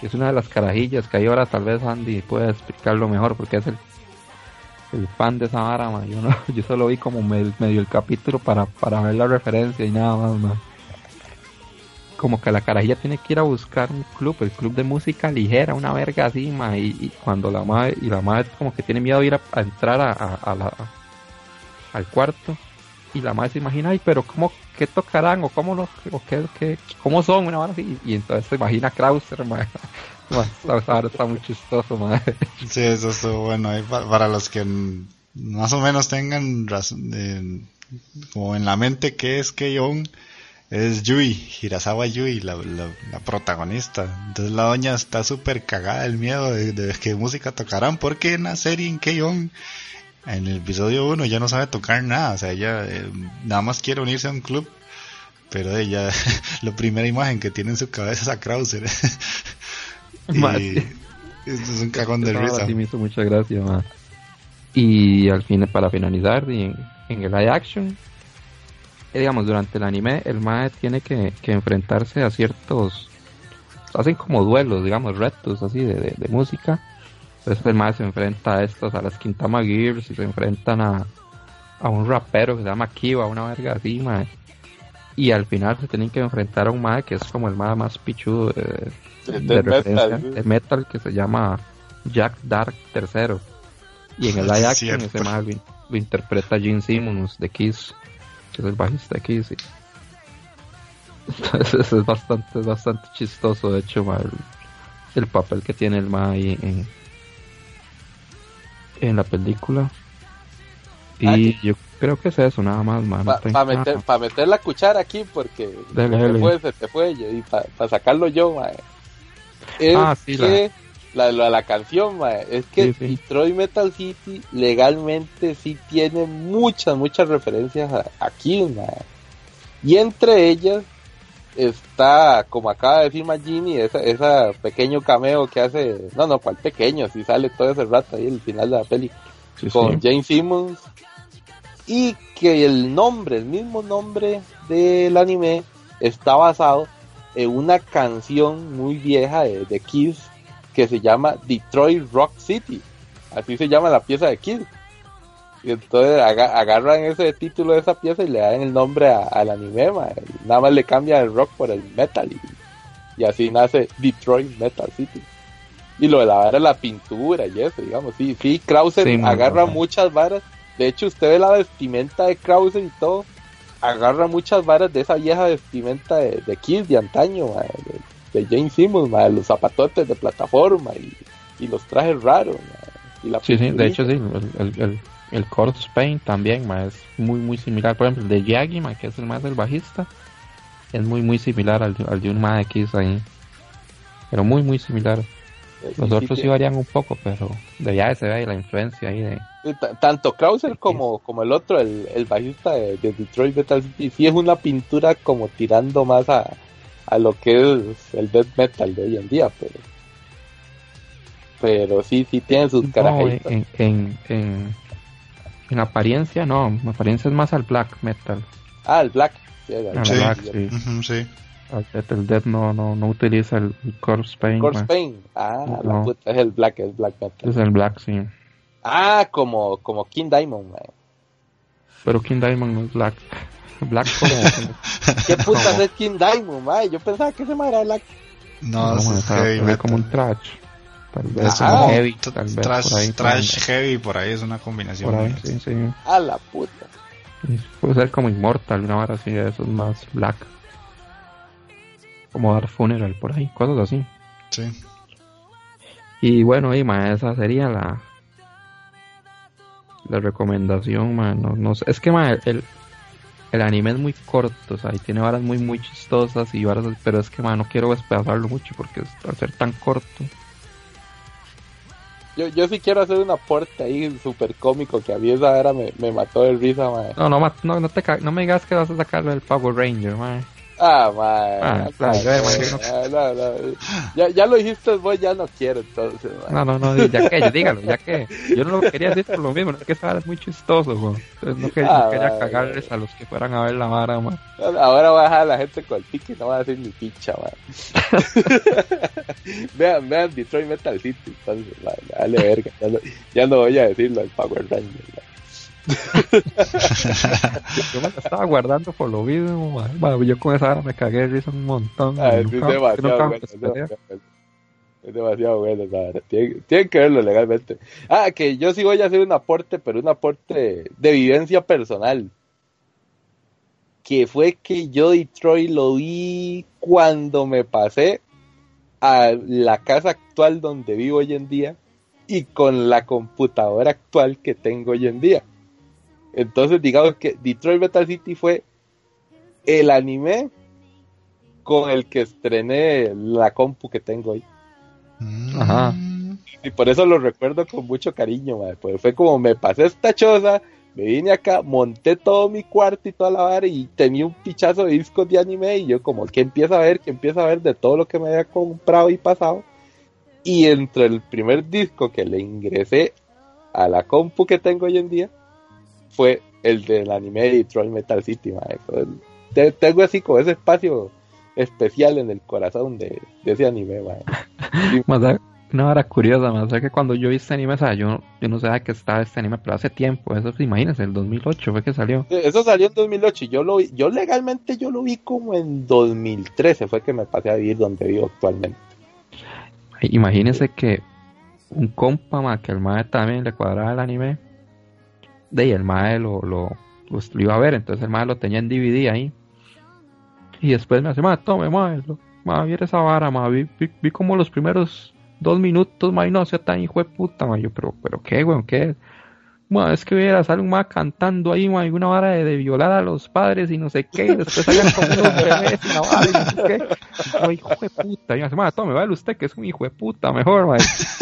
que es una de las carajillas que ahí ahora tal vez Andy puede explicarlo mejor porque es el, el fan de esa vara, ma. Yo, no, yo solo vi como me- medio el capítulo para, para ver la referencia y nada más. Como que la carajilla tiene que ir a buscar un club, el club de música ligera, una verga así, ma, y, cuando la madre, y la madre como que tiene miedo de ir a, entrar a, la, al cuarto, y la madre se imagina, ay, pero ¿cómo, qué tocarán? o cómo los, o qué, qué- cómo son, una vara así, y entonces se imagina Krauser, ma. Vara está muy chistoso, ma. Sí, eso estuvo bueno. Ahí pa- para los que más o menos tengan razón, como en la mente que es Keion, es Yui, Hirasawa Yui, la, la, la protagonista. Entonces la doña está súper cagada del miedo de, de qué música tocarán, porque en la serie en Keion, en el episodio 1 ya no sabe tocar nada, o sea, ella eh, nada más quiere unirse a un club. Pero ella, la primera imagen que tiene en su cabeza es a Krauser. Y esto es un cagón de risa. sí me hizo mucha gracia, ma. Y al fin, para finalizar, y en, en el live action, eh, digamos, durante el anime, el mae tiene que, que enfrentarse a ciertos. Hacen como duelos, digamos, retos así de, de, de música. Entonces el mae se enfrenta a estos, a las Quintama Gears, y se enfrentan a, a un rapero que se llama Kiva, una verga así, mae. Y al final se tienen que enfrentar a un mae que es como el mae más pichudo de, De de metal, referencia de metal que se llama Jack Dark III. Y en el live action ese mae lo, lo interpreta Gene Simmons de Kiss, que es el bajista de Kiss. y- Entonces es bastante, bastante chistoso, de hecho, el, el papel que tiene el mae ahí en, en la película. Y Ah, que- yo creo que es eso, nada más, mae, no Para meter, pa meter la cuchara aquí, porque se dale. te fue, se te fue, y para sacarlo yo, mae. Es Ah, sí, que la, la, la canción, mae, es que Sí, sí. Detroit Metal City legalmente sí tiene muchas, muchas referencias a, a Kiss, mae. Y entre ellas está, como acaba de decir Magini, esa, esa pequeño cameo que hace, no, no, cuál pequeño, si sale todo ese rato ahí al final de la peli Sí, con. Jane Simmons y que el nombre, el mismo nombre del anime está basado en una canción muy vieja de, de Kiss que se llama Detroit Rock City, así se llama la pieza de Kiss. Y entonces aga- agarran ese título de esa pieza y le dan el nombre a- al anime, ma, y nada más le cambian el rock por el metal y, y así nace Detroit Metal City. Y lo de la vara, la pintura y eso, digamos, sí, sí, Krauser Sí, agarra muchas varas. De hecho, usted ve la vestimenta de Krauser y todo, agarra muchas varas de esa vieja vestimenta de, de Kiss de antaño, de, de Jane Simmons, los zapatotes de plataforma y, y los trajes raros. y la Sí, sí, de hecho sí, el, el, el, el corpse paint también, es muy muy similar, por ejemplo, el de Yagi, que es el más del bajista, es muy muy similar al, de- al de un ma de Kiss ahí, pero muy muy similar. Los otros sí varían un poco, pero de ya se ve ahí la influencia ahí de... Tanto Krauser como, como el otro, el, el bajista de, de Detroit Metal City, sí es una pintura como tirando más a, a lo que es el death metal de hoy en día, pero pero sí, sí tiene sus No, carajitas. en, en, en, en apariencia no, en apariencia es más al black metal. Ah, el Black. Sí, el Sí. Black, sí. El Death no, no, no utiliza el, corpse paint, Corpse Paint. Ah, la No. puta, es el Black, es Black Metal. es el black, sí. Ah, como, como King Diamond, man. Pero King Diamond no es black. Black como... ¿Qué putas Como- es King Diamond, man? Yo pensaba que ese man era Black. No, no, eso es está- heavy se ve metal. como un trash. Tal vez Es Ah, como como heavy, tal vez trash, por ahí. trash heavy, por ahí es una combinación. Por ahí, sí, sí. A la puta. Puede ser como Immortal, una vara así de esos más black. Como Dark Funeral, por ahí, cosas así. Sí. Y bueno, y ma, esa sería la la recomendación, ma, no, no sé. Es que ma, el, el anime es muy corto, o sea, y tiene varas muy muy chistosas y varas, pero es que ma, no quiero despedazarlo mucho porque es- al ser tan corto. Yo, yo sí quiero hacer un aporte ahí súper cómico que a mí esa era me, me mató de risa, man. No, no, ma- no, no, te, no me digas que vas a sacarlo del Power Ranger, ma. Ah, man. Man. Ya, lo dijiste vos, ya no quiero entonces, man. No, no, no, ya que, dígalo, ya que. Yo no lo quería decir por lo mismo, es que esa es muy chistoso, güey. Entonces no quería, Ah, no quería vale, cagarles a los que fueran a ver la vara, ma. Ahora voy a dejar a la gente con el pique y no voy a decir ni picha, man. vean, vean Detroit Metal City, entonces, man, dale verga. Ya no, ya no voy a decirlo al Power Ranger, man. Yo me la estaba guardando por lo mismo. Ma, Yo con esa vara me cagué de risa un montón. Ah, es Nunca- demasiado bueno, es demasiado bueno. Es demasiado bueno. Tienen, tienen que verlo legalmente. Ah, que yo sí voy a hacer un aporte, pero un aporte de vivencia personal. Que fue que yo Detroit lo vi cuando me pasé a la casa actual donde vivo hoy en día y con la computadora actual que tengo hoy en día. Entonces, digamos que Detroit Metal City fue el anime con el que estrené la compu que tengo hoy. Mm. Ajá. Y por eso lo recuerdo con mucho cariño, madre. Pues fue como me pasé esta choza, me vine acá, monté todo mi cuarto y toda la vara y tenía un pichazo de discos de anime y yo como que empieza a ver, que empieza a ver de todo lo que me había comprado y pasado. Y entre el primer disco que le ingresé a la compu que tengo hoy en día fue el del anime de Detroit Metal City, madre. Te- tengo así como ese espacio especial en el corazón de, de ese anime, madre. Una vara curiosa, más que cuando yo vi este anime, o sea, yo, yo no sabía que estaba este anime, pero hace tiempo, eso imagínense, el 2008 fue que salió. Eso salió en 2008 y yo lo vi, yo legalmente yo lo vi como en 2013 fue que me pasé a vivir donde vivo actualmente. Imagínense que un compa, ma, que el mae también le cuadraba el anime. De ahí el mae lo, lo, lo, lo iba a ver, entonces el mae lo tenía en DVD ahí. Y después me hace, ma, tome, ma, lo- ma, viera esa vara, ma, vi, vi, vi como los primeros dos minutos, ma, y no sea tan hijo de puta, ma, yo, pero, pero qué, weón, qué es. Ma, es que viera, sale un ma cantando ahí, ma, y una vara de, de violar a los padres y no sé qué, y después salían con unos bebés y la vara y no sé qué. Y hijo de puta, y me hace, ma, tome, vale usted que es un hijo de puta, mejor, ma.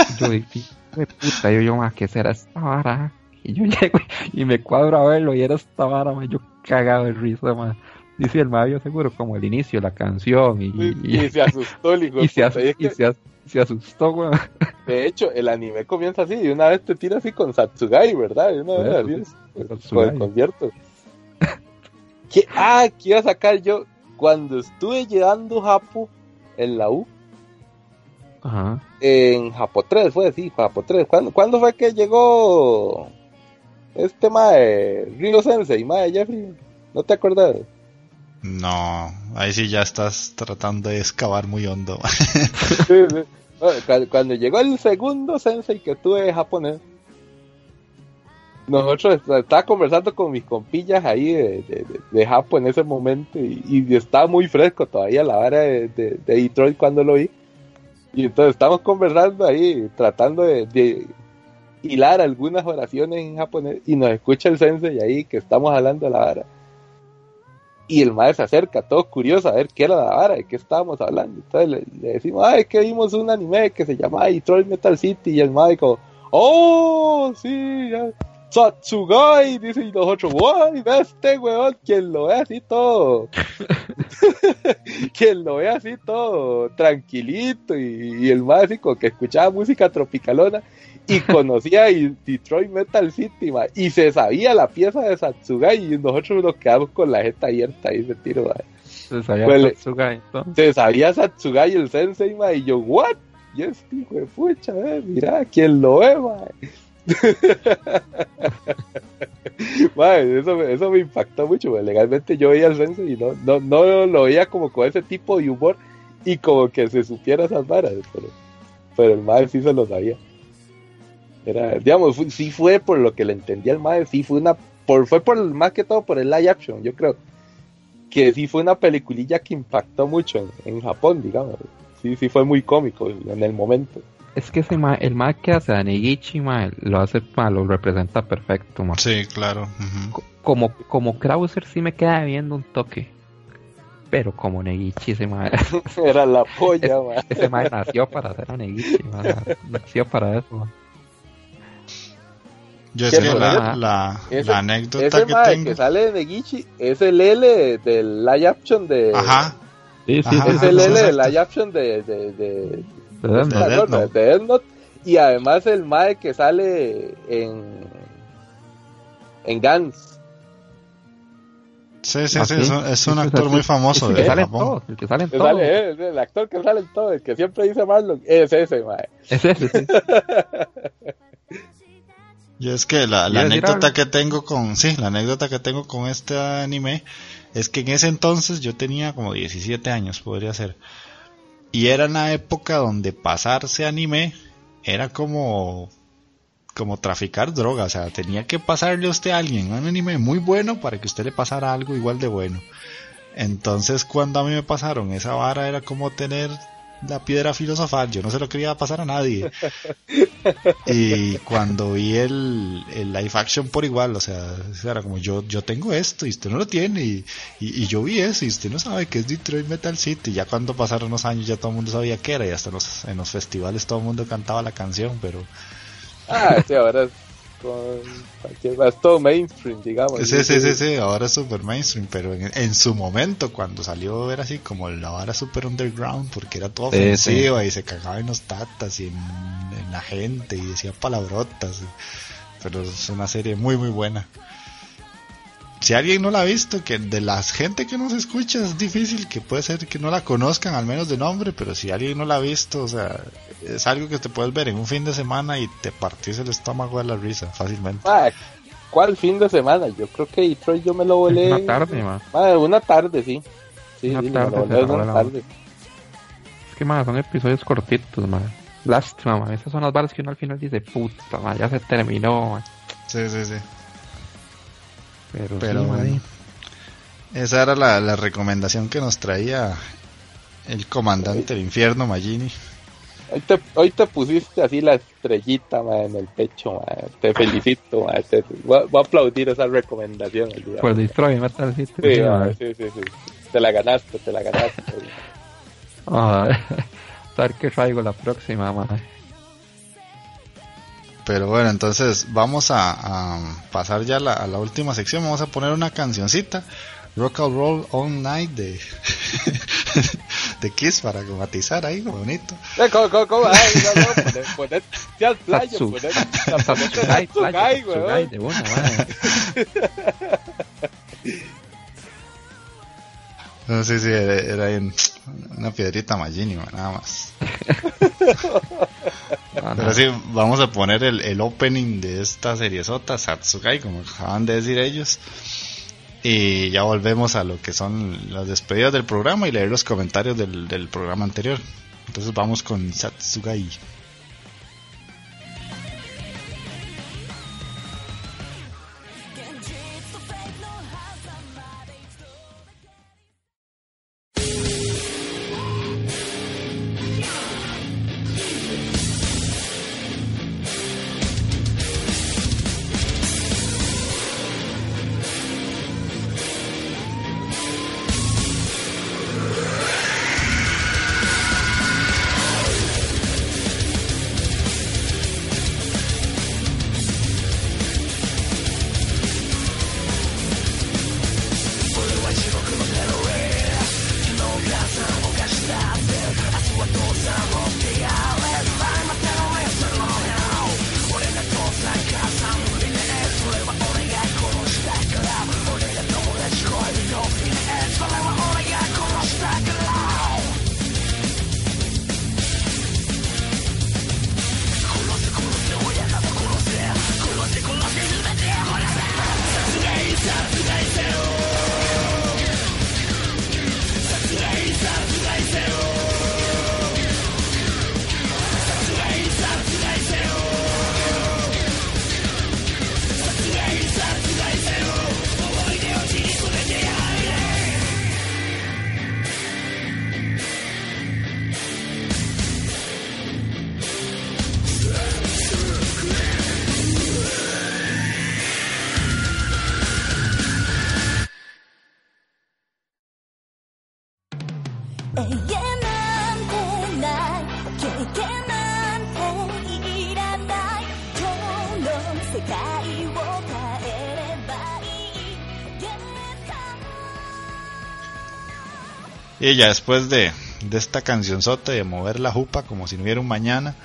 Y yo, hijo de puta, yo, yo, ma, ¿qué será esta vara? Y yo llego y me cuadro a verlo y era esta vara, ma, yo cagado de risa, ma. Dice el ma, yo seguro como el inicio, la canción y, Y, y, se asustó el hijo y se, puta. Y as- es y que, se as- se asustó, weón. de hecho, el anime comienza así, y una vez te tira así con Satsugai, ¿verdad? Y una vez así sí, es, con el concierto. ¿Qué? Ah, que iba a sacar yo cuando estuve llevando Japo en la U, Ajá. en Japo 3, fue sí, Japo 3. ¿Cuándo, cuándo fue que llegó este mae, Ringo Sensei, mae Jeffrey? ¿No te acuerdas? No, ahí sí ya estás tratando de excavar muy hondo. Sí, sí. Cuando llegó el segundo sensei que tuve japonés, nosotros est- estaba conversando con mis compillas ahí de, de, de- de Japón en ese momento y, y estaba muy fresco todavía la vara de, de- de Detroit cuando lo vi. Y entonces estamos conversando ahí, tratando de hilar algunas oraciones en japonés y nos escucha el sensei ahí que estamos hablando de la vara. Y el maestro se acerca, todo curioso, a ver qué era la vara, de qué estábamos hablando. Entonces le, le decimos, ay, es que vimos un anime que se llama Detroit Metal City. Y el maestro, oh, sí, ya. Satsugai, dice, y nosotros, guay, ve este weón, quien lo ve así todo. quien lo ve así todo, tranquilito. Y, y el como que escuchaba música tropicalona y conocía Detroit Metal City, ma, y se sabía la pieza de Satsugai y nosotros nos quedamos con la jeta abierta ahí se tiro, ma. Se sabía Pues Satsugai. Se sabía Satsugai el sensei, ma, y yo, what? Y este hijo de pucha, eh, mira, ¿quién lo ve, ma? Ma, eso, me- eso me impactó mucho, ma. legalmente yo veía al sensei y no, no, no lo veía como con ese tipo de humor y como que se supiera esas varas, pero, pero el madre sí se lo sabía. Era, digamos, fu- sí fue por lo que le entendía el madre, sí fue una, por, fue por más que todo por el live action, yo creo que sí fue una peliculilla que impactó mucho en, en Japón, digamos. Sí, sí fue muy cómico en el momento. Es que ese ma, el ma que hace a Negichi, ma, lo hace, ma, lo representa perfecto, ma. Sí, claro. Como, como Krauser sí me queda viendo un toque. Pero como Negichi, ese ma, Era la polla, ma. ese ma nació para hacer a Negichi, ma, nació para eso, ma. Yo es ¿Qué que la, la, Ese- la anécdota Ese que mae tengo. que sale de Negichi es el L del live action de. Ajá, Sí, sí, Ajá, Es el L del live action de. de, de, de Death Note. De Death de- Note. de Death Note. Y además el Mae que sale en. En Gans. sí, sí, Ah, sí, sí. es un, es un actor muy famoso el que de sale en Japón. el que sale en sale, eh, es el actor que sale en todo, el que siempre dice Marlon, es ese, Mae. Es ese, sí. Y es que la, la ¿Quieres decir anécdota que tengo con, sí, la anécdota que tengo con este anime es que en ese entonces yo tenía como 17 años, podría ser. Y era una época donde pasarse anime era como, como traficar droga, o sea, tenía que pasarle a usted a alguien un anime muy bueno para que usted le pasara algo igual de bueno. Entonces cuando a mí me pasaron esa vara era como tener la piedra filosofal, yo no se lo quería pasar a nadie. Y cuando vi el, el live action por igual, o sea, era como yo, yo tengo esto y usted no lo tiene, y, y, y yo vi eso y usted no sabe que es Detroit Metal City. Ya cuando pasaron los años ya todo el mundo sabía que era y hasta en los, en los festivales todo el mundo cantaba la canción, pero Ah, sí, ahora con cualquier, es todo mainstream, digamos. sí, sí, sí, sí, ahora es super mainstream, pero en, en su momento cuando salió era así como la vara super underground porque era todo Sí, ofensiva y se cagaba en los tatas y en, en la gente y decía palabrotas. Pero es una serie muy muy buena. Si alguien no la ha visto, que de la gente que nos escucha es difícil que puede ser que no la conozcan al menos de nombre, pero si alguien no la ha visto, o sea, es algo que te puedes ver en un fin de semana y te partís el estómago de la risa fácilmente. Ah, ¿Cuál fin de semana? Yo creo que Detroit yo me lo volé. Una tarde, ma. Ah, una tarde, sí. Sí, Una sí, me tarde lo se volé la una volaba. tarde. Es que, ma, son episodios cortitos, ma. Lástima, man. Esas son las balas que uno al final dice, puta, man, ya se terminó, man. Sí, sí, sí. Pero, Pero sí, man, bueno. Esa era la, la recomendación que nos traía el comandante del infierno, Magini. Hoy te, hoy te pusiste así la estrellita ma, en el pecho, te felicito. Te- voy, a, voy a aplaudir esa recomendación. el día. Metal City. Sí, sí, man. sí. Te la ganaste, te la ganaste. A ver qué traigo la próxima, man. Pero bueno, entonces vamos a, a pasar ya a la, a la última sección. Vamos a poner una cancioncita. Rock and Roll All Night de, de Kiss para matizar ahí, bonito. Eh, ¿Cómo, cómo, cómo? Ay, no, no, poner, al playo, de una. No sé si era, era en una piedrita Magini, nada más. No. Pero sí, vamos a poner el, el opening de esta serie sota, Satsugai, como acaban de decir ellos. Y ya volvemos a lo que son las despedidas del programa y leer los comentarios del, del programa anterior. Entonces vamos con Satsugai. Y ya después de, de esta cancionzota de mover la jupa como si no hubiera un mañana,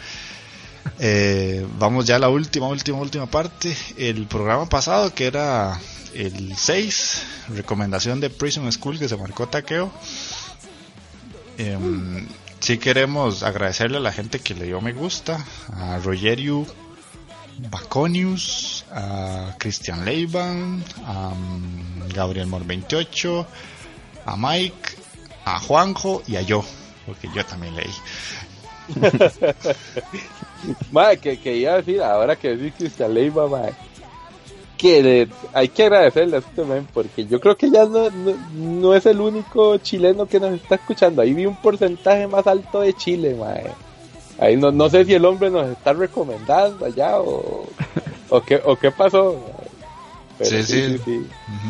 eh, vamos ya a la última, última, última parte. El programa pasado, que era el 6, recomendación de Prison School que se marcó taqueo. Em, sí queremos agradecerle a la gente que le dio me gusta, a Rogerio Baconius, a Cristian Leiban, a mm, Gabriel Mor 28, a Mike, a Juanjo y a yo, porque yo también leí. Madre, que, que iba a decir, ahora que decís Cristian Leiva, madre, que hay que agradecerle a este men, porque yo creo que ya no, no, no es el único chileno que nos está escuchando. Ahí vi un porcentaje más alto de Chile, madre. Ahí no, no sé si el hombre nos está recomendando allá o, o, qué, o qué pasó. Sí, sí.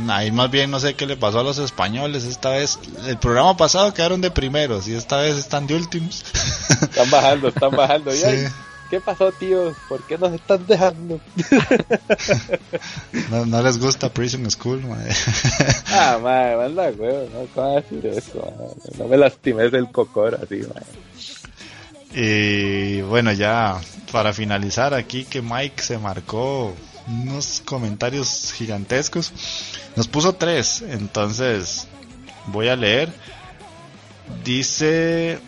Ahí más bien no sé qué le pasó a los españoles esta vez. El programa pasado quedaron de primeros y esta vez están de últimos. Están bajando, están bajando. Y, Sí. ay, ¿Qué pasó, tío? ¿Por qué nos están dejando? No, no les gusta Prison School, madre. Ah, madre, manda huevo, ¿no? ¿Cómo decir eso? madre? No me lastimes el cocor así, madre. Y bueno, ya para finalizar aquí que Mike se marcó unos comentarios gigantescos. Nos puso tres, entonces voy a leer. Dice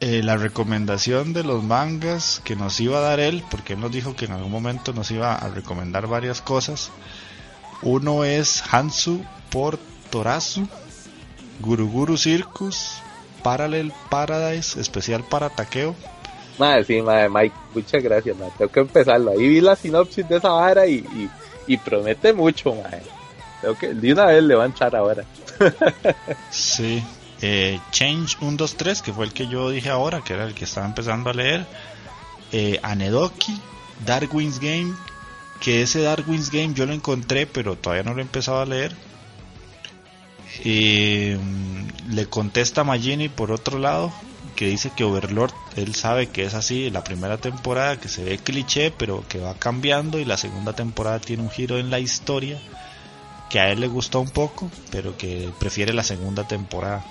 eh, la recomendación de los mangas que nos iba a dar él, porque él nos dijo que en algún momento nos iba a recomendar varias cosas. Uno es Hansu por Torazu, Guruguru Circus, Parallel Paradise, especial para taqueo. Madre, sí, madre, Mike, muchas gracias, madre. Tengo que empezarlo. Ahí vi la sinopsis de esa vara y, y, promete mucho, madre. Tengo que, de una vez le va a entrar ahora. Sí. Eh, Change 123, que fue el que yo dije ahora, que era el que estaba empezando a leer. Eh, Anedoki, Darwin's Game, que ese Darwin's Game yo lo encontré, pero todavía no lo he empezado a leer. Mm, le contesta Magini por otro lado, que dice que Overlord, él sabe que es así, la primera temporada que se ve cliché, pero que va cambiando y la segunda temporada tiene un giro en la historia que a él le gustó un poco, pero que prefiere la segunda temporada.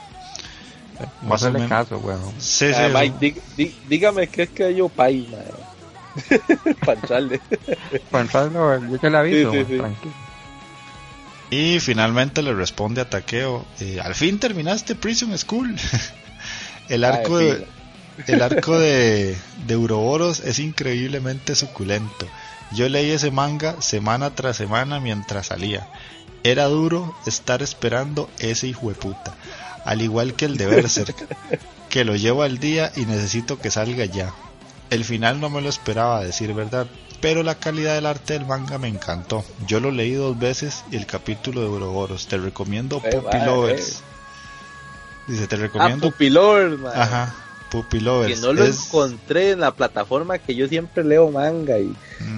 No Más o menos. caso. Sí, sí, Ah. Mike, dígame qué es que yo pay. Pancharle. Pensarlo, yo te la aviso, Sí, sí, weón, sí. tranquilo. Y finalmente le responde a Takeo, eh, al fin terminaste Prison School. el arco Ah, de, el arco de, de Uroboros es increíblemente suculento. Yo leí ese manga semana tras semana mientras salía. Era duro estar esperando ese hijo de puta. Al igual que el de Berserk, que lo llevo al día y necesito que salga ya. El final no me lo esperaba, a decir verdad, pero la calidad del arte del manga me encantó. Yo lo leí dos veces y el capítulo de Uroboros. Te recomiendo Lovers. Dice, te Ah, recomiendo. Pupilor, madre. Ajá, Puppy Lovers. Que no lo Es- encontré en la plataforma que yo siempre leo manga y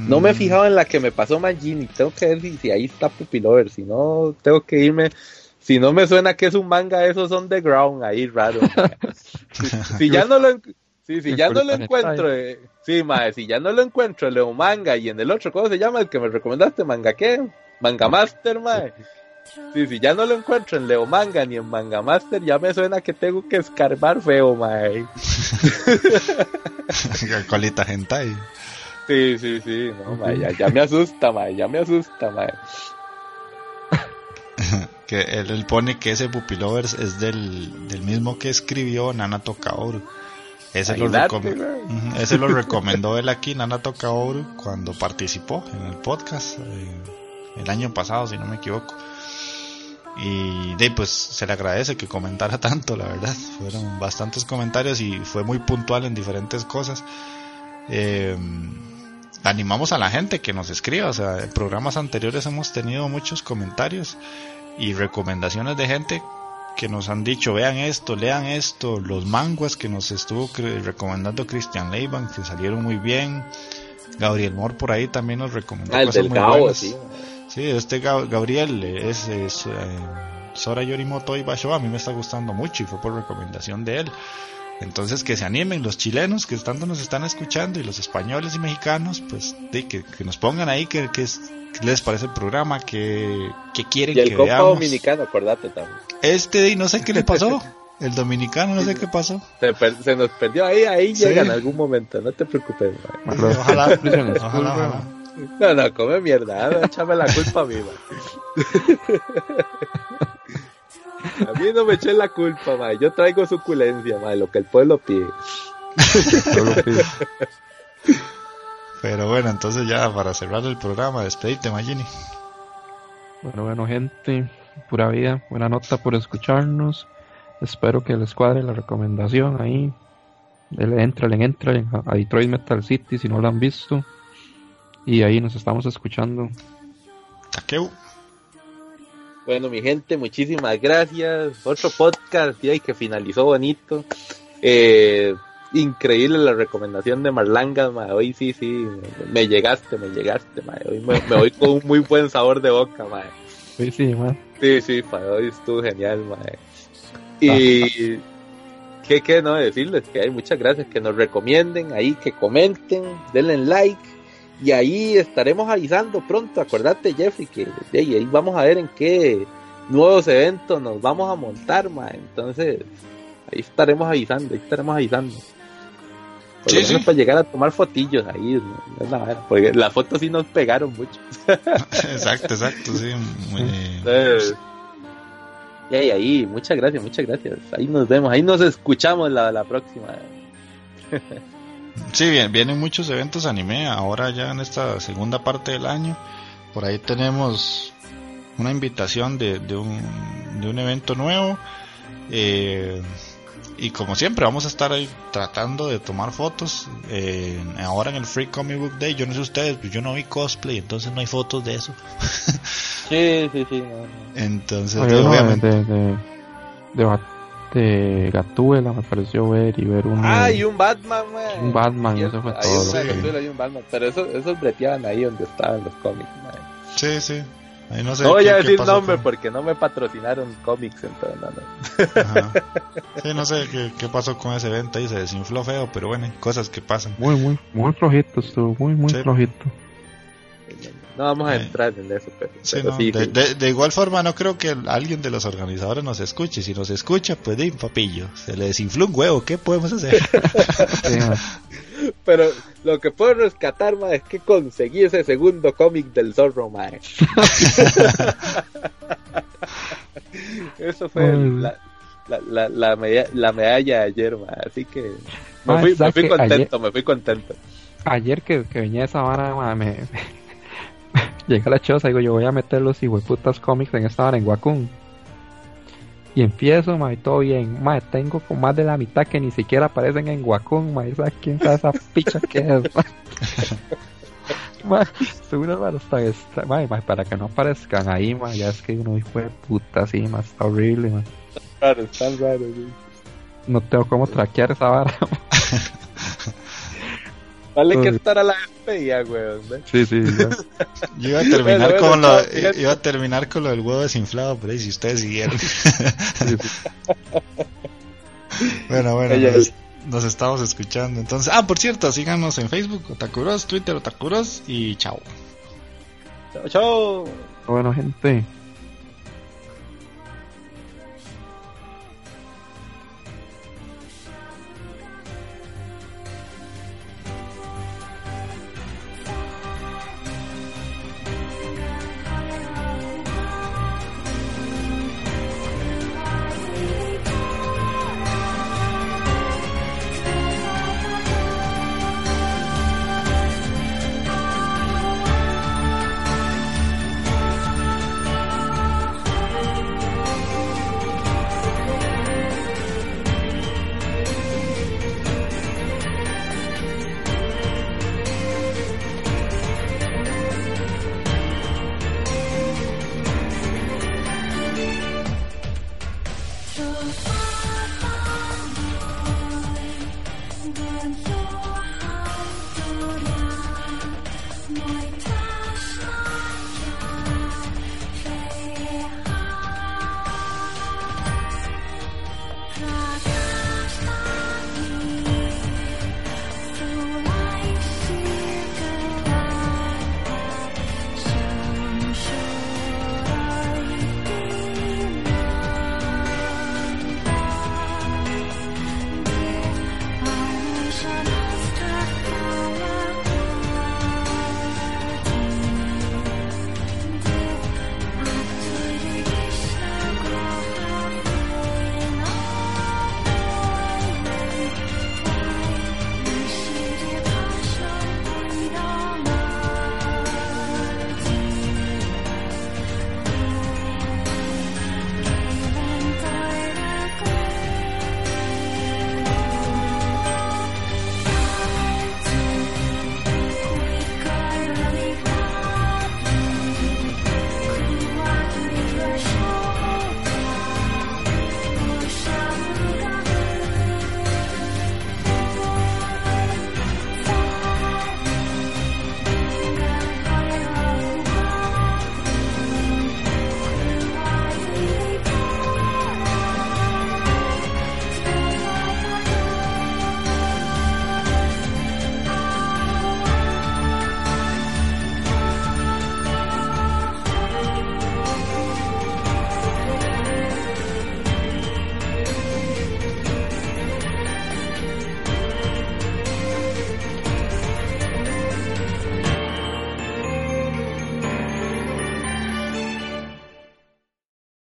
no me he Mm, fijado en la que me pasó Magini. Tengo que ver si, si ahí está Pupilover. Si no, tengo que irme. Si no me suena que es un manga, esos son the ground ahí raro. si, si ya no lo, sí, si ya no lo encuentro, eh, sí, mae, si ya no lo encuentro en Leo Manga y en el otro, ¿cómo se llama? El que me recomendaste, Manga qué? Manga Master, mae. Sí, si ya no lo encuentro en Leo Manga ni en Manga Master, ya me suena que tengo que escarbar feo, mae. Colita hentai. Sí, sí, sí, no, mae, ya, ya me asusta, mae, ya me asusta, mae. Que él, él pone que ese Puppy Lovers es del, del mismo que escribió Nanato Kaoru. Ese lo, recom- ese lo recomendó él aquí, Nanato Kaoru, cuando participó en el podcast eh, el año pasado, si no me equivoco. Y de pues se le agradece que comentara tanto, la verdad. Fueron bastantes comentarios y fue muy puntual en diferentes cosas. Eh, animamos a la gente que nos escriba. O sea, en programas anteriores hemos tenido muchos comentarios y recomendaciones de gente que nos han dicho, vean esto, lean esto, los manguas que nos estuvo recomendando Christian Leiban, que salieron muy bien. Gabriel Moore por ahí también nos recomendó Ah, cosas muy Gao, buenas. sí. Sí, este Ga- Gabriel eh, es, es eh, Sora Yorimoto y Basho, a mí me está gustando mucho y fue por recomendación de él. Entonces que se animen los chilenos que tanto nos están escuchando y los españoles y mexicanos, pues de, que, que nos pongan ahí que, que es- que les parece el programa, que, que quieren Y el que compa veamos. dominicano, acordate también. Este de, no sé qué le pasó, el dominicano no sé qué pasó. Se, per- se nos perdió ahí, ahí Sí. llega en algún momento, no te preocupes. Ojalá, ojalá, ojalá. No, no, come mierda, no, échame la culpa a mí, mae. A mí no me eché la culpa, mae. yo traigo suculencia, mae, lo que el pueblo pide. Pero bueno, entonces ya para cerrar el programa, despedite Magini. Bueno, bueno, gente, pura vida, buena nota por escucharnos. Espero que les cuadre la recomendación ahí. Dele, Entren, entren a Detroit Metal City si no lo han visto. Y ahí nos estamos escuchando. Takeu. Bueno, mi gente, muchísimas gracias. Otro podcast y que finalizó bonito. Eh, increíble la recomendación de Marlangas, mae. Hoy sí, sí, me llegaste, me llegaste, mae. Hoy me, me voy con un muy buen sabor de boca, mae. Sí, sí, man. Sí, sí, para hoy estuvo genial, mae. Y qué, qué no decirles que hay muchas gracias que nos recomienden ahí, que comenten, denle like y ahí estaremos avisando pronto. Acordate, Jeffrey, que de ahí, vamos a ver en qué nuevos eventos nos vamos a montar, mae. Entonces, ahí estaremos avisando, ahí estaremos avisando. Por Sí, lo menos sí. para llegar a tomar fotillos ahí, ¿no? Es la vara, porque las fotos sí nos pegaron mucho. exacto, exacto, sí. muy- Eh, Y ahí, ahí, muchas gracias, muchas gracias. Ahí nos vemos, ahí nos escuchamos la, la próxima. Sí, bien, vienen muchos eventos anime ahora ya en esta segunda parte del año. Por ahí tenemos una invitación de, de un, de un evento nuevo. Eh, Y como siempre, vamos a estar ahí tratando de tomar fotos. eh, ahora en el Free Comic Book Day, yo no sé ustedes, pero yo no vi cosplay, entonces no hay fotos de eso. Sí, sí, sí. no, no. Entonces, obviamente. de, de, de, Gatúbela me pareció ver y ver uno Ah, y un Batman, man. Un Batman, Sí, eso fue hay todo un Gatúbela y un Batman. Pero eso, esos breteaban ahí donde estaban los cómics, man. Sí, sí. Ahí no sé No voy qué- a qué decir nombre con- porque no me patrocinaron cómics, entonces no, no. Ajá. Sí, no sé qué, qué pasó con ese evento ahí, se desinfló feo, pero bueno, cosas que pasan. muy muy muy flojito estuvo muy muy Sí. flojito No vamos a Eh, entrar en eso, pero, Sí, pero no, sí, de, sí. de- de igual forma no creo que alguien de los organizadores nos escuche. Si nos escucha, pues di, papillo, se le desinfló un huevo, ¿qué podemos hacer? Sí, ma. Pero lo que puedo rescatar, ma, es que conseguí ese segundo cómic del zorro, ma. Eso fue Mm. la, la, la, la, medalla, la medalla de ayer, ma. Así que me Ma, fui, me ¿sabes fui contento, me fui contento. ayer que, que venía esa vara ma, me, llegué a la choza digo yo voy a meter los putas cómics en esta vara en Wacom y empiezo ma, y todo bien ma, tengo con más de la mitad que ni siquiera aparecen en Wacom ma, esa, quién sabe esa picha que es ma. Ma, seguro para, hasta esta- ma, ma, para que no aparezcan ahí ma, ya es que uno hijo de puta así ma, está horrible ma. Raro, están raros, sí. no tengo cómo traquear esa vara Vale que estar a la despedida, weón. sí sí. Yo iba a terminar Bueno, con bueno, lo, iba a terminar con lo del huevo desinflado, pero ahí si ustedes siguieron. bueno, bueno, nos, nos estamos escuchando. Entonces, ah, por cierto, síganos en Facebook, Otakuros, Twitter, Otakuros y chao. Chao, chao. bueno gente